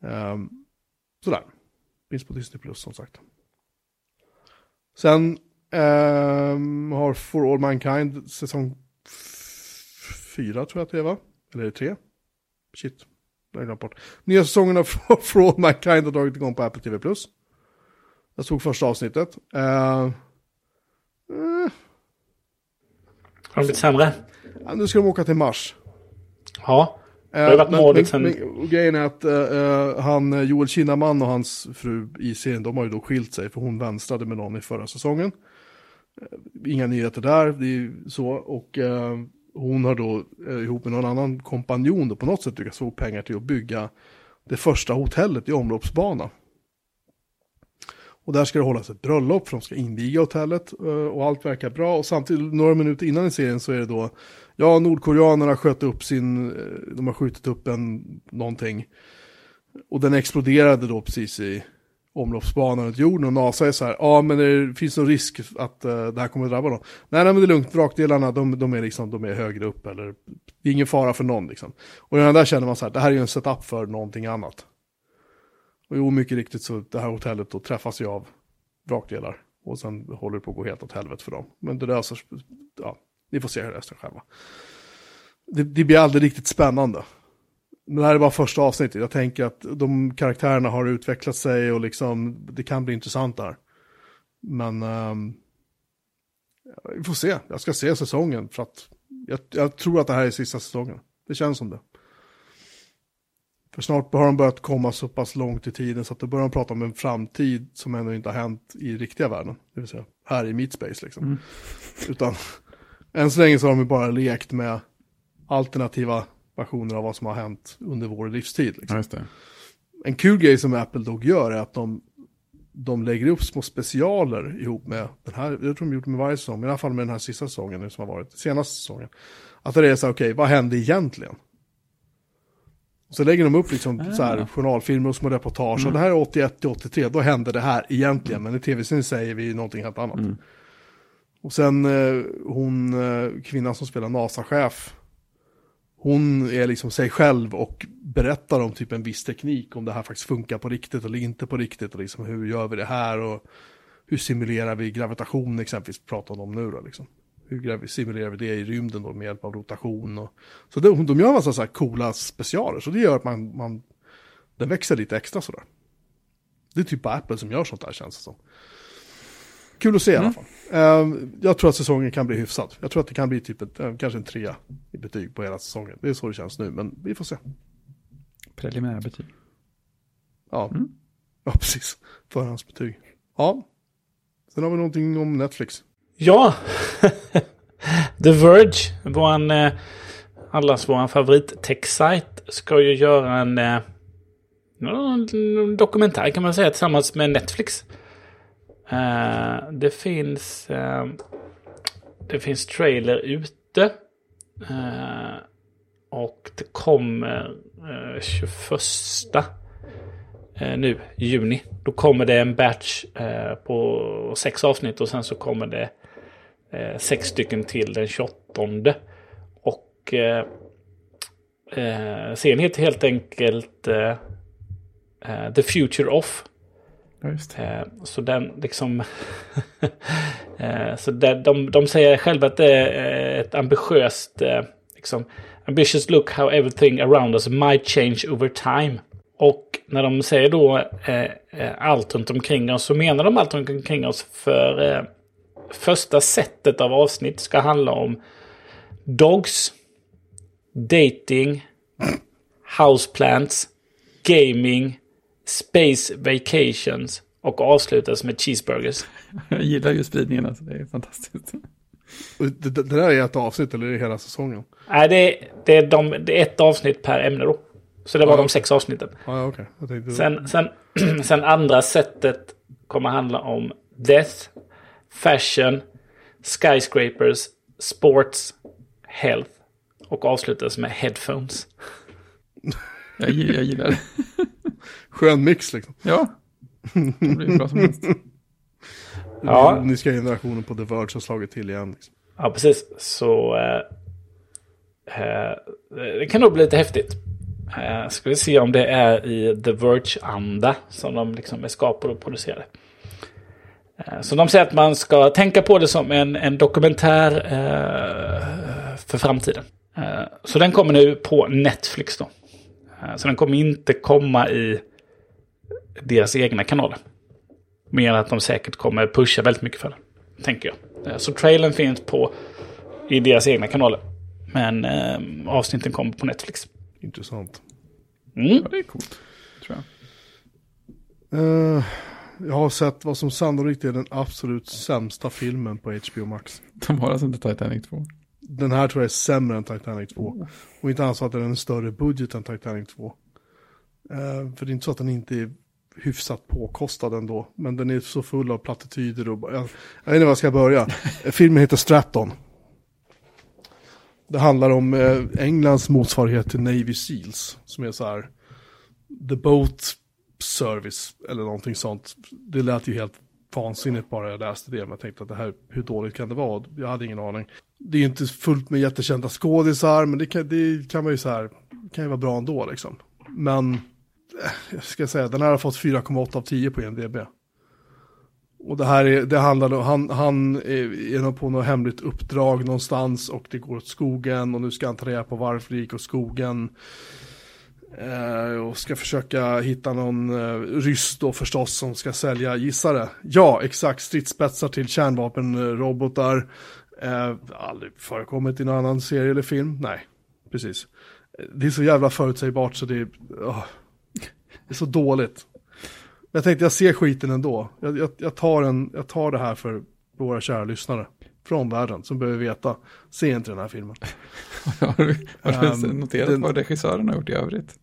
Um, sådär. Finns på Disney Plus som sagt. Sen um, har For All Mankind säsong 4 tror jag att det är va? Eller är det 3? Shit, jag har glömt bort. Nya säsongen av For All Mankind har dragit igång på Apple TV+. Jag såg första avsnittet. Uh, uh, Har det blivit sämre? ja, nu ska de åka till Mars. Ja. Eh, har ju varit målet sen- men grejen är att eh, han, Joel Kinnaman och hans fru i serien, de har ju då skilt sig för hon vänstrade med någon i förra säsongen. Inga nyheter där, det är ju så. Och hon har då eh, ihop med någon annan kompanjon då på något sätt lyckats få pengar till att bygga det första hotellet i omloppsbana. Och där ska det hållas ett bröllop för de ska inviga hotellet eh, och allt verkar bra. Och samtidigt, några minuter innan i serien så är det då, ja, nordkoreanerna sköt upp sin, eh, de har skjutit upp en, någonting. Och den exploderade då precis i omloppsbanan runt jorden och NASA är så här, ja men det finns någon risk att uh, det här kommer att drabba dem. Nej, nej men det är lugnt, vrakdelarna de, de, är liksom, de är högre upp eller det är ingen fara för någon liksom. Och redan där känner man så här, det här är ju en setup för någonting annat. Och jo, mycket riktigt så det här hotellet då träffas ju av vrakdelar. Och sen håller det på att gå helt åt helvete för dem. Men det löser ja, ni får se resten själva. Det, det blir aldrig riktigt spännande. Men det här är bara första avsnittet. Jag tänker att de karaktärerna har utvecklat sig och liksom, det kan bli intressant där. Men ja, vi får se. Jag ska se säsongen för att jag, jag tror att det här är sista säsongen. Det känns som det. För snart har de börjat komma så pass långt i tiden så att då börjar de prata om en framtid som ännu inte har hänt i riktiga världen. Det vill säga här i mitt space liksom. Utan än så länge så har de bara lekt med alternativa versioner av vad som har hänt under vår livstid. Liksom. Ja. En kul grej som Apple Dog gör är att de, de lägger upp små specialer ihop med den här, jag tror de gjort med varje säsong, men i alla fall med den här sista säsongen nu som har varit, senaste säsongen. Att det är så här, okej, vad hände egentligen? Så lägger de upp liksom så här journalfilmer och små reportage. Och det här är 81 till 83, då hände det här egentligen. Men i tv-serien säger vi någonting helt annat. Och sen eh, hon, eh, kvinnan som spelar NASA-chef, hon är liksom sig själv och berättar om typ en viss teknik, om det här faktiskt funkar på riktigt eller inte på riktigt, och liksom hur gör vi det här och hur simulerar vi gravitation exempelvis, pratar hon om nu då liksom. Hur simulerar vi det i rymden då med hjälp av rotation och så de, de gör en massa så här coola specialer, så det gör att man, man den växer lite extra sådär. Det är typ bara Apple som gör sånt där känns det som. Kul att se i alla fall. Ehm, jag tror att säsongen kan bli hyfsad. Jag tror att det kan bli typ ett, eh, kanske en trea i betyg på hela säsongen. Det är så det känns nu, men vi får se. Preliminärbetyg. Ja, ja precis. Förhandsbetyg. Ja. Sen har vi någonting om Netflix. Ja. The Verge, våran, eh, allas vår favorit tech-sajt, ska ju göra en, eh, en dokumentär kan man säga tillsammans med Netflix. Eh, det finns eh, det finns trailer ute. Eh, och det kommer eh, 21 eh, nu, juni. Då kommer det en batch eh, på sex avsnitt och sen så kommer det eh, sex stycken till den 28. Och eh, eh, serien heter helt enkelt eh, eh The Future Off. Ja, just eh, så den liksom... Eh, så de, de, de säger själva att det är ett ambitiöst... Eh, liksom, ambitious look how everything around us might change over time. Och när de säger då eh, eh, allt runt omkring oss så menar de allt runt omkring oss för eh, första setet av avsnitt ska handla om dogs, dating, houseplants, gaming, space vacations och avslutas med cheeseburgers. Jag gillar ju spridningen, alltså. det är fantastiskt. Det, det, det där är ett avsnitt eller är det hela säsongen? Nej, det är, det, är de, det är ett avsnitt per ämne då. Så det var Ja, de sex avsnitten. Okej. Jag tänkte... Sen, sen, sen andra sättet kommer handla om death, fashion, skyscrapers, sports, health och avslutas med headphones. Jag, jag gillar det. Skön mix liksom. Ja, det blir bra som helst. Ja. Den Nyska generationen på The Verge har slagit till igen. Liksom. Ja, precis. Så eh, eh, det kan nog bli lite häftigt. Eh, ska vi se om det är i The Verge-anda som de liksom är skapade och producerade. Eh, så de säger att man ska tänka på det som en, en dokumentär eh, för framtiden. Eh, så den kommer nu på Netflix då. Eh, så den kommer inte komma i deras egna kanaler. Mer att de säkert kommer pusha väldigt mycket för det. Tänker jag. Eh, Så trailern finns på i deras egna kanaler. Men eh, avsnitten kommer på Netflix. Intressant. Mm. Ja, det är coolt. Tror jag. Eh, jag har sett vad som sannolikt är den absolut sämsta filmen på HBO Max. De har alltså inte Titanic 2. Den här tror jag är sämre än Titanic 2. Och inte alls att den är en större budget än Titanic 2. Eh, för det är inte så att den inte är hyfsat påkostad ändå. Men den är så full av plattityder och... Jag, jag vet inte var jag ska börja. Filmen heter Stratton. Det handlar om eh, Englands motsvarighet till Navy Seals. Som är så här... The Boat Service eller någonting sånt. Det lät ju helt vansinnigt bara jag läste det. Men jag tänkte att det här, hur dåligt kan det vara? Jag hade ingen aning. Det är ju inte fullt med jättekända skådisar, men det kan, det kan man ju så här, kan ju vara bra ändå liksom. Men, jag ska säga, den här har fått 4,8 av 10 på EMDB. Och det här är, det handlar om, han, han är, är nog på något hemligt uppdrag någonstans och det går åt skogen och nu ska han ta reda på varför det gick åt skogen. Eh, och ska försöka hitta någon eh, ryss då förstås som ska sälja, gissa det. Ja, exakt, stridsspetsar till kärnvapenrobotar. Eh, aldrig förekommit i någon annan serie eller film. Nej, precis. Det är så jävla förutsägbart så det är, Oh det är så dåligt. Men jag tänkte jag ser skiten ändå. Jag, jag, jag, tar en, jag tar det här för våra kära lyssnare. Från världen som behöver veta. Se inte den här filmen. har du, har du Ehm, noterat den- vad regissören har gjort i övrigt?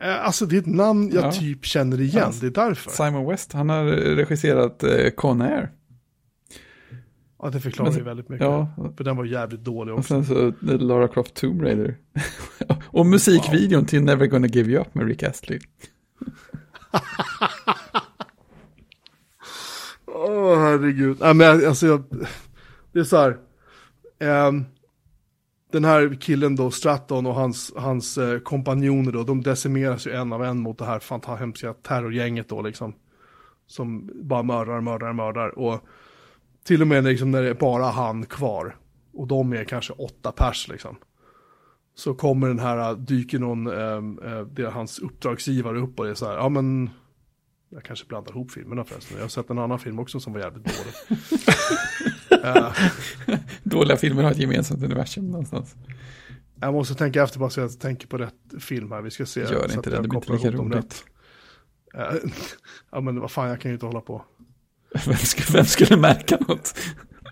Eh, Alltså det är ett namn jag Ja. typ känner igen. Alltså, Det är därför. Simon West, han har regisserat eh, Con Air. Ja, det förklarar Men- ju väldigt mycket. Ja, För den var jävligt dålig och också. sen så Lara Croft Tomb Raider. och musikvideon till Never Gonna Give You Up med Rick Astley. Åh, herregud. Nej, men alltså jag, det är så här. ehm, den här killen då, Stratton och hans, hans eh, kompanjoner då, de decimeras ju en av en mot det här fantastiska terrorgänget då liksom. Som bara mördar, mördar, mördar. Och till och med liksom när det är bara han kvar. Och de är kanske åtta pers liksom. Så kommer den här, dyker någon, eh, det är hans uppdragsgivare upp och det är så här, ja men jag kanske blandar ihop filmerna förresten. Jag har sett en annan film också som var jävligt dålig. Eh, Dåliga filmer har ett gemensamt universum någonstans. jag måste tänka efter bara så jag tänker på rätt film här. Vi ska se. Gör inte det, jag det blir inte lika roligt. Eh, ja men vad fan, jag kan ju inte hålla på. Vem skulle, vem skulle märka något?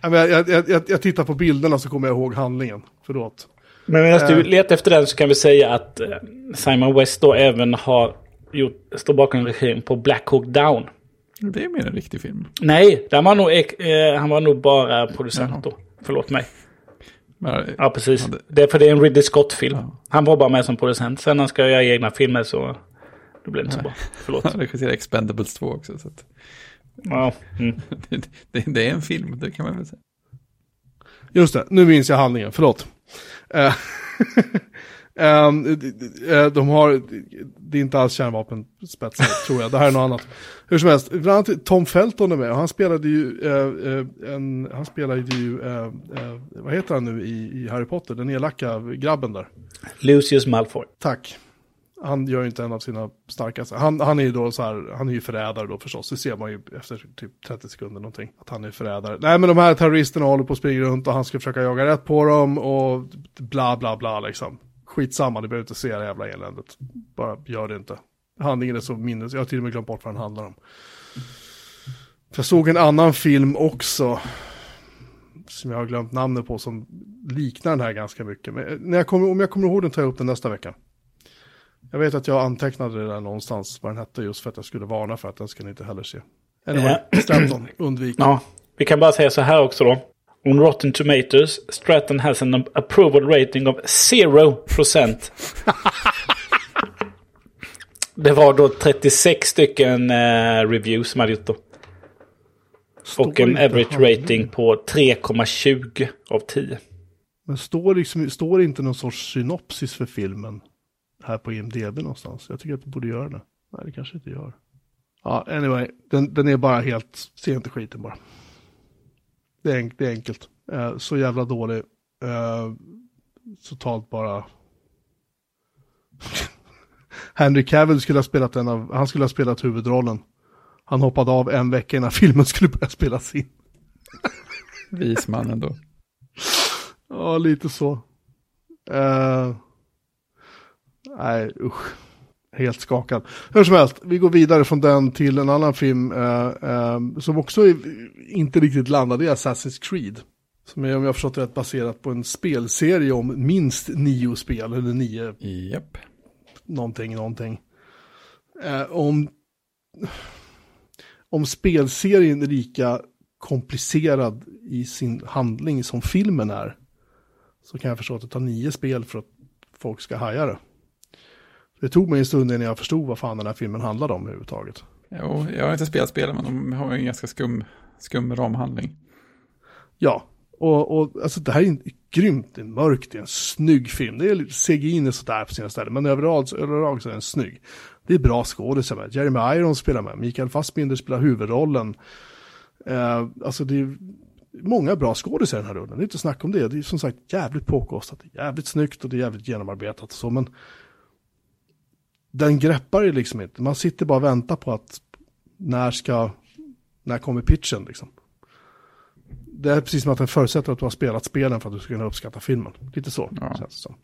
Jag, jag, jag, jag tittar på bilderna så kommer jag ihåg handlingen. Förlåt. Men medan du Eh. letar efter den så kan vi säga att eh, Simon West då även har gjort, står bakom regin på Black Hawk Down. Det är mer en riktig film. Nej, där var nog, eh, han var nog bara producent Jaha. då. Förlåt mig. Men, Ja, precis. Ja, det- Det är för det är en Ridley Scott-film. Ja. Han var bara med som producent. Sen när han ska göra egna filmer så... Då blir det inte så bra. Förlåt. Han regisserar Expendables 2 också. Så att, Ja, mm. det, det, det är en film, det kan man väl säga. Just det, nu minns jag handlingen, förlåt. Eh, ehm, eh, de har, det är inte alls kärnvapenspetsar tror jag, det här är något annat. Hur som helst, bland annat Tom Felton är med och han spelade ju, eh, en, han spelade ju, vad heter han nu i, i Harry Potter, den elaka grabben där. Lucius Malfoy. Tack. Han gör ju inte en av sina starkaste. Han, han är ju då så här, han är ju förrädare då förstås. Det ser man ju efter typ 30 sekunder någonting. Att han är förrädare. Nej men de här terroristerna håller på att springa runt och han ska försöka jaga rätt på dem och bla bla bla liksom. Skitsamma, ni behöver inte se det jävla eländet. Bara gör det inte. Handlingen är så minnes, jag har till och med glömt bort vad den handlar om. För jag såg en annan film också. Som jag har glömt namnet på som liknar den här ganska mycket. Men eh, när jag kommer, om jag kommer ihåg den tar jag upp den nästa vecka. Jag vet att jag antecknade det där någonstans vad den hette just för att jag skulle varna för att den ska ni inte heller se. Anyway. Stratton, undvik. Ja, vi kan bara säga så här också då. On Rotten Tomatoes, Stratton has an approval rating of 0%. Det var då 36 stycken eh, reviews som hade gjort då. Står Och en average handlingen. rating på 3,20 av 10. Men står, liksom, står inte någon sorts synopsis för filmen här på IMDB någonstans? Jag tycker att det borde göra det. Nej, det kanske inte gör. Ja, anyway, den, den är bara helt, se inte skiten bara. Det är, det är enkelt. Eh, så jävla dålig. Eh, totalt bara... Henry Cavill skulle ha spelat en av, han skulle ha spelat huvudrollen. Han hoppade av en vecka innan filmen skulle börja spelas in. Vis man ändå. Ja, lite så. Uh, nej, usch. Helt skakad. Hur som helst, vi går vidare från den till en annan film uh, uh, som också är, inte riktigt landade i Assassin's Creed. Som är, om jag förstått rätt, baserat på en spelserie om minst nio spel, eller nio, Japp. någonting, någonting. om, om spelserien är lika komplicerad i sin handling som filmen är, så kan jag förstå att det tar nio spel för att folk ska haja det. Det tog mig en stund innan jag förstod vad fan den här filmen handlade om överhuvudtaget. Jo, jag har inte spelat spelet, men de har ju en ganska skum, skum ramhandling. Ja, och, och alltså det här är en grymt, det är mörkt, det är en snygg film. Det är lite CGI sådär på sina ställen, men överlag, överlag så är den snygg. Det är bra skådisar med. Jeremy Irons spelar med, Mikael Fassbinder spelar huvudrollen. Eh, alltså det är många bra skådisar i den här rullen, det är inte snack om det. Det är som sagt jävligt påkostat, jävligt snyggt och det är jävligt genomarbetat och så, men den greppar ju liksom inte. Man sitter bara och väntar på att när ska, när kommer pitchen liksom. Det är precis som att den förutsätter att du har spelat spelen för att du ska kunna uppskatta filmen. Lite så Ja. känns det som.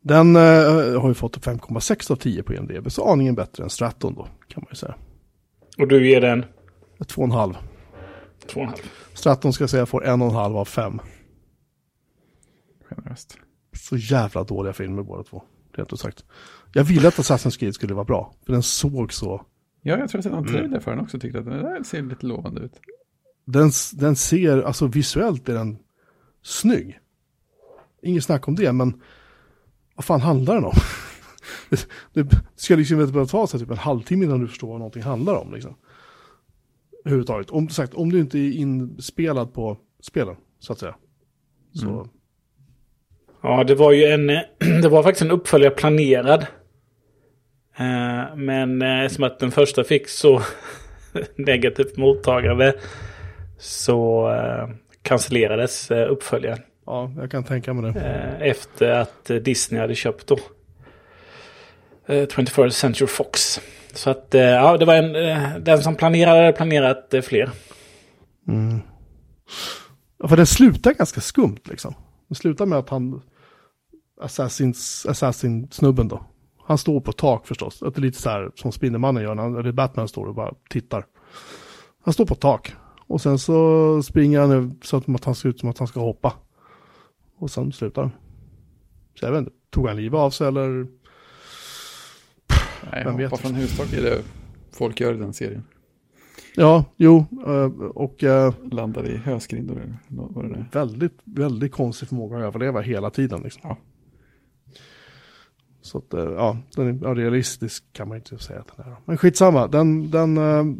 Den eh, har ju fått 5,6 av 10 på IMDB, så aningen bättre än Stratton då, kan man ju säga. Och du ger den 2,5. 2,5. Stratton ska jag säga får 1,5 av 5. Generöst. Så jävla dåliga filmer båda två, rent ut sagt. Jag ville att Assassin's Creed skulle vara bra, för den såg så... Ja, jag tror jag sett någon trailer för den också, tyckte att den där ser lite lovande ut. Den, den ser, alltså visuellt är den snygg. Inget snack om det, men vad fan handlar den om? det, det ska liksom inte behöva ta sig typ en halvtimme innan du förstår vad någonting handlar om. Liksom. Överhuvudtaget. Om, sagt, om du inte är inspelad på spelen, så att säga. Så, Mm. Ja, det var ju en... Det var faktiskt en uppföljare planerad. Eh, Men eh, som att den första fick så negativt mottagande så eh, cancellerades uppföljaren. ja, jag kan tänka mig det. Efter att Disney hade köpt då. eh, 21st Century Fox. Så att ja, det var en, den som planerade hade planerat fler. Mm. Ja, för den slutar ganska skumt liksom. Den slutar med att han, Assassins, Assassin-snubben då, han står på tak förstås. Att det är lite så här som Spindelmannen gör, när eller Batman står och bara tittar. Han står på tak. Och sen så springer han så att han ser ut som att han ska hoppa. Och sen slutar han. Så jag vet inte, tog han livet av sig eller? Nej, Vem hoppa vet? från hustak är det folk gör i den serien. Ja, jo, eh, och eh, Landar i hösgrindor var det där? väldigt, väldigt konstig förmåga att överleva hela tiden. Liksom. Ja. Så att, eh, ja, den är realistisk kan man inte säga att den är. Men skitsamma, den, den uh,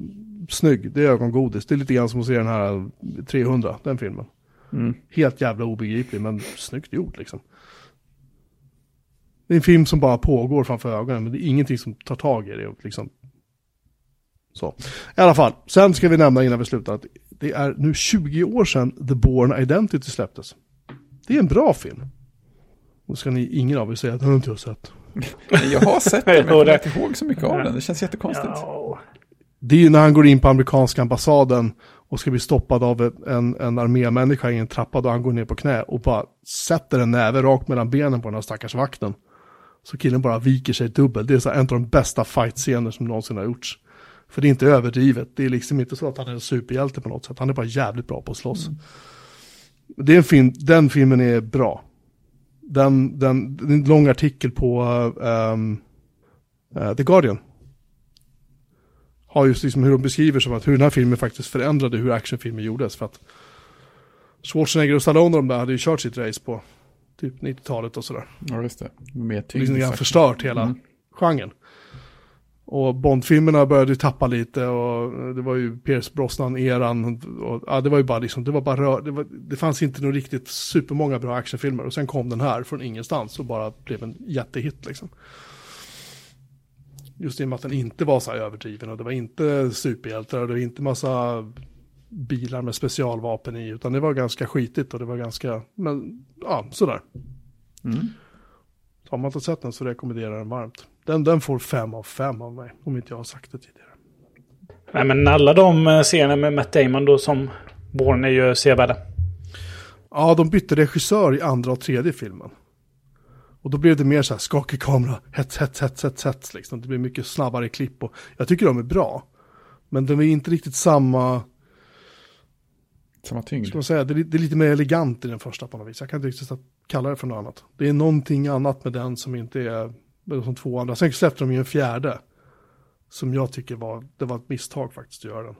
snygg, det är ögongodis. Det är lite grann som att se den här 300, den filmen. Mm. Helt jävla obegriplig, men snyggt gjort liksom. Det är en film som bara pågår framför ögonen, men det är ingenting som tar tag i det. och Liksom. Så. I alla fall, sen ska vi nämna innan vi slutar att det är nu 20 år sedan The Born Identity släpptes. Det är en bra film. Och ska ni, ingen av er säga att den har inte jag sett. Jag har sett den, men jag kommer inte ihåg så mycket av den. Det känns jättekonstigt. Ja. Det är ju när han går in på amerikanska ambassaden och ska bli stoppad av en, en armémänniska i en trappa då han går ner på knä och bara sätter en näve rakt mellan benen på den här stackars vakten. Så killen bara viker sig dubbelt. Det är så en av de bästa fight-scener som någonsin har gjorts. För det är inte överdrivet. Det är liksom inte så att han är en superhjälte på något sätt. Han är bara jävligt bra på att slåss. Det är en film, den filmen är bra. Den, den, det är en lång artikel på ehm, eh, The Guardian har just liksom hur de beskriver som att hur den här filmen faktiskt förändrade hur actionfilmer gjordes. För att Schwarzenegger och Stallone och de där hade ju kört sitt race på typ 90-talet och sådär. Ja, just det. Mer tyngd. Liksom grann sagt. förstört hela Mm. genren. Och Bond-filmerna började tappa lite och det var ju Pierce Brosnan-eran. Ja, det var ju bara liksom, det var bara rör, det, var, det fanns inte något riktigt supermånga bra actionfilmer. Och sen kom den här från ingenstans och bara blev en jättehit liksom. Just i och med att den inte var så här överdriven och det var inte superhjältar och det var inte massa bilar med specialvapen i. Utan det var ganska skitigt och det var ganska, men ja, sådär. Mm. Har man inte sett den så rekommenderar jag den varmt. Den, den får fem av fem av mig, om inte jag har sagt det tidigare. Nej, men alla de eh, scener med Matt Damon då som Bourne är ju sevärda. Ja, de bytte regissör i andra och tredje filmen. Och då blev det mer så här skakig kamera, hets, hets, hets, hets, hets liksom. Det blev mycket snabbare klipp och jag tycker de är bra. Men de är inte riktigt samma, Samma tyngd. ska man säga, det är, det är lite mer elegant i den första på något vis. Jag kan inte riktigt kalla det för något annat. Det är någonting annat med den som inte är, de två andra. Sen släppte de ju en fjärde. Som jag tycker var, det var ett misstag faktiskt att göra den.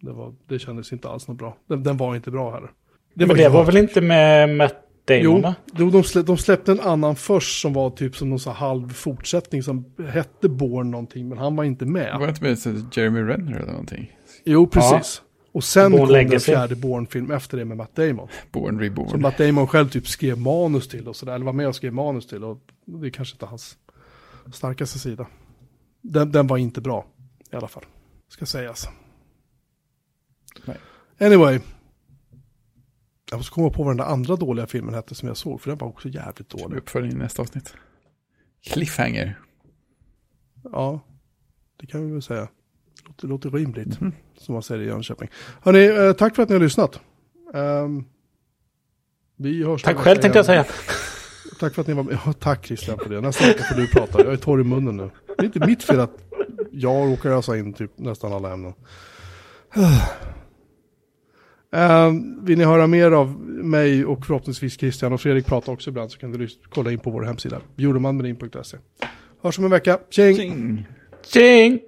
Det, var, det kändes inte alls något bra. Den, den var inte bra heller. Det var, det var väl inte med Matt Damon Jo, de, slä, de släppte en annan först som var typ som någon så halv fortsättning som hette Born någonting, men han var inte med. Var inte med Jeremy Renner eller någonting? Jo, precis. Och sen Bourne kom den Legacy. fjärde Born-film efter det med Matt Damon. Born Reborn. Som Matt Damon själv typ skrev manus till och sådär, eller var med och skrev manus till. Och det är kanske inte hans starkaste sida. Den, den var inte bra, i alla fall. Ska sägas. Nej. Anyway. Jag måste komma på vad den där andra dåliga filmen hette som jag såg, för den var också jävligt dålig. Uppföljning i nästa avsnitt. Cliffhanger. Ja, det kan vi väl säga. Det låter, låter rimligt, som man säger i Jönköping. Hörni, eh, tack för att ni har lyssnat. Ehm, vi hörs Tack själv tänkte jag säga. Tack för att ni var med. Ja, tack Christian för det. Nästa vecka får du prata. Jag är torr i munnen nu. Det är inte mitt fel att jag råkar ösa in typ nästan alla ämnen. Um, vill ni höra mer av mig och förhoppningsvis Christian och Fredrik prata också ibland så kan du kolla in på vår hemsida. bjuremanmedin.se. Hörs om en vecka. Tjing! Tjing! Tjing!